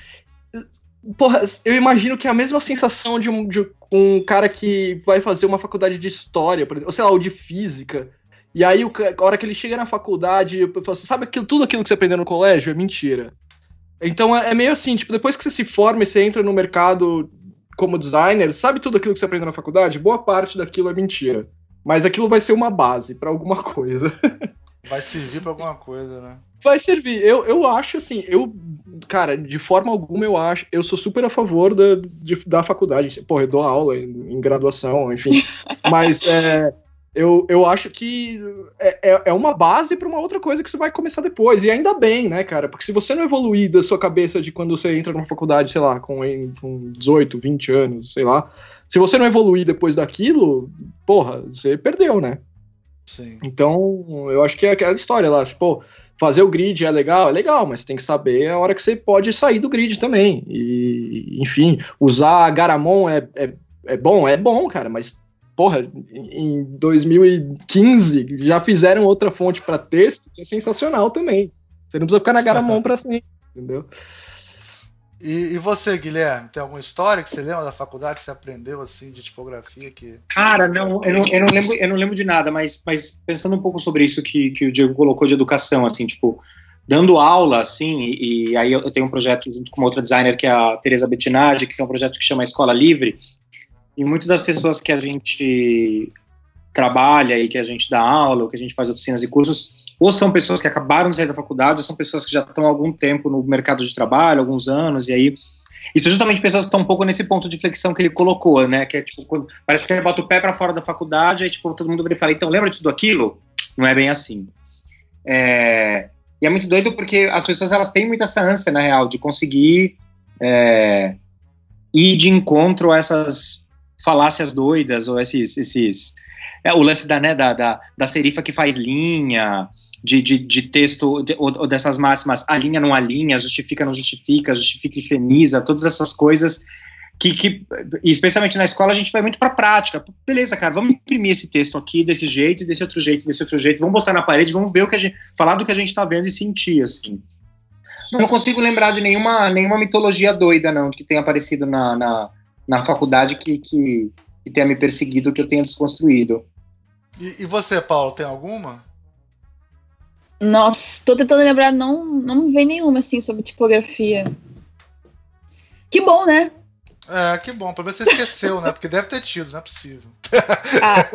D: Porra, eu imagino que é a mesma sensação de um, de um cara que vai fazer uma faculdade de história, por exemplo, ou sei lá, ou de física. E aí, a hora que ele chega na faculdade, eu falo assim, sabe aquilo, tudo aquilo que você aprendeu no colégio é mentira. Então é, é meio assim, tipo, depois que você se forma e você entra no mercado como designer, sabe tudo aquilo que você aprendeu na faculdade? Boa parte daquilo é mentira. Mas aquilo vai ser uma base pra alguma coisa.
B: Vai servir pra alguma coisa, né?
D: Vai servir. Eu, eu acho assim, eu, cara, de forma alguma eu acho, eu sou super a favor da, de- da faculdade. Porra, eu dou aula em, em graduação, enfim. Mas é, eu, eu acho que é, é- é uma base pra uma outra coisa que você vai começar depois. E ainda bem, né, cara? Porque se você não evoluir da sua cabeça de quando você entra numa faculdade, sei lá, com, com 18, 20 anos, sei lá. Se você não evoluir depois daquilo, porra, você perdeu, né?
B: Sim.
D: Então, eu acho que é aquela história lá, tipo, fazer o grid é legal, é legal, mas tem que saber a hora que você pode sair do grid também. E, enfim, usar Garamon é, é, é bom, é bom, cara, mas, porra, em 2015 já fizeram outra fonte para texto que é sensacional também. Você não precisa ficar na Garamon pra sempre, entendeu?
B: E, e você, Guilherme, tem alguma história que você lembra da faculdade que você aprendeu assim de tipografia que.
E: Cara, não, eu não, eu não lembro, eu não lembro de nada, mas, mas pensando um pouco sobre isso que, que o Diego colocou de educação, assim, tipo, dando aula, assim, e, e aí eu tenho um projeto junto com uma outra designer que é a Teresa Bettinardi, que é um projeto que chama Escola Livre, e muitas das pessoas que a gente trabalha e que a gente dá aula, ou que a gente faz oficinas e cursos, ou são pessoas que acabaram de sair da faculdade, ou são pessoas que já estão há algum tempo no mercado de trabalho, alguns anos, e aí isso é justamente pessoas que estão um pouco nesse ponto de flexão que ele colocou, né? Que é tipo, quando, parece que você bota o pé para fora da faculdade, aí tipo, todo mundo vem e fala, então lembra de tudo aquilo? Não é bem assim. É, e é muito doido porque as pessoas elas têm muita essa ânsia, na real, de conseguir é, ir de encontro a essas falácias doidas, ou esses. esses é, o lance da, né, da, da, da serifa que faz linha, de, de, de texto, de, ou, ou dessas máximas, alinha, não alinha, justifica, não justifica, justifica e feniza, todas essas coisas que, que especialmente na escola, a gente vai muito para prática. Beleza, cara, vamos imprimir esse texto aqui desse jeito, desse outro jeito, desse outro jeito, vamos botar na parede, vamos ver o que a gente, falar do que a gente está vendo e sentir, assim. Não consigo lembrar de nenhuma, nenhuma mitologia doida, não, que tenha aparecido na, na, na faculdade que, que, que tenha me perseguido, que eu tenha desconstruído.
B: E, e você, Paulo, tem alguma?
C: Nossa, tô tentando lembrar, não, não vem nenhuma assim sobre tipografia. Que bom, né?
B: É, que bom, pelo menos você esqueceu, né? Porque deve ter tido, não é possível.
C: Ah,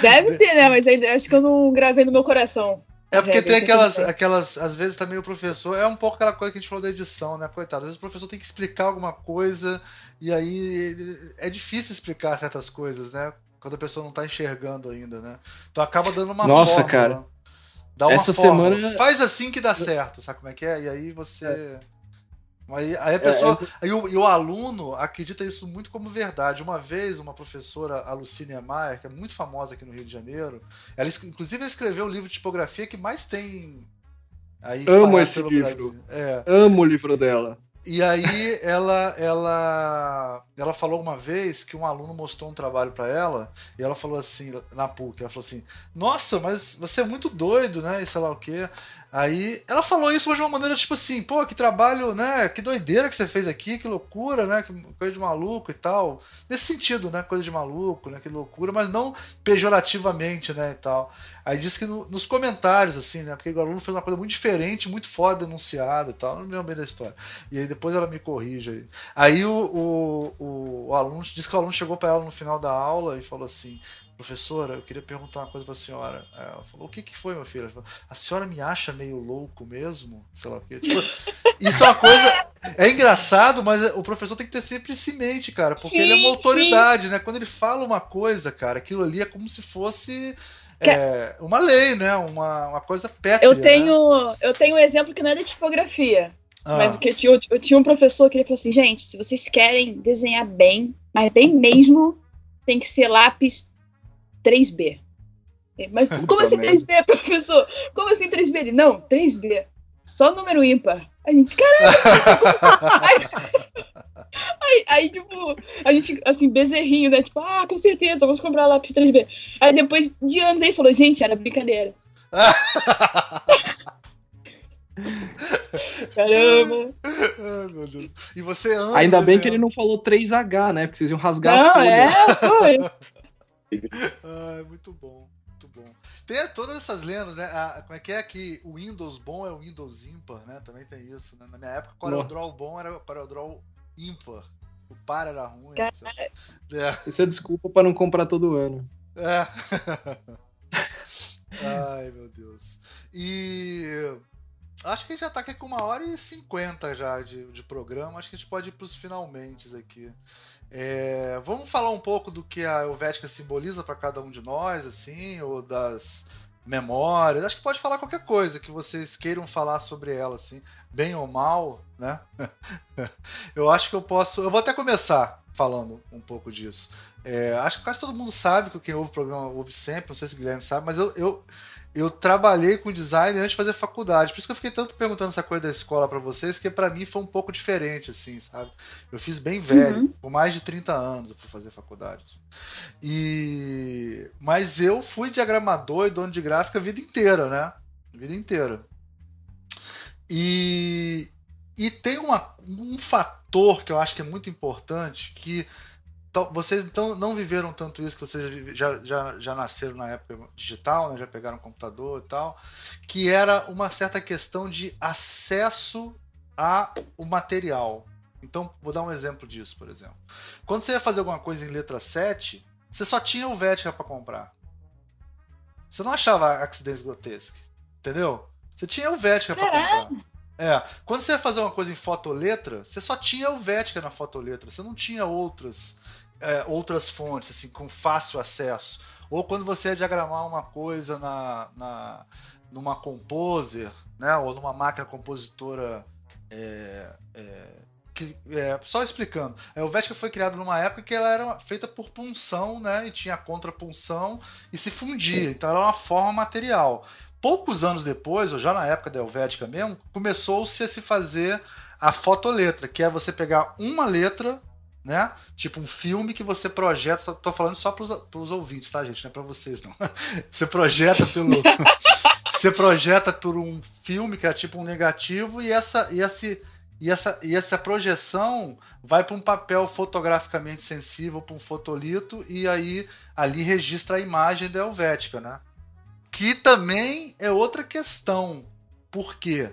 C: deve ter, né? Mas ainda acho que eu não gravei no meu coração.
B: É porque tem aquelas, aquelas, às vezes também o professor, é um pouco aquela coisa que a gente falou da edição, né, coitado, às vezes o professor tem que explicar alguma coisa, e aí é difícil explicar certas coisas, né, quando a pessoa não tá enxergando ainda, né, então acaba dando uma
D: Nossa,
B: fórmula,
D: cara.
B: Dá uma
D: Essa
B: fórmula,
D: semana-
B: faz assim que dá certo, sabe como é que é, e aí você... Aí, aí a pessoa, aí o, e o aluno acredita isso muito como verdade. Uma vez, uma professora, a Lucínia Maier, que é muito famosa aqui no Rio de Janeiro, ela inclusive escreveu o livro de tipografia que mais tem aí
D: Amo esse livro.
B: É.
D: Amo o livro dela.
B: E aí ela, ela, ela falou uma vez que um aluno mostrou um trabalho para ela e ela falou assim na PUC, ela falou assim: Nossa, mas você é muito doido, né? E sei lá o quê. Aí ela falou isso de uma maneira tipo assim: Pô, que trabalho, né? Que doideira que você fez aqui, que loucura, né? Que coisa de maluco e tal. Nesse sentido, né? Coisa de maluco, né? Que loucura, mas não pejorativamente, né? E tal. Aí disse que no- nos comentários, assim, né? Porque o aluno fez uma coisa muito diferente, muito foda denunciado e tal. Não me lembro bem da história. E aí depois ela me corrige aí. Aí o, o, o, o aluno disse que o aluno chegou para ela no final da aula e falou assim: Professora, eu queria perguntar uma coisa para a senhora. Ela falou: O que, que foi, meu filho? Falou, a senhora me acha meio louco mesmo? Sei lá o quê. Tipo, isso é uma coisa. É engraçado, mas o professor tem que ter sempre isso em mente, cara, porque
C: Sim,
B: ele é uma
C: sim.
B: autoridade, né? Quando ele fala uma coisa, cara, aquilo ali é como se fosse. é, uma lei, né? Uma, uma coisa pétrea.
C: Eu
B: né?
C: tenho, eu tenho um exemplo que não é da tipografia.
B: Ah,
C: Mas que eu eu tinha um professor que ele falou assim, gente, se vocês querem desenhar bem, mas bem mesmo, tem que ser lápis 3B. Mas como assim
D: merda.
C: 3B, professor? Como assim 3B? Ele, não, 3B. só número ímpar. A gente, caralho! aí, aí, aí, tipo, a gente, assim, bezerrinho, né? Tipo, ah, com certeza, vamos comprar lápis 3B. Aí depois de anos aí falou, gente, era brincadeira. Caramba!
B: Ai, meu Deus. E você ama.
D: Ainda bem que ele não falou 3H, né? Porque vocês iam rasgar
C: Não, é, foi.
B: Ai, muito bom, muito bom. Tem todas essas lendas, né? A- como é que é que o Windows bom é o Windows ímpar, né? Também tem isso, né? Na minha época, o CorelDRAW bom era o CorelDRAW ímpar. O par era ruim.
C: Cara.
B: É.
D: Isso é desculpa pra não comprar todo ano.
B: É. Ai, meu Deus. E acho que a gente já tá aqui com uma hora e cinquenta já de, de programa. Acho que a gente pode ir pros finalmente aqui. É, vamos falar um pouco do que a Helvética simboliza para cada um de nós, assim, ou das memórias. Acho que pode falar qualquer coisa que vocês queiram falar sobre ela, assim, bem ou mal, né? eu acho que eu posso. Eu vou até começar falando um pouco disso. É, acho que quase todo mundo sabe que quem ouve o programa ouve sempre, não sei se o Guilherme sabe, mas eu, eu, eu trabalhei com design antes de fazer faculdade. Por isso que eu fiquei tanto perguntando essa coisa da escola para vocês, que para mim foi um pouco diferente, assim, sabe? Eu fiz bem velho,
C: Uhum.
B: com mais de 30 anos eu fui fazer faculdade. E mas eu fui diagramador e dono de gráfica a vida inteira, né? A vida inteira. E e tem uma, um fator que eu acho que é muito importante que tal- vocês então não viveram tanto isso que vocês já, já, já nasceram na época digital, né? já pegaram computador e tal, que era uma certa questão de acesso ao material. Então, vou dar um exemplo disso, por exemplo. Quando você ia fazer alguma coisa em letra 7, você só tinha o Vética para comprar. Você não achava Accidents Grotesque, entendeu? Você tinha o Vética para comprar. É, quando você ia fazer uma coisa em fotoletra, você só tinha o Vética na fotoletra, você não tinha outras é, outras fontes assim com fácil acesso. Ou quando você ia diagramar uma coisa na, na numa composer, né, ou numa máquina compositora é, é, que, é, só explicando, a Helvética foi criada numa época que ela era feita por punção, né, e tinha contrapunção e se fundia, então era uma forma material. Poucos anos depois, ou já na época da Helvética mesmo, começou-se a se fazer a fotoletra, que é você pegar uma letra, né? Tipo um filme que você projeta. Tô falando só para os ouvintes, tá, gente? Não é para vocês, não. Você projeta pelo. você projeta por um filme que é tipo um negativo e essa. E esse, e essa, e essa projeção vai para um papel fotograficamente sensível, para um fotolito, e aí ali registra a imagem da Helvética, né? Que também é outra questão. Por quê?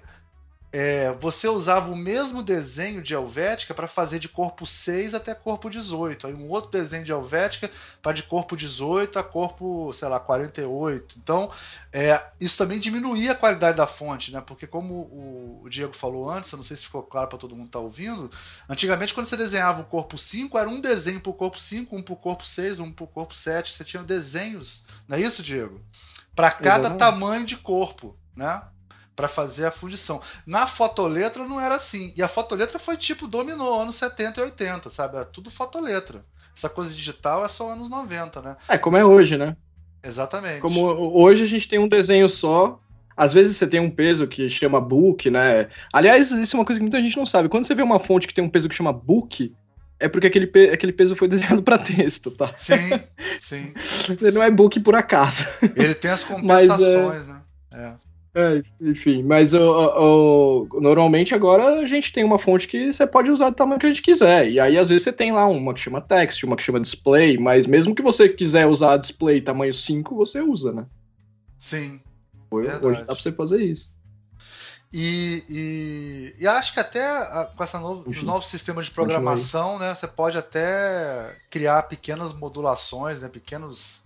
B: É, você usava o mesmo desenho de Helvética para fazer de corpo 6 até corpo 18. Aí um outro desenho de Helvética para de corpo 18 a corpo, sei lá, 48. Então, é, isso também diminuía a qualidade da fonte, né? Porque como o, o Diego falou antes, eu não sei se ficou claro para todo mundo que tá ouvindo, antigamente quando você desenhava o corpo 5, era um desenho para o corpo 5, um para o corpo 6, um para o corpo 7. Você tinha desenhos, não é isso, Diego? Para cada tamanho de corpo, né? Para fazer a fundição. Na fotoletra não era assim. E a fotoletra foi tipo dominou anos 70 e 80, sabe? Era tudo fotoletra. Essa coisa digital é só anos 90, né?
D: É, como é hoje, né?
B: Exatamente.
D: Como hoje a gente tem um desenho só. Às vezes você tem um peso que chama book, né? Aliás, isso é uma coisa que muita gente não sabe. Quando você vê uma fonte que tem um peso que chama book, é porque aquele, pe- aquele peso foi desenhado para texto, tá?
B: Sim, sim.
D: Ele não é book por acaso.
B: Ele tem as
D: Mas,
B: compensações, né? É.
D: É, enfim, mas o, normalmente agora a gente tem uma fonte que você pode usar do tamanho que a gente quiser. E aí, às vezes, você tem lá uma que chama text, uma que chama display, mas mesmo que você quiser usar display tamanho 5, você usa, né?
B: Sim.
D: Hoje
B: Verdade.
D: dá pra você fazer isso.
B: E, e, e acho que até ah, com essa novo, os novos sistemas de programação, né, você pode até criar pequenas modulações, né, pequenos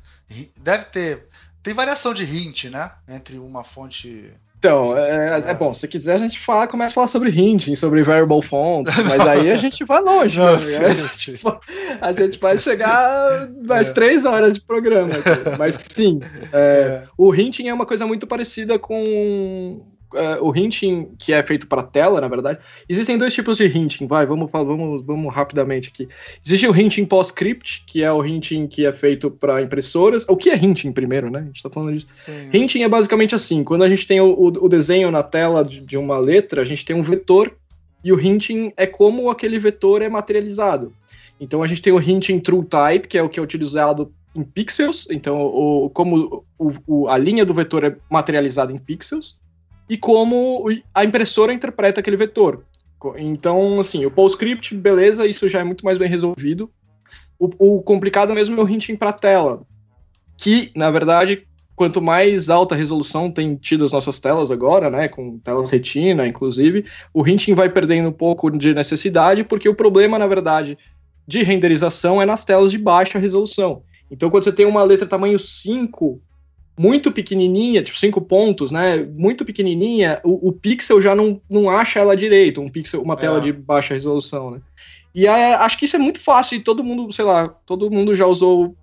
B: deve ter tem variação de hint, né, entre uma fonte
D: Então, é, é bom, se quiser a gente fala, começa a falar sobre hinting, sobre variable fonts, mas aí a gente vai longe,
B: Não,
D: né?
B: sim,
D: A
B: sim.
D: gente vai- A gente vai chegar mais
B: É.
D: três horas de programa. aqui. Mas sim, é,
B: É.
D: o hinting é uma coisa muito parecida com uh, o hinting que é feito para tela, na verdade, existem dois tipos de hinting. Vai, vamos vamos, vamos rapidamente aqui. Existe o hinting PostScript, que é o hinting que é feito para impressoras. O que é hinting primeiro, né? A gente está falando disso. Sim. Hinting é basicamente assim: quando a gente tem o, o desenho na tela de, de uma letra, a gente tem um vetor e o hinting é como aquele vetor é materializado. Então a gente tem o hinting true type, que é o que é utilizado em pixels, então o, como o, o, a linha do vetor é materializada em pixels, e como a impressora interpreta aquele vetor. Então, assim, o PostScript, beleza, isso já é muito mais bem resolvido. O, o complicado mesmo é o hinting para tela, que, na verdade, quanto mais alta resolução tem tido as nossas telas agora, né, com telas retina, inclusive, o hinting vai perdendo um pouco de necessidade, porque o problema, na verdade, de renderização é nas telas de baixa resolução. Então, quando você tem uma letra tamanho 5, muito pequenininha, tipo 5 pontos, né? Muito pequenininha, o, o, pixel já não, não acha ela direito, um pixel, uma tela é. de baixa resolução, né? E é, acho que isso é muito fácil e todo mundo, sei lá, todo mundo já usou,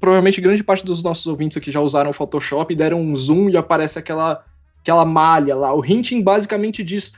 D: provavelmente grande parte dos nossos ouvintes aqui já usaram o Photoshop e deram um zoom e aparece aquela, aquela malha lá. O hinting basicamente diz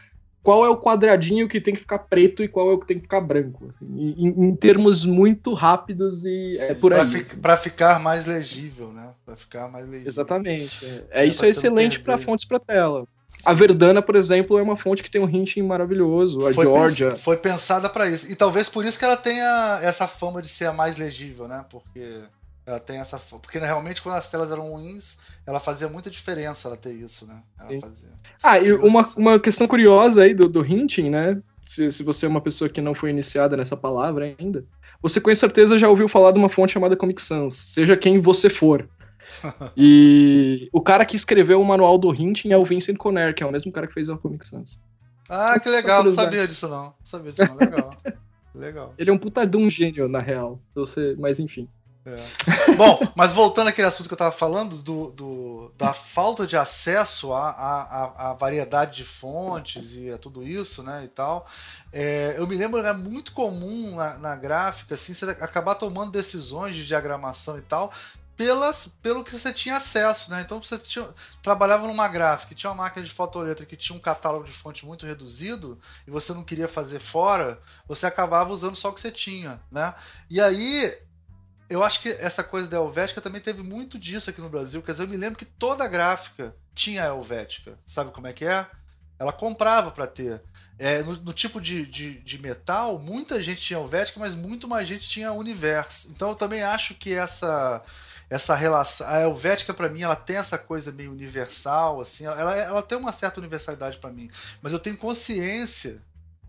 D: qual é o quadradinho que tem que ficar preto e qual é o que tem que ficar branco. Assim, em, em, termos muito rápidos e é Sim, é por aí. Para
B: assim. Pra ficar mais legível, né? Para ficar mais legível.
D: Exatamente. É, é isso é excelente para fontes para tela. Sim. A Verdana, por exemplo, é uma fonte que tem um hinting maravilhoso. A foi Georgia.
B: Pens foi pensada para isso. E talvez por isso que ela tenha essa fama de ser a mais legível, né? Porque ela tem essa. Porque né, realmente, quando as telas eram ruins, ela fazia muita diferença ela ter isso, né? Ela
D: fazia. Ah, e uma, uma questão curiosa aí do, do hinting, né? Se, se você é uma pessoa que não foi iniciada nessa palavra ainda, você com certeza já ouviu falar de uma fonte chamada Comic Sans, seja quem você for. e o cara que escreveu o manual do hinting é o Vincent Conner, que é o mesmo cara que fez o Comic Sans.
B: Ah, que legal, não sabia disso não. Não sabia disso não, legal. legal.
D: Ele é um puta de um gênio, na real. Você, mas enfim.
B: É. Bom, mas voltando àquele assunto que eu estava falando, do, do, da falta de acesso à, variedade de fontes e a tudo isso, né, e tal, é, eu me lembro, era muito comum na, na, gráfica, assim, você acabar tomando decisões de diagramação e tal, pelas, pelo que você tinha acesso, né? Então você tinha, trabalhava numa gráfica, tinha uma máquina de fotoletra que tinha um catálogo de fonte muito reduzido e você não queria fazer fora, você acabava usando só o que você tinha, né? E aí eu acho que essa coisa da Helvética também teve muito disso aqui no Brasil. Quer dizer, eu me lembro que toda gráfica tinha a Helvética. Sabe como é que é? Ela comprava para ter. É, no, no, tipo de, de, de, metal, muita gente tinha Helvética, mas muito mais gente tinha Universo. Então eu também acho que essa essa relação. A Helvética, para mim, ela tem essa coisa meio universal, assim. Ela, ela tem uma certa universalidade para mim. Mas eu tenho consciência,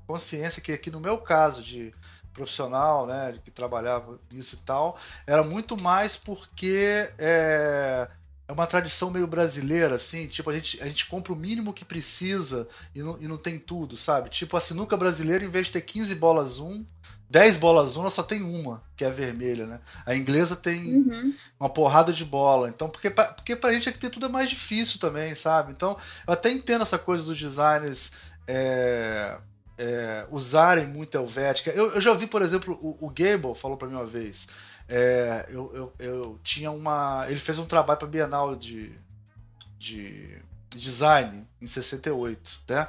B: consciência que aqui no meu caso de profissional, né, que trabalhava nisso e tal, era muito mais porque é, é uma tradição meio brasileira, assim, tipo, a gente, a gente compra o mínimo que precisa e não, e não tem tudo, sabe? Tipo, a sinuca brasileira, em vez de ter 15 bolas 1, 10 bolas 1, ela só tem uma, que é a vermelha, né? A inglesa tem uhum. uma porrada de bola. Então, porque, porque pra gente aqui ter tudo é mais difícil também, sabe? Então, eu até entendo essa coisa dos designers. É, é, usarem muito Helvética. Eu, eu, já ouvi, por exemplo, o, o Gable falou para mim uma vez. É, eu, eu, eu, tinha uma. Ele fez um trabalho para Bienal de, de design em 68, né?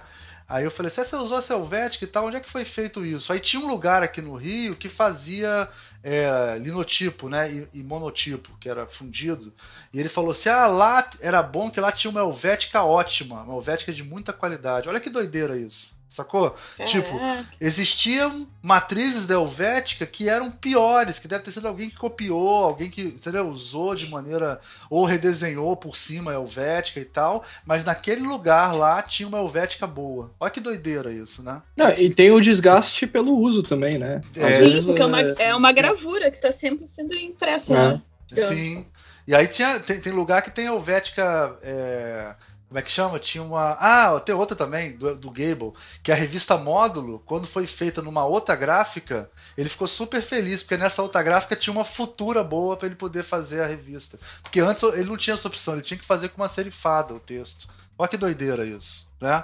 B: Aí eu falei, você usou a Helvética e tal, onde é que foi feito isso? Aí tinha um lugar aqui no Rio que fazia é, linotipo, né? E, e, monotipo, que era fundido. E ele falou assim: ah, lá era bom que lá tinha uma Helvética ótima, uma Helvética de muita qualidade. Olha que doideira isso. Sacou? É. Tipo, existiam matrizes da Helvética que eram piores, que deve ter sido alguém que copiou, alguém que entendeu? usou de maneira. ou redesenhou por cima a Helvética e tal, mas naquele lugar lá tinha uma Helvética boa. Olha que doideira isso, né?
D: Não, e tem o desgaste pelo uso também, né?
C: É. Sim, porque é uma, é, é uma gravura que está sempre sendo impressa, né?
B: Sim. E aí tinha, tem, tem lugar que tem Helvética. É como é que chama? Tinha uma. Ah, tem outra também, do, do Gable, que é a revista Módulo, quando foi feita numa outra gráfica, ele ficou super feliz, porque nessa outra gráfica tinha uma futura boa para ele poder fazer a revista. Porque antes ele não tinha essa opção, ele tinha que fazer com uma serifada o texto. Olha que doideira isso, né?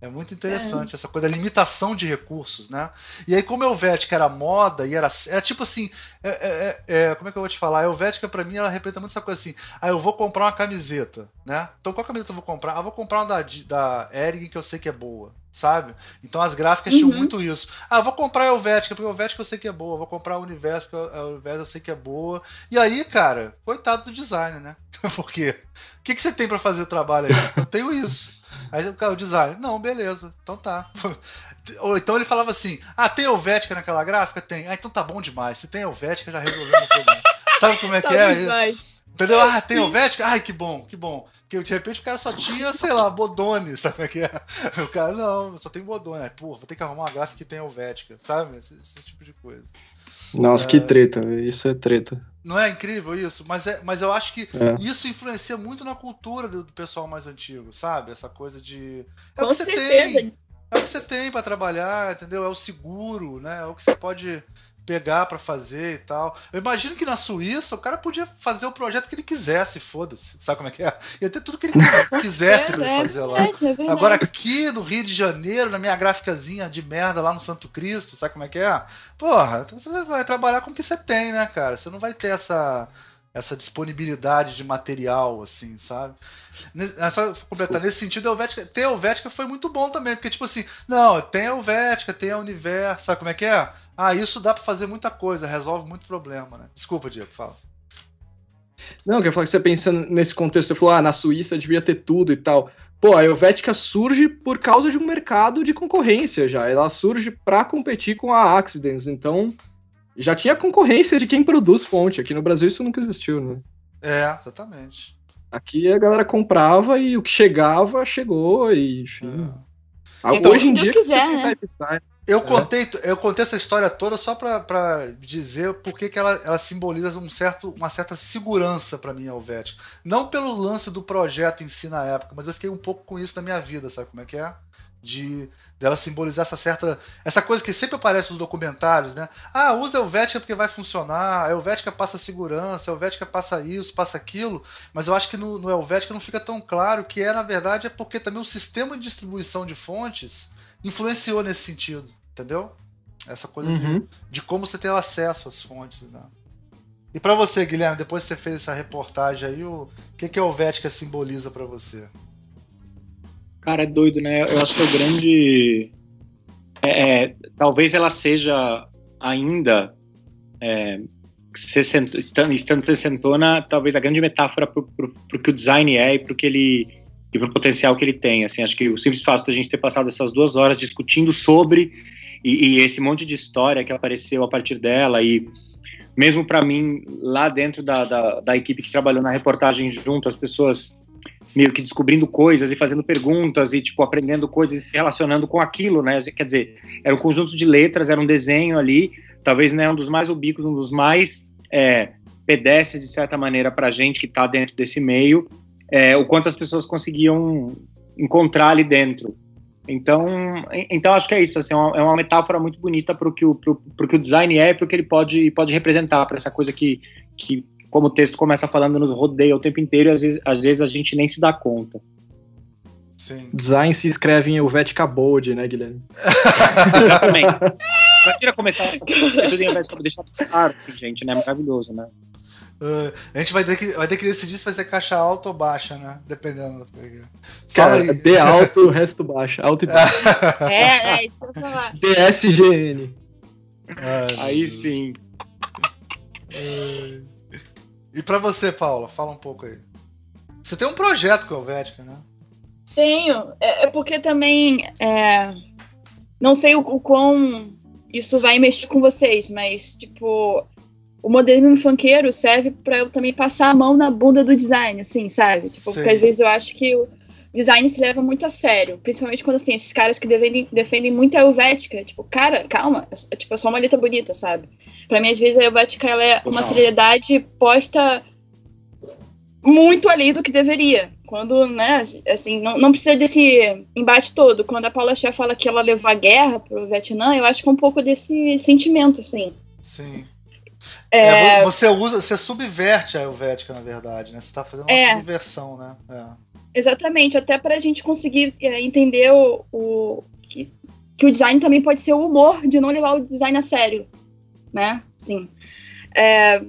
B: É muito interessante é. essa coisa da limitação de recursos, né? E aí, como a Helvética era moda e era, tipo assim. É, é, é, é como é que eu vou te falar? A Helvética, pra mim, ela representa muito essa coisa assim. Ah, eu vou comprar uma camiseta, né? Então, qual camiseta eu vou comprar? Ah, vou comprar uma da, da Eric que eu sei que é boa, sabe? Então, as gráficas uhum. tinham muito isso. Ah, vou comprar a Helvética, porque a Helvética eu sei que é boa. Vou comprar o Universo, porque a Universo eu sei que é boa. E aí, cara, coitado do design, né? Por quê? O que, que você tem para fazer o trabalho aí? Eu tenho isso. Aí o cara, o design, não, beleza, então tá. Ou então ele falava assim: Ah, tem Helvética naquela gráfica? Tem. Ah, então tá bom demais. Se tem Helvética, já resolveu o problema. Sabe como é que é? Demais. Entendeu? Ah, tem Helvética? Ai, que bom, que bom. Porque de repente o cara só tinha, sei lá, Bodone, sabe como é que é? O cara, não, só tem Bodone. Pô, vou ter que arrumar uma gráfica que tem Helvética, sabe? Esse, esse tipo de coisa.
D: Nossa, é... que treta, isso é treta.
B: Não é incrível isso? Mas, é, mas eu acho que é. isso influencia muito na cultura do, do, pessoal mais antigo, sabe? Essa coisa de. É Com o que certeza. você tem. É o que você tem para trabalhar, entendeu? É o seguro, né? É o que você pode pegar para fazer e tal. Eu imagino que na Suíça o cara podia fazer o projeto que ele quisesse, foda-se. Sabe como é que é? Ia ter tudo que ele quisesse é, pra ele fazer é lá. É Agora aqui no Rio de Janeiro, na minha gráficazinha de merda lá no Santo Cristo, sabe como é que é? Porra, você vai trabalhar com o que você tem, né, cara? Você não vai ter essa essa disponibilidade de material, assim, sabe? É só completar, nesse sentido, a Helvética, ter a Helvética foi muito bom também, porque, tipo assim, não, tem a Helvética, tem a Universo, sabe como é que é? Ah, isso dá para fazer muita coisa, resolve muito problema, né? Desculpa, Diego, fala.
D: Não, quer falar que você pensando nesse contexto, você falou, ah, na Suíça devia ter tudo e tal. Pô, a Helvética surge por causa de um mercado de concorrência já. Ela surge para competir com a Accidents, então já tinha concorrência de quem produz fonte. Aqui no Brasil isso nunca existiu, né?
B: É, exatamente.
D: Aqui a galera comprava e o que chegava, chegou, e enfim. É. Então, Hoje em Deus dia. Quiser, né?
B: Eu, é. contei, eu contei essa história toda só para dizer por que ela, ela simboliza um certo, uma certa segurança para mim, Helvética. Não pelo lance do projeto em si na época, mas eu fiquei um pouco com isso na minha vida, sabe como é que é? de dela simbolizar essa certa essa coisa que sempre aparece nos documentários, né? Ah, usa a Helvética porque vai funcionar, a Helvética passa segurança, a Helvética passa isso, passa aquilo, mas eu acho que no, no Helvética não fica tão claro que é na verdade é porque também o sistema de distribuição de fontes influenciou nesse sentido, entendeu? Essa coisa uhum. de, de, como você tem acesso às fontes, né? E para você, Guilherme, depois que você fez essa reportagem aí, o que que a Helvética simboliza para você?
E: Cara, é doido, né? Eu acho que é o grande. É, é, talvez ela seja ainda. É, estando, estando sessentona, talvez a grande metáfora para o que o design é e para que ele e para o potencial que ele tem. Assim, acho que o simples fato de a gente ter passado essas duas horas discutindo sobre e, e esse monte de história que apareceu a partir dela e mesmo para mim lá dentro da, da, da, equipe que trabalhou na reportagem junto, as pessoas meio que descobrindo coisas e fazendo perguntas e, tipo, aprendendo coisas e se relacionando com aquilo, né? Quer dizer, era um conjunto de letras, era um desenho ali, talvez né, um dos mais ubíquos, um dos mais é, pedestres, de certa maneira, para a gente que está dentro desse meio, é, o quanto as pessoas conseguiam encontrar ali dentro. Então, então acho que é isso, assim, é uma, é metáfora muito bonita para o que, o, que o design é e para o que ele pode, pode representar, para essa coisa que, que como o texto começa falando, nos rodeia o tempo inteiro e às vezes, às vezes a gente nem se dá conta.
D: Sim. Design se escreve em Helvetica Bold, né, Guilherme?
E: Exatamente. Imagina começar a tudo em Helvetica deixar claro, assim, gente, né? Maravilhoso, né?
B: Uh, a gente vai ter, que, vai ter que decidir se vai ser caixa alta ou baixa, né? Dependendo do
D: Fala Cara, aí. D alto, o resto baixa. Alto e baixo.
C: é, é, isso que eu vou falar.
D: DSGN.
E: aí sim.
B: Uh, e para você, Paula, fala um pouco aí. Você tem um projeto com a Helvética, né?
C: Tenho. É, é porque também. É, não sei o, o quão isso vai mexer com vocês, mas, tipo, o modernismo funkeiro serve para eu também passar a mão na bunda do design, assim, sabe? Tipo, porque às vezes eu acho que o design se leva muito a sério, principalmente quando, assim, esses caras que defendem, defendem muito a Helvética, tipo, cara, calma, é, tipo, é só uma letra bonita, sabe? Para mim, às vezes, a Helvética ela é uma seriedade posta muito além do que deveria. Quando, né, assim, não, não precisa desse embate todo. Quando a Paula Chá fala que ela levou a guerra pro Vietnã, eu acho que é um pouco desse sentimento, assim.
B: Sim.
C: É,
B: É, vo- você usa, você subverte a Helvética, na verdade, né? Você tá fazendo uma
C: É.
B: subversão, né? É.
C: Exatamente, até pra gente conseguir é, entender o, o- que, que o design também pode ser o humor de não levar o design a sério, né? Sim. É,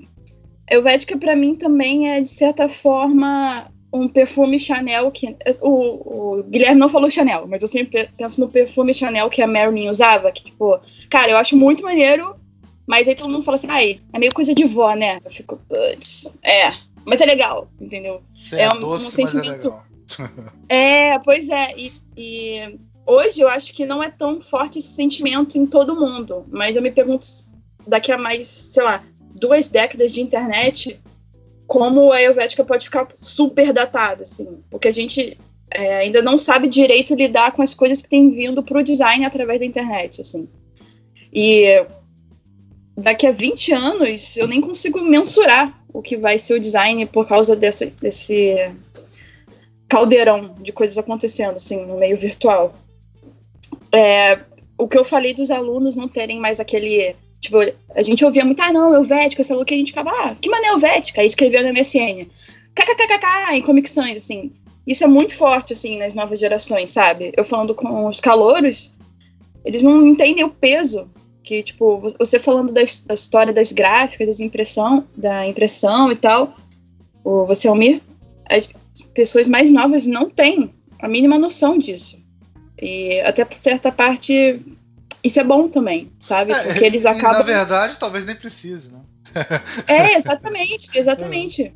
C: Helvética pra mim também é de certa forma um perfume Chanel que o, o Guilherme não falou Chanel, mas eu sempre penso no perfume Chanel que a Marilyn usava, que tipo, cara, eu acho muito maneiro, mas aí todo mundo fala assim, ai, é meio coisa de vó, né? Eu fico, putz, é, mas é legal, entendeu?
B: Você
C: É
B: é,
C: um- um
B: doce, mas é
C: sentimento-
B: legal.
C: É, pois é. E, e hoje eu acho que não é tão forte esse sentimento em todo mundo. Mas eu me pergunto, daqui a mais, sei lá, duas décadas de internet, como a Helvética pode ficar super datada, assim. Porque a gente é, ainda não sabe direito lidar com as coisas que têm vindo pro design através da internet, assim. E daqui a 20 anos eu nem consigo mensurar o que vai ser o design por causa dessa, desse caldeirão de coisas acontecendo, assim, no meio virtual. É, o que eu falei dos alunos não terem mais aquele. Tipo, a gente ouvia muito, ah, não, Helvética, essa que a gente ficava, ah, que maneira Helvética? Aí escrevia no MSN. KKKKK, em comicções, assim. Isso é muito forte, assim, nas novas gerações, sabe? Eu falando com os calouros, eles não entendem o peso que, tipo, você falando da, da história das gráficas, das impressão, da impressão e tal, o você Almir, as pessoas mais novas não têm a mínima noção disso. E até por certa parte isso é bom também, sabe?
B: É,
C: Porque eles
B: e,
C: acabam
B: Na verdade, talvez nem precise, né?
C: é, exatamente, exatamente.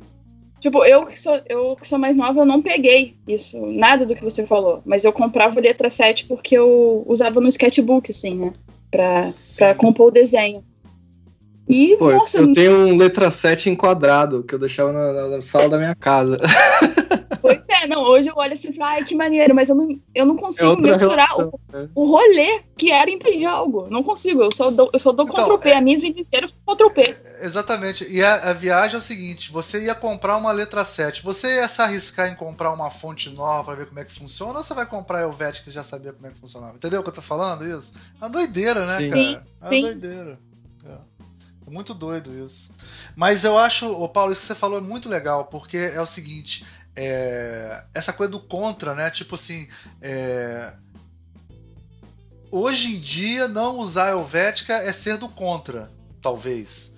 C: Tipo, eu que, sou, eu que sou mais nova, eu não peguei isso, nada do que você falou. Mas eu comprava letra 7 porque eu usava no sketchbook, assim, né? Pra compor o desenho. E,
D: Pô, eu-
C: nossa,
D: eu tenho um letra 7 enquadrado que eu deixava na, na- na sala da minha casa.
C: pois é, não, hoje eu olho assim e falo, ai, que maneiro, mas eu não, eu não
D: É
C: consigo
D: outra
C: mensurar
D: relação,
C: o,
D: né?
C: o rolê que era imprimir algo. Não consigo, eu só dou, eu só dou
B: Então,
C: Ctrl P,
B: é-
C: a minha vida inteira foi Ctrl P.
B: Exatamente. E a, a viagem é o seguinte: você ia comprar uma letra 7. Você ia se arriscar em comprar uma fonte nova pra ver como é que funciona, ou você vai comprar a Helvética que já sabia como é que funcionava? Entendeu o que eu tô falando? Isso? É uma doideira, né,
D: Sim.
B: cara?
C: Sim,
B: É uma
C: sim.
B: doideira. Muito doido isso. Mas eu acho, ô Paulo, isso que você falou é muito legal, porque é o seguinte: é, essa coisa do contra, né? Tipo assim. é, Hoje em dia, não usar a Helvética é ser do contra, talvez.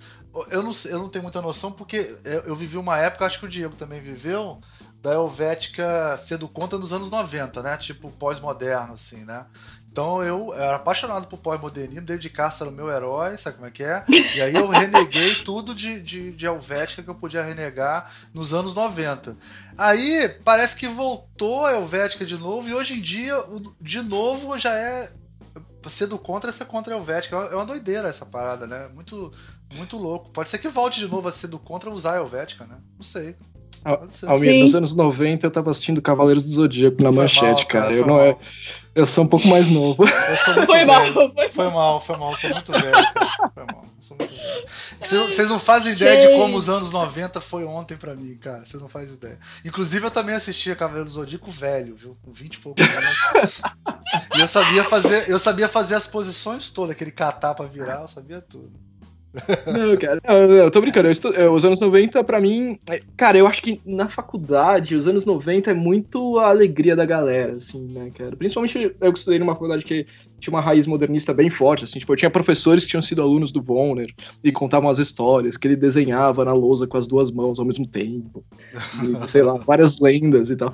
B: Eu não, eu não tenho muita noção, porque eu, eu vivi uma época, acho que o Diego também viveu, da Helvética ser do contra nos anos 90, né? Tipo pós-moderno, assim, né? Então eu era apaixonado por pós-modernismo, David Castro era o meu herói, sabe como é que é? E aí eu reneguei tudo de, de, de Helvética que eu podia renegar nos anos 90. Aí parece que voltou a Helvética de novo, e hoje em dia, de novo, já é. Ser do contra é ser contra a Helvética. É uma doideira essa parada, né? Muito, muito louco. Pode ser que volte de novo a ser do contra usar a Helvética, né? Não sei.
D: Al-
B: Pode ser.
D: Almir,
C: Sim.
D: nos anos 90 eu tava assistindo Cavaleiros do Zodíaco na
B: Foi
D: manchete,
B: mal,
D: cara.
B: foi
D: Eu não
B: mal.
D: é. Eu sou um pouco mais novo.
B: Eu sou muito
C: Foi
B: velho.
C: mal, foi
B: Foi mal, foi mal, eu sou muito velho. Cara. Foi mal, eu sou muito velho. Vocês não- fazem ideia de como os anos 90 foi ontem pra mim, cara. Vocês não fazem ideia. Inclusive, eu também assistia Cavaleiro do Zodíaco velho, viu? Com 20 e poucos anos. E eu sabia fazer, eu sabia fazer as posições todas, aquele catar pra virar, eu sabia tudo.
D: Não, cara, eu tô brincando. Eu estu- eu- os anos 90, pra mim. é- Cara, eu acho que na faculdade, os anos 90 é muito a alegria da galera, assim, né, cara? Principalmente eu estudei numa faculdade que tinha uma raiz modernista bem forte, assim. Tipo, eu tinha professores que tinham sido alunos do Bonner e contavam as histórias, que ele desenhava na lousa com as duas mãos ao mesmo tempo. E, sei lá, várias lendas e tal.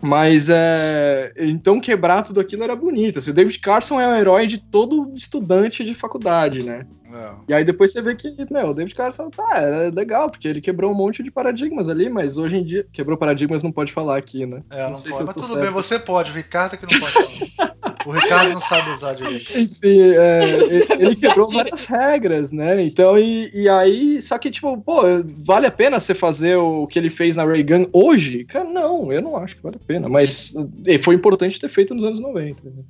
D: Mas é. Então quebrar tudo aquilo era bonito. Assim, o David Carson é o herói de todo estudante de faculdade, né?
B: É.
D: E aí depois você vê que, meu, o David Carson tá, era legal, porque ele quebrou um monte de paradigmas ali, mas hoje em dia. Quebrou paradigmas, não pode falar aqui, né?
B: É, não,
D: se
B: pode. Mas tudo
D: certo.
B: bem, você pode. O Ricardo que não pode falar. O Ricardo não sabe usar direito.
D: Enfim, é, ele- ele quebrou várias regras, né? Então, e, e aí, só que, tipo, pô, vale a pena você fazer o que ele fez na Reagan hoje? Cara, não, eu não acho que vale a pena, mas foi importante ter feito nos anos 90. né?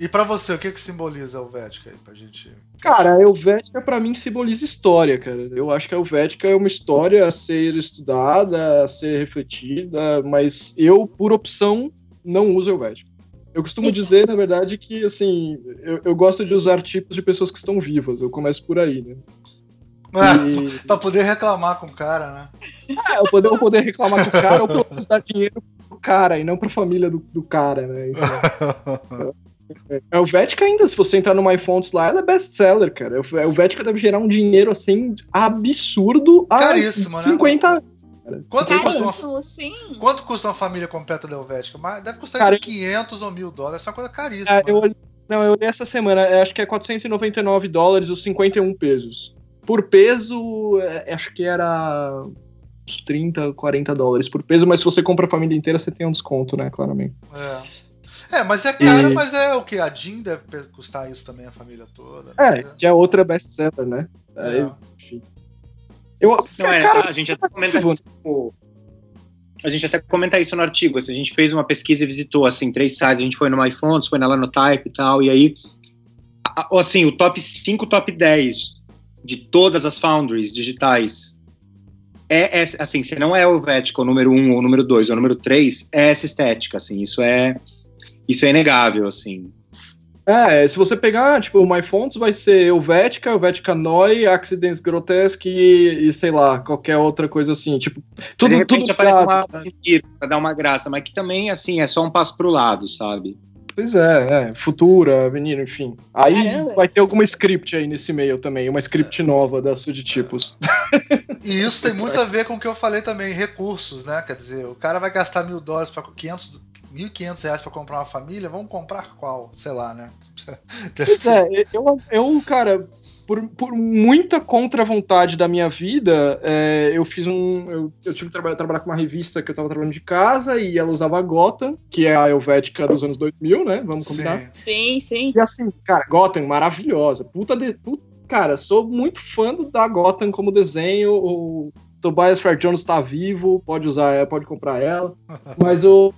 B: E pra você, o que que simboliza a Helvética aí, pra gente...
D: Cara, a Helvética pra mim simboliza história, cara. Eu acho que a Helvética é uma história a ser estudada, a ser refletida, mas eu, por opção, não uso Helvética. Eu costumo dizer, na verdade, que assim, eu, eu gosto de usar tipos de pessoas que estão vivas. Eu começo por aí, né?
B: É, pra poder reclamar com o cara, né?
D: É, eu poder, eu poder reclamar com o cara ou pelo menos dar dinheiro pro cara e não pra família do, do cara, né? Então, é, a Helvética ainda, se você entrar no MyFonts lá, ela é best-seller, cara. A Helvética deve gerar um dinheiro, assim, absurdo há
B: Caríssimo, né?
D: 50 anos.
B: Quanto custa, uma, quanto custa uma família completa da Helvética? Mas Deve custar
D: Cara,
B: entre 500 ou 1000 dólares. Isso é uma coisa caríssima.
D: É, eu
B: né?
D: olhei- não, eu olhei essa semana, é, acho que é 499 dólares os 51 pesos. Por peso, é, acho que era uns 30, 40 dólares por peso, mas se você compra a família inteira, você tem um desconto, né, claramente.
B: É. É, mas é caro,
D: E-
B: mas é o que? A Jean deve custar isso também, a família toda.
D: É, que é outra best-seller, né?
B: é.
D: É, enfim. Eu,
E: Não, é,
D: cara,
E: a gente até comenta o- a gente até comenta isso no artigo. assim, a gente fez uma pesquisa e visitou assim três sites. A gente foi no MyFonts, foi na Lanotype e tal. E aí, assim, o top 5, top 10 de todas as foundries digitais é, é assim, se não é o Helvética o número 1 um, ou o número 2 ou o número 3, é essa estética, assim. Isso é isso é inegável, assim.
D: É, se você pegar, tipo, o MyFonts vai ser Helvética, Helvética Noi, Accidents Grotesque e, e, sei lá, qualquer outra coisa assim. Tipo, tudo,
E: de repente
D: tudo
E: aparece
D: pra-
E: uma um pra dar uma graça, mas que também, assim, é só um passo pro lado, sabe?
D: Pois é, é, Futura, Avenida, enfim. Aí
C: Caramba.
D: vai ter alguma script aí nesse meio também, uma script nova da Sudtipos.
B: E isso tem muito a ver com o que eu falei também, recursos, né? Quer dizer, o cara vai gastar mil dólares para 500, 1.500 reais para comprar uma família, vamos comprar qual? Sei lá, né?
D: Pois é, eu, eu cara, por, por muita contra-vontade da minha vida, é, eu fiz um. Eu, eu tive que trabalhar, trabalhar com uma revista que eu tava trabalhando de casa e ela usava a Gotham, que é a Helvética dos anos 2000, né? Vamos combinar.
B: Sim.
C: Sim, sim.
D: E assim, cara, Gotham, maravilhosa. Puta de. puta- cara, sou muito fã do- da Gotham como desenho. O Tobias Fair Jones tá vivo, pode usar ela, pode comprar ela. Mas o.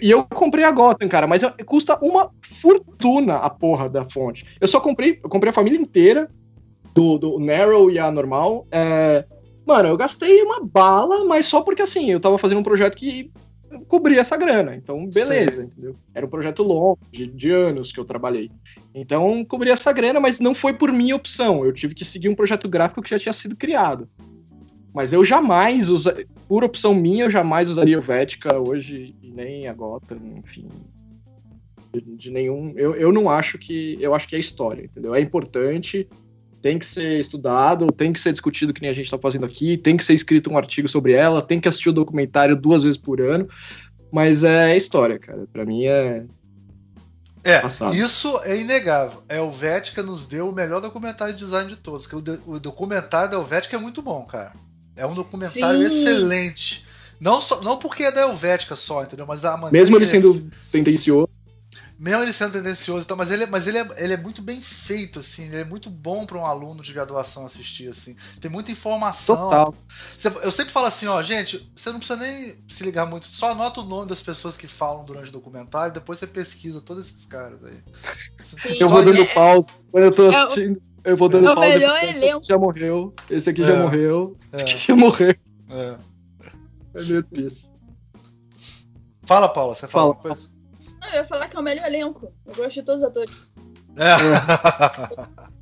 D: E eu comprei a Gotham, cara, mas custa uma fortuna a porra da fonte. Eu só comprei, eu comprei a família inteira, do, do Narrow e a normal. É, mano, eu gastei uma bala, mas só porque assim, eu tava fazendo um projeto que cobria essa grana. Então, beleza, entendeu? Era um projeto longo, de, de anos que eu trabalhei. Então, cobria essa grana, mas não foi por minha opção. Eu tive que seguir um projeto gráfico que já tinha sido criado. Mas eu jamais usaria, por opção minha, eu jamais usaria o Vética hoje, e nem a Gotham, enfim. De, de nenhum. Eu, eu não acho que. Eu acho que é história, entendeu? É importante, tem que ser estudado, tem que ser discutido que nem a gente está fazendo aqui, tem que ser escrito um artigo sobre ela, tem que assistir o documentário duas vezes por ano. Mas é história, cara. Pra mim é.
B: É,
D: Passado.
B: isso é inegável. A Helvética nos deu o melhor documentário de design de todos. Que o documentário da Helvética é muito bom, cara. É um documentário
C: Sim.
B: excelente. Não, só, não porque é da Helvética só, entendeu? Mas a maneira
D: Mesmo ele sendo tendencioso.
B: Mesmo ele sendo tendencioso, tal, mas ele, é- mas ele, é, ele é muito bem feito, assim, ele é muito bom para um aluno de graduação assistir, assim. Tem muita informação.
D: Total.
B: Você- Eu sempre falo assim, ó, gente, você não precisa nem se ligar muito, só anota o nome das pessoas que falam durante o documentário, depois você pesquisa todos esses caras aí.
C: Sim.
D: Eu vou dando pausa. Quando eu tô
C: É
D: assistindo, eu vou dando
C: é o
D: pausa.
C: melhor
D: porque Esse aqui já morreu. Esse aqui já
B: É.
D: morreu. Esse
B: É.
D: aqui já morreu.
B: É.
D: É meio triste.
B: Fala, Paula, você fala
D: Fala.
B: uma coisa?
C: Não, eu ia falar que é o melhor elenco. Eu gosto de todos os atores.
B: É.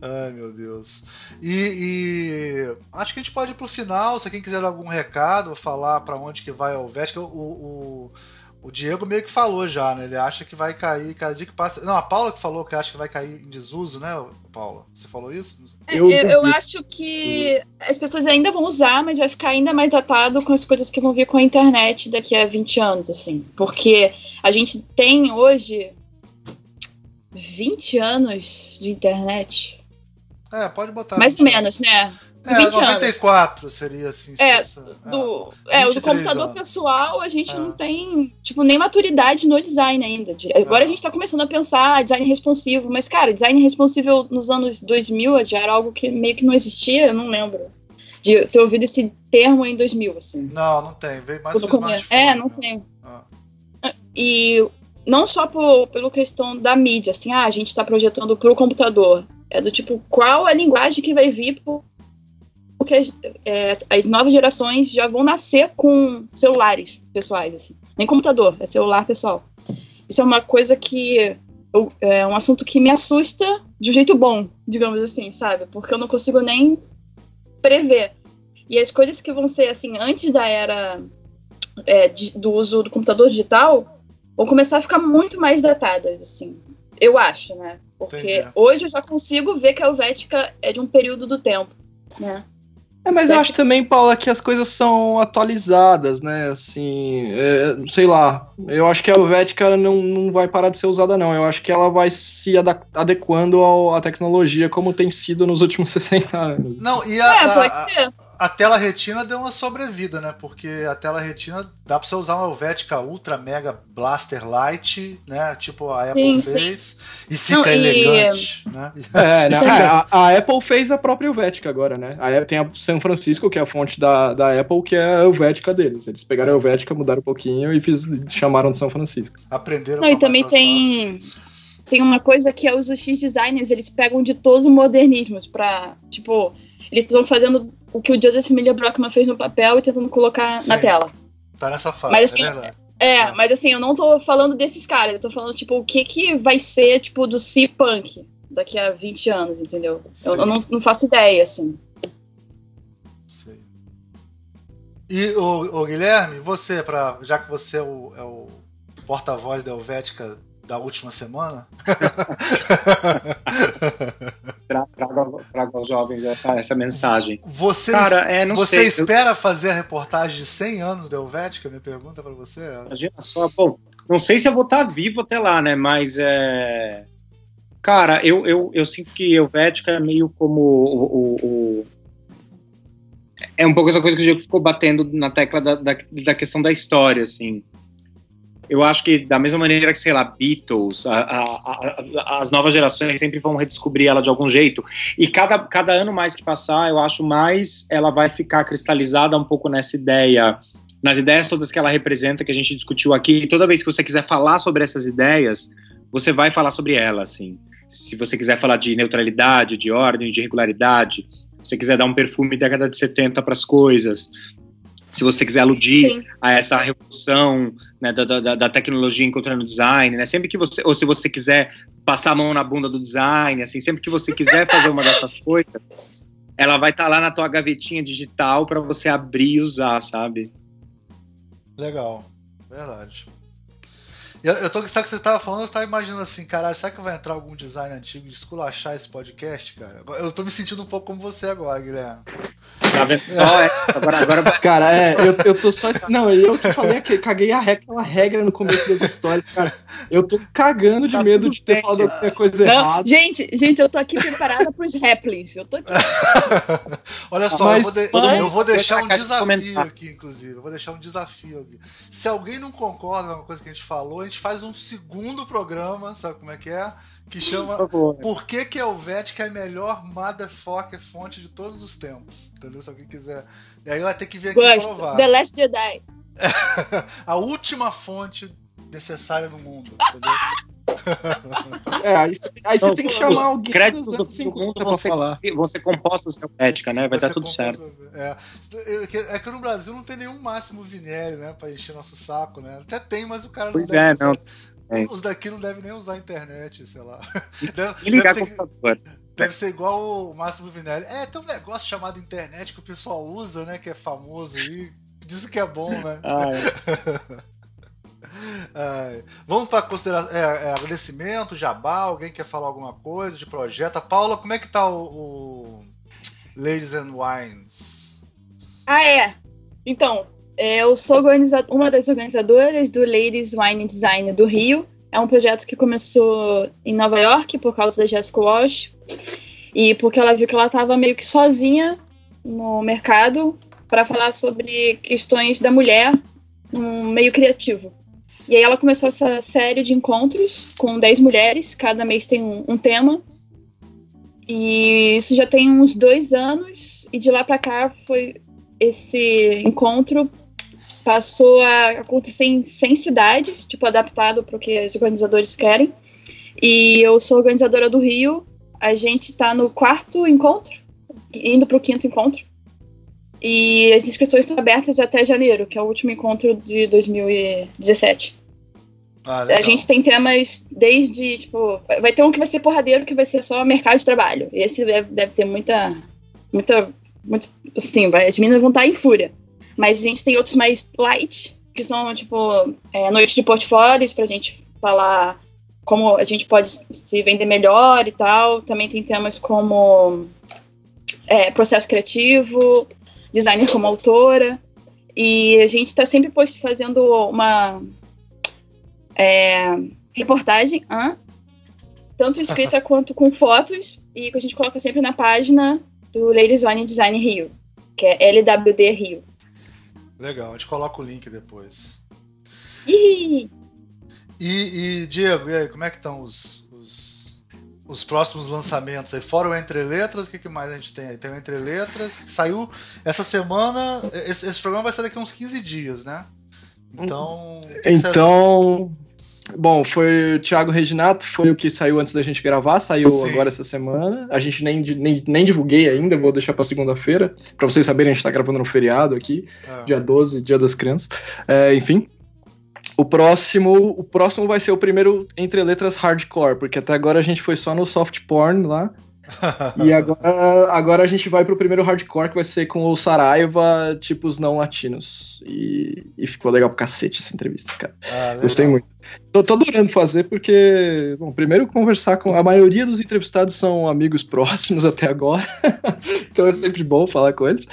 B: Ai, meu Deus. E, e acho que a gente pode ir pro final, se quem quiser dar algum recado, falar pra onde que vai o Vética, o, o, o Diego meio que falou já, né? Ele acha que vai cair cada dia que passa. Não, a Paula que falou que acha que vai cair em desuso, né, Paula? Você falou isso?
C: É,
D: Eu
C: Eu, acho que as pessoas ainda vão usar, mas vai ficar ainda mais datado com as coisas que vão vir com a internet daqui a 20 anos, assim. Porque a gente tem hoje 20 anos de internet.
B: É, pode botar.
C: mais ou
B: 20
C: menos, né?
B: É,
C: 20 anos.
B: 94 seria assim. se
C: É,
B: fosse-
C: Do, é, o
B: 23
C: do computador
B: anos.
C: pessoal, a gente
B: É.
C: não tem, tipo, nem maturidade no design ainda. Agora
B: É.
C: a gente tá começando a pensar ah, design responsivo, mas, cara, design responsivo nos anos 2000 já era algo que meio que não existia, eu não lembro. De ter ouvido esse termo em 2000, assim.
B: Não, não tem. Veio mais
C: É, não
B: né?
C: tem.
B: Ah.
C: E não só por, pela questão da mídia, assim, ah, a gente está projetando para o computador. É do tipo, qual a linguagem que vai vir, porque as, é, as novas gerações já vão nascer com celulares pessoais, assim. Nem computador, é celular pessoal. Isso é uma coisa que. eu- é um assunto que me assusta de um jeito bom, digamos assim, sabe? Porque eu não consigo nem prever. E as coisas que vão ser assim antes da era é, de, do uso do computador digital vão começar a ficar muito mais datadas, assim. Eu acho, né? Porque
B: Entendi.
C: hoje eu já consigo ver que a Helvética é de um período do tempo, né?
D: É, mas eu acho também, Paula, que as coisas são atualizadas, né? Assim, é, sei lá. Eu acho que a Helvética não, não vai parar de ser usada, não. Eu acho que ela vai se adequando ao- à tecnologia como tem sido nos últimos 60 anos.
B: Não, e
C: É,
B: a,
C: pode
B: a,
C: ser.
B: A tela retina deu uma sobrevida, né? Porque a tela retina dá pra você usar uma Helvética Ultra Mega Blaster Light, né? Tipo a Apple
C: Sim,
B: fez. E fica
C: Não, e-
B: elegante, né?
D: É, né? A, a Apple fez a própria Helvética agora, né? A, Apple- tem a São Francisco, que é a fonte da, da Apple, que é a Helvética deles. Eles pegaram a Helvética, mudaram um pouquinho e fiz, chamaram de São Francisco.
B: Aprenderam
C: Não,
B: com
C: e
B: a
C: também tem tem uma coisa que é os UX designers, eles pegam de todos os modernismos pra, tipo, eles estão fazendo o que o Joseph Miller Brockman fez no papel e tentando colocar na
B: Sim.
C: tela.
B: Tá nessa fase,
C: Mas, assim,
B: é verdade.
C: É, mas assim, eu não tô falando desses caras, eu tô falando, tipo, o que que vai ser, tipo, do C-Punk daqui a 20 anos, entendeu? Eu, eu não, não faço ideia, assim.
B: Sei. E o, o Guilherme, você, pra, já que você é o, é o porta-voz da Helvética da última semana,
E: Tra- Traga, aos jovens essa, essa mensagem.
B: você,
E: Cara, é,
B: você
E: sei. eu-
B: espera fazer a reportagem de 100 anos da Helvética? Minha pergunta pra você é.
E: Imagina só, bom, não sei se eu vou estar vivo até lá, né? Mas é. Cara, eu, eu, eu sinto que Helvética é meio como o, o- o- É um pouco essa coisa que o Diego ficou batendo na tecla da, da, da questão da história, assim. Eu acho que, da mesma maneira que, sei lá, Beatles, a- a- a- as novas gerações sempre vão redescobrir ela de algum jeito. E cada, cada ano mais que passar, eu acho mais ela vai ficar cristalizada um pouco nessa ideia nas ideias todas que ela representa, que a gente discutiu aqui, toda vez que você quiser falar sobre essas ideias, você vai falar sobre ela, assim. Se você quiser falar de neutralidade, de ordem, de regularidade, se você quiser dar um perfume década de 70 para as coisas, se você quiser aludir
C: Sim.
E: a essa revolução né, da, da, da tecnologia encontrando design, né? Sempre que você, ou se você quiser passar a mão na bunda do design, assim, sempre que você quiser fazer uma dessas coisas, ela vai estar lá na tua gavetinha digital para você abrir e usar, sabe?
B: Legal, verdade. Eu, eu tô, sabe o que você tava falando? Eu tava imaginando assim, caralho, será que vai entrar algum design antigo de esculachar esse podcast, cara? Eu tô me sentindo um pouco como você agora, Guilherme.
E: Tá vendo só? É, agora, agora
D: Cara, é, eu, eu tô só. Não, eu que falei que caguei a regra, aquela regra no começo das histórias, cara. Eu tô cagando de
E: Tá
D: medo de ter
E: bem,
D: falado alguma coisa
C: Não,
D: errada.
C: gente, gente, eu tô aqui preparada pros réplies. Eu tô aqui.
B: Olha só,
D: Mas-
B: eu vou, de-
D: mas-
B: eu vou deixar um desafio
E: comentar.
B: aqui, inclusive. Eu vou deixar um desafio aqui. Se alguém não concorda com uma coisa que a gente falou, a gente faz um segundo programa, sabe como é que é? Que
E: por
B: chama
E: favor.
B: Por que, que Helvética é a melhor motherfucker fonte de todos os tempos? Entendeu? Se alguém quiser. E aí vai ter que vir aqui
C: Gosto.
B: provar.
C: The Last Jedi.
B: A última fonte necessária no mundo. Entendeu?
D: É, aí, você- aí você
E: Não,
D: tem que
E: os
D: chamar alguém.
E: créditos do, do
D: 50
E: mundo vão ser, vão ser compostos com ética, né? Vai
B: Você
E: dar tudo
B: compra-
E: certo.
B: É. É que- no Brasil não tem nenhum máximo Vinelli, né? Pra encher nosso saco, né? Até tem, mas o cara
E: Pois
B: não deve
E: é,
B: usar.
E: não. É.
B: Os daqui não devem nem usar a internet, sei lá. Deve,
E: E ligar
B: deve ser,
E: computador.
B: deve ser igual o Máximo Vinelli. É, tem um negócio chamado internet que o pessoal usa, né? Que é famoso aí. Diz que é bom, né?
E: Ah, é.
B: Ai, vamos para consideração. É, é, agradecimento, jabá, alguém quer falar alguma coisa de projeto? Paula, como é que tá o, o Ladies and Wines?
C: Ah, é. Então, é, eu sou uma das organizadoras do Ladies Wine Design do Rio. É um projeto que começou em Nova York por causa da Jessica Walsh. E porque ela viu que ela estava meio que sozinha no mercado para falar sobre questões da mulher no meio criativo. E aí ela começou essa série de encontros com 10 mulheres, cada mês tem um, um tema. E isso já tem uns dois anos, e de lá para cá foi esse encontro passou a acontecer em 100 cidades, tipo, adaptado para o que os organizadores querem. E eu sou organizadora do Rio. A gente está no quarto encontro, indo para o quinto encontro. E as inscrições estão abertas até janeiro, que é o último encontro de 2017.
B: Ah,
C: A gente tem temas desde, tipo, vai ter um que vai ser porradeiro, que vai ser só mercado de trabalho. Esse deve, deve ter muita, muita, muito, assim, vai, as meninas vão estar em fúria. Mas a gente tem outros mais light, que são, tipo, é, noite de portfólios, pra gente falar como a gente pode se vender melhor e tal. Também tem temas como é, processo criativo, designer como autora. E a gente está sempre post- fazendo uma é, reportagem, hã? tanto escrita quanto com fotos, e que a gente coloca sempre na página do Ladies Wine Design Rio, que é LWD Rio.
B: Legal, a gente coloca o link depois.
C: Ih,
B: E, e, Diego, e aí, como é que estão os, os, os próximos lançamentos aí? Fora o Entre Letras, o que, que mais a gente tem aí? Tem o Entre Letras, que saiu essa semana. Esse, esse programa vai sair daqui a uns 15 dias, né? Então. que
D: Então, bom, foi o Thiago Reginato, foi o que saiu antes da gente gravar, saiu
B: Sim.
D: agora essa semana. A gente nem, nem, nem divulguei ainda, vou deixar pra segunda-feira, pra vocês saberem, a gente tá gravando no feriado aqui,
B: Ah,
D: dia 12, dia das crianças. É, enfim. O próximo, o próximo vai ser o primeiro entre letras hardcore, porque até agora a gente foi só no soft porn lá. E agora, agora a gente vai pro primeiro hardcore que vai ser com o Saraiva, tipos não latinos. E, e ficou legal pra cacete essa entrevista, cara.
B: ah.
D: Gostei muito. Tô, tô adorando fazer porque, bom, primeiro conversar com. A maioria dos entrevistados são amigos próximos até agora, então é sempre bom falar com eles.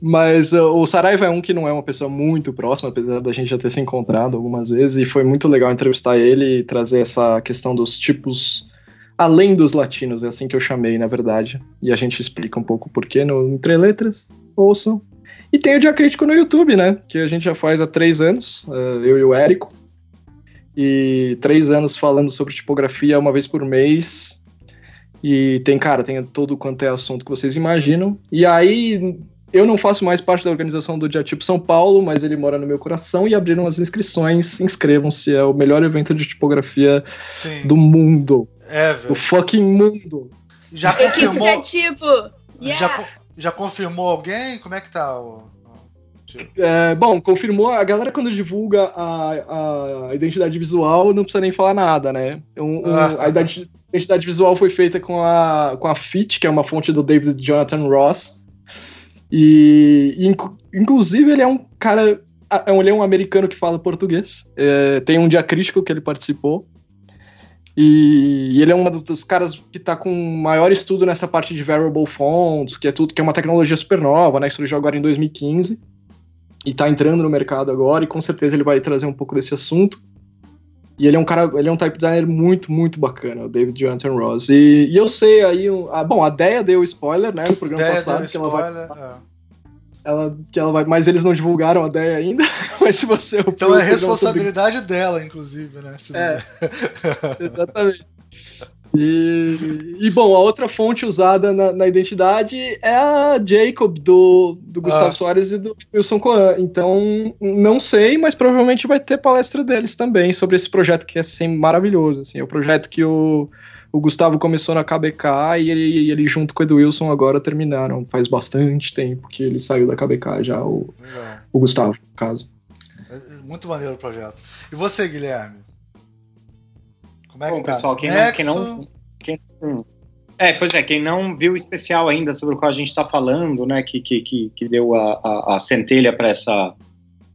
D: Mas uh, o Saraiva é um que não é uma pessoa muito próxima, apesar da gente já ter se encontrado algumas vezes, e foi muito legal entrevistar ele e trazer essa questão dos tipos além dos latinos, é assim que eu chamei, na verdade. E a gente explica um pouco porquê no Entre Letras. Ouçam. E tem o Diacrítico no YouTube, né? Que a gente já faz há três anos, uh, eu e o Érico e três anos falando sobre tipografia uma vez por mês. E tem, cara, tem todo quanto é assunto que vocês imaginam. E aí, eu não faço mais parte da organização do Diatipo São Paulo, mas ele mora no meu coração e abriram as inscrições. Inscrevam-se, é o melhor evento de tipografia
B: Sim,
D: do mundo.
B: É, velho.
D: fucking mundo.
B: Já
C: equipe
B: confirmou,
C: de tipo.
B: já,
C: Yeah.
B: co- já confirmou alguém? Como é que tá o. o-
D: É, bom, confirmou. A galera, quando divulga a, a identidade visual, não precisa nem falar nada, né? Um- um-
B: Ah.
D: a identi- identidade visual foi feita com a, com a FIT, que é uma fonte do David Jonathan Ross. E, inclu- inclusive, ele é um cara. é um- Ele é um americano que fala português. É, tem um diacrítico que ele participou. E, ele é um dos, dos caras que está com maior estudo nessa parte de variable fonts, que é tudo que é uma tecnologia super nova, né? Surgiu agora em 2015 e tá entrando no mercado agora, e com certeza ele vai trazer um pouco desse assunto. E ele é um cara, ele é um type designer muito, muito bacana, o David Jonathan Ross. E, e eu sei aí, um, ah, bom, a Deia deu spoiler, né, no programa
B: Ideia
D: passado,
B: deu
D: que ela vai,
B: spoiler. é.
D: Ela, que ela vai, mas eles não divulgaram a Deia ainda, mas se você... ouviu
B: Então é responsabilidade dela, inclusive, né? Se-
D: É. Exatamente. E, e, bom, a outra fonte usada na, na identidade é a Jacob, do, do Gustavo
B: Ah.
D: Soares e do Wilson Coan. Então, não sei, mas provavelmente vai ter palestra deles também sobre esse projeto que é assim, maravilhoso. Assim, é o projeto que o, o Gustavo começou na KBK e ele, ele, junto com o Edu Wilson, agora terminaram. Faz bastante tempo que ele saiu da KBK já, o,
B: Legal.
D: o Gustavo, no caso.
B: É Muito maneiro o projeto. E você, Guilherme? Como é
E: Bom,
B: que tá?
E: pessoal, quem não,
B: Nexo?
E: quem não, quem não- É, pois é, quem não viu o especial ainda sobre o qual a gente está falando, né, que, que, que, que deu a, a, a centelha para essa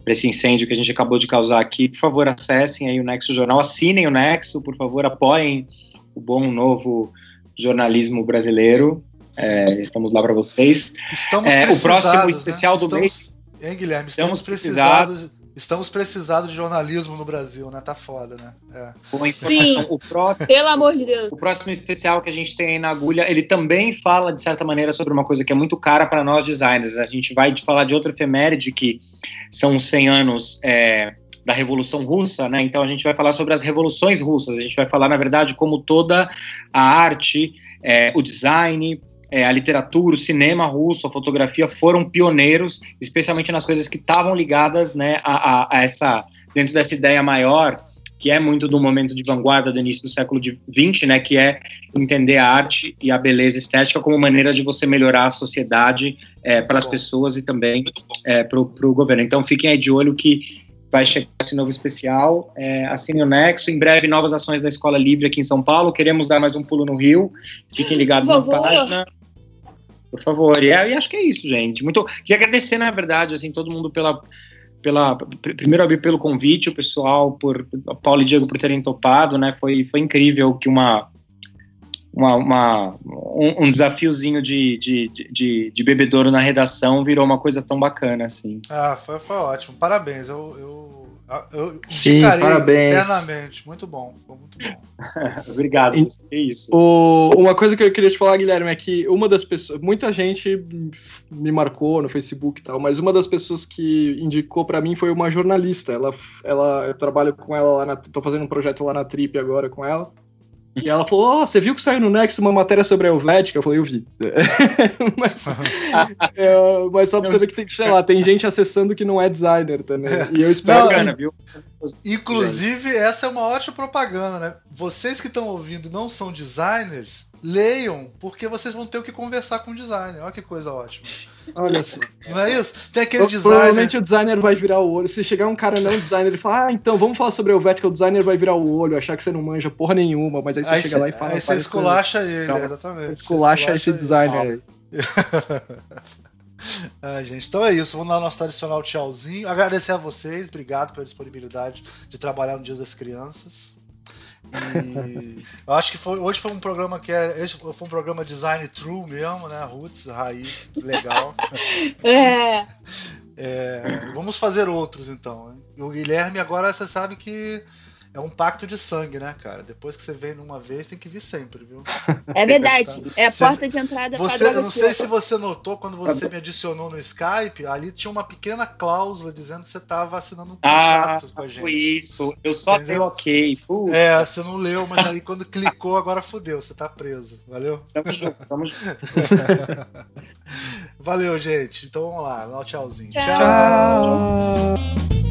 E: pra esse incêndio que a gente acabou de causar aqui, por favor, acessem aí o Nexo Jornal, assinem o Nexo, por favor, apoiem o bom novo jornalismo brasileiro. É, estamos lá para vocês.
B: Estamos
E: É, o
B: precisados,
E: próximo
B: né?
E: especial do
B: estamos, Hein, Guilherme? Estamos,
E: Estamos
B: precisados. Estamos precisados de jornalismo no Brasil, né? Tá foda, né? É.
C: Sim.
E: o próximo
C: Pelo amor de Deus.
E: O próximo especial que a gente tem aí na agulha, ele também fala, de certa maneira, sobre uma coisa que é muito cara para nós designers. A gente vai falar de outra efeméride, que são os 100 anos é, da Revolução Russa, né? Então a gente vai falar sobre as revoluções russas. A gente vai falar, na verdade, como toda a arte, é, o design, é, a literatura, o cinema russo, a fotografia foram pioneiros, especialmente nas coisas que estavam ligadas, né, a, a- a essa dentro dessa ideia maior que é muito do momento de vanguarda do início do século XX, né, que é entender a arte e a beleza estética como maneira de você melhorar a sociedade para as pessoas e também para o governo. Então fiquem aí de olho que vai chegar esse novo especial. É, assine o Nexo. Em breve, novas ações da Escola Livre aqui em São Paulo. Queremos dar mais um pulo no Rio. Fiquem ligados na página. Por favor. E, é- e acho que é isso, gente. Muito. Queria agradecer, na verdade, assim, todo mundo pela. Pela, pr- primeiro abrir pelo convite, o pessoal, por o Paulo e Diego por terem topado, né? Foi, foi incrível que uma, uma, uma- um, um desafiozinho de, de, de, de bebedouro na redação virou uma coisa tão bacana, assim.
B: Ah, foi, foi ótimo. Parabéns. Eu, eu, eu
D: Sim, parabéns.
B: eternamente. Muito bom. Foi muito bom.
E: Obrigado,
D: E-
E: é isso.
D: O- uma coisa que eu queria te falar, Guilherme, é que uma das pessoas. Muita gente me marcou no Facebook e tal, mas uma das pessoas que indicou pra mim foi uma jornalista. Ela, ela, eu trabalho com ela lá na. tô fazendo um projeto lá na Trip agora com ela. E ela falou: Ó, você viu que saiu no Nexo uma matéria sobre a Helvética? Eu falei, eu vi. mas, é, mas só pra você ver que tem, sei lá, tem gente acessando que não é designer também. E eu espero
B: Não,
D: que
E: Bacana, viu?
B: Inclusive, essa é uma ótima propaganda, né? Vocês que estão ouvindo não são designers, leiam, porque vocês vão ter o que conversar com o designer. Olha que coisa ótima.
D: Olha só.
B: Não é isso? Tem aquele
D: Pro- Provavelmente
B: designer.
D: o designer vai virar o olho. Se chegar um cara não designer e falar, ah, então vamos falar sobre a Helvética, o designer vai virar o olho, achar que você não manja porra nenhuma, mas aí você
B: Aí
D: chega lá e fala.
B: aí você esculacha ele, exatamente. Você
D: Esculacha esse
B: ele.
D: designer aí.
B: Ah, gente, então é isso. Vamos dar nosso tradicional tchauzinho. Agradecer a vocês, obrigado pela disponibilidade de trabalhar no Dia das Crianças. E eu acho que foi, hoje foi um programa que é, foi um programa design true mesmo, né? Roots, raiz, legal.
C: É.
B: É, vamos fazer outros então. o Guilherme agora você sabe que é um pacto de sangue, né, cara? Depois que você vem numa vez, tem que vir sempre, viu?
C: É verdade. É a
B: Você-
C: porta de entrada
B: Você, eu
C: drogas
B: não sei se você notou quando você me adicionou no Skype, ali tinha uma pequena cláusula dizendo que você estava assinando um
E: Ah,
B: contrato com a gente.
E: foi isso. Eu só
B: Entendeu?
E: dei ok. Putz,
B: É, você não leu, mas aí quando clicou, agora fudeu, você tá preso. Valeu?
E: Tamo junto, tamo junto.
B: Valeu, gente. Então vamos lá, dá um tchauzinho.
C: Tchau.
D: Tchau!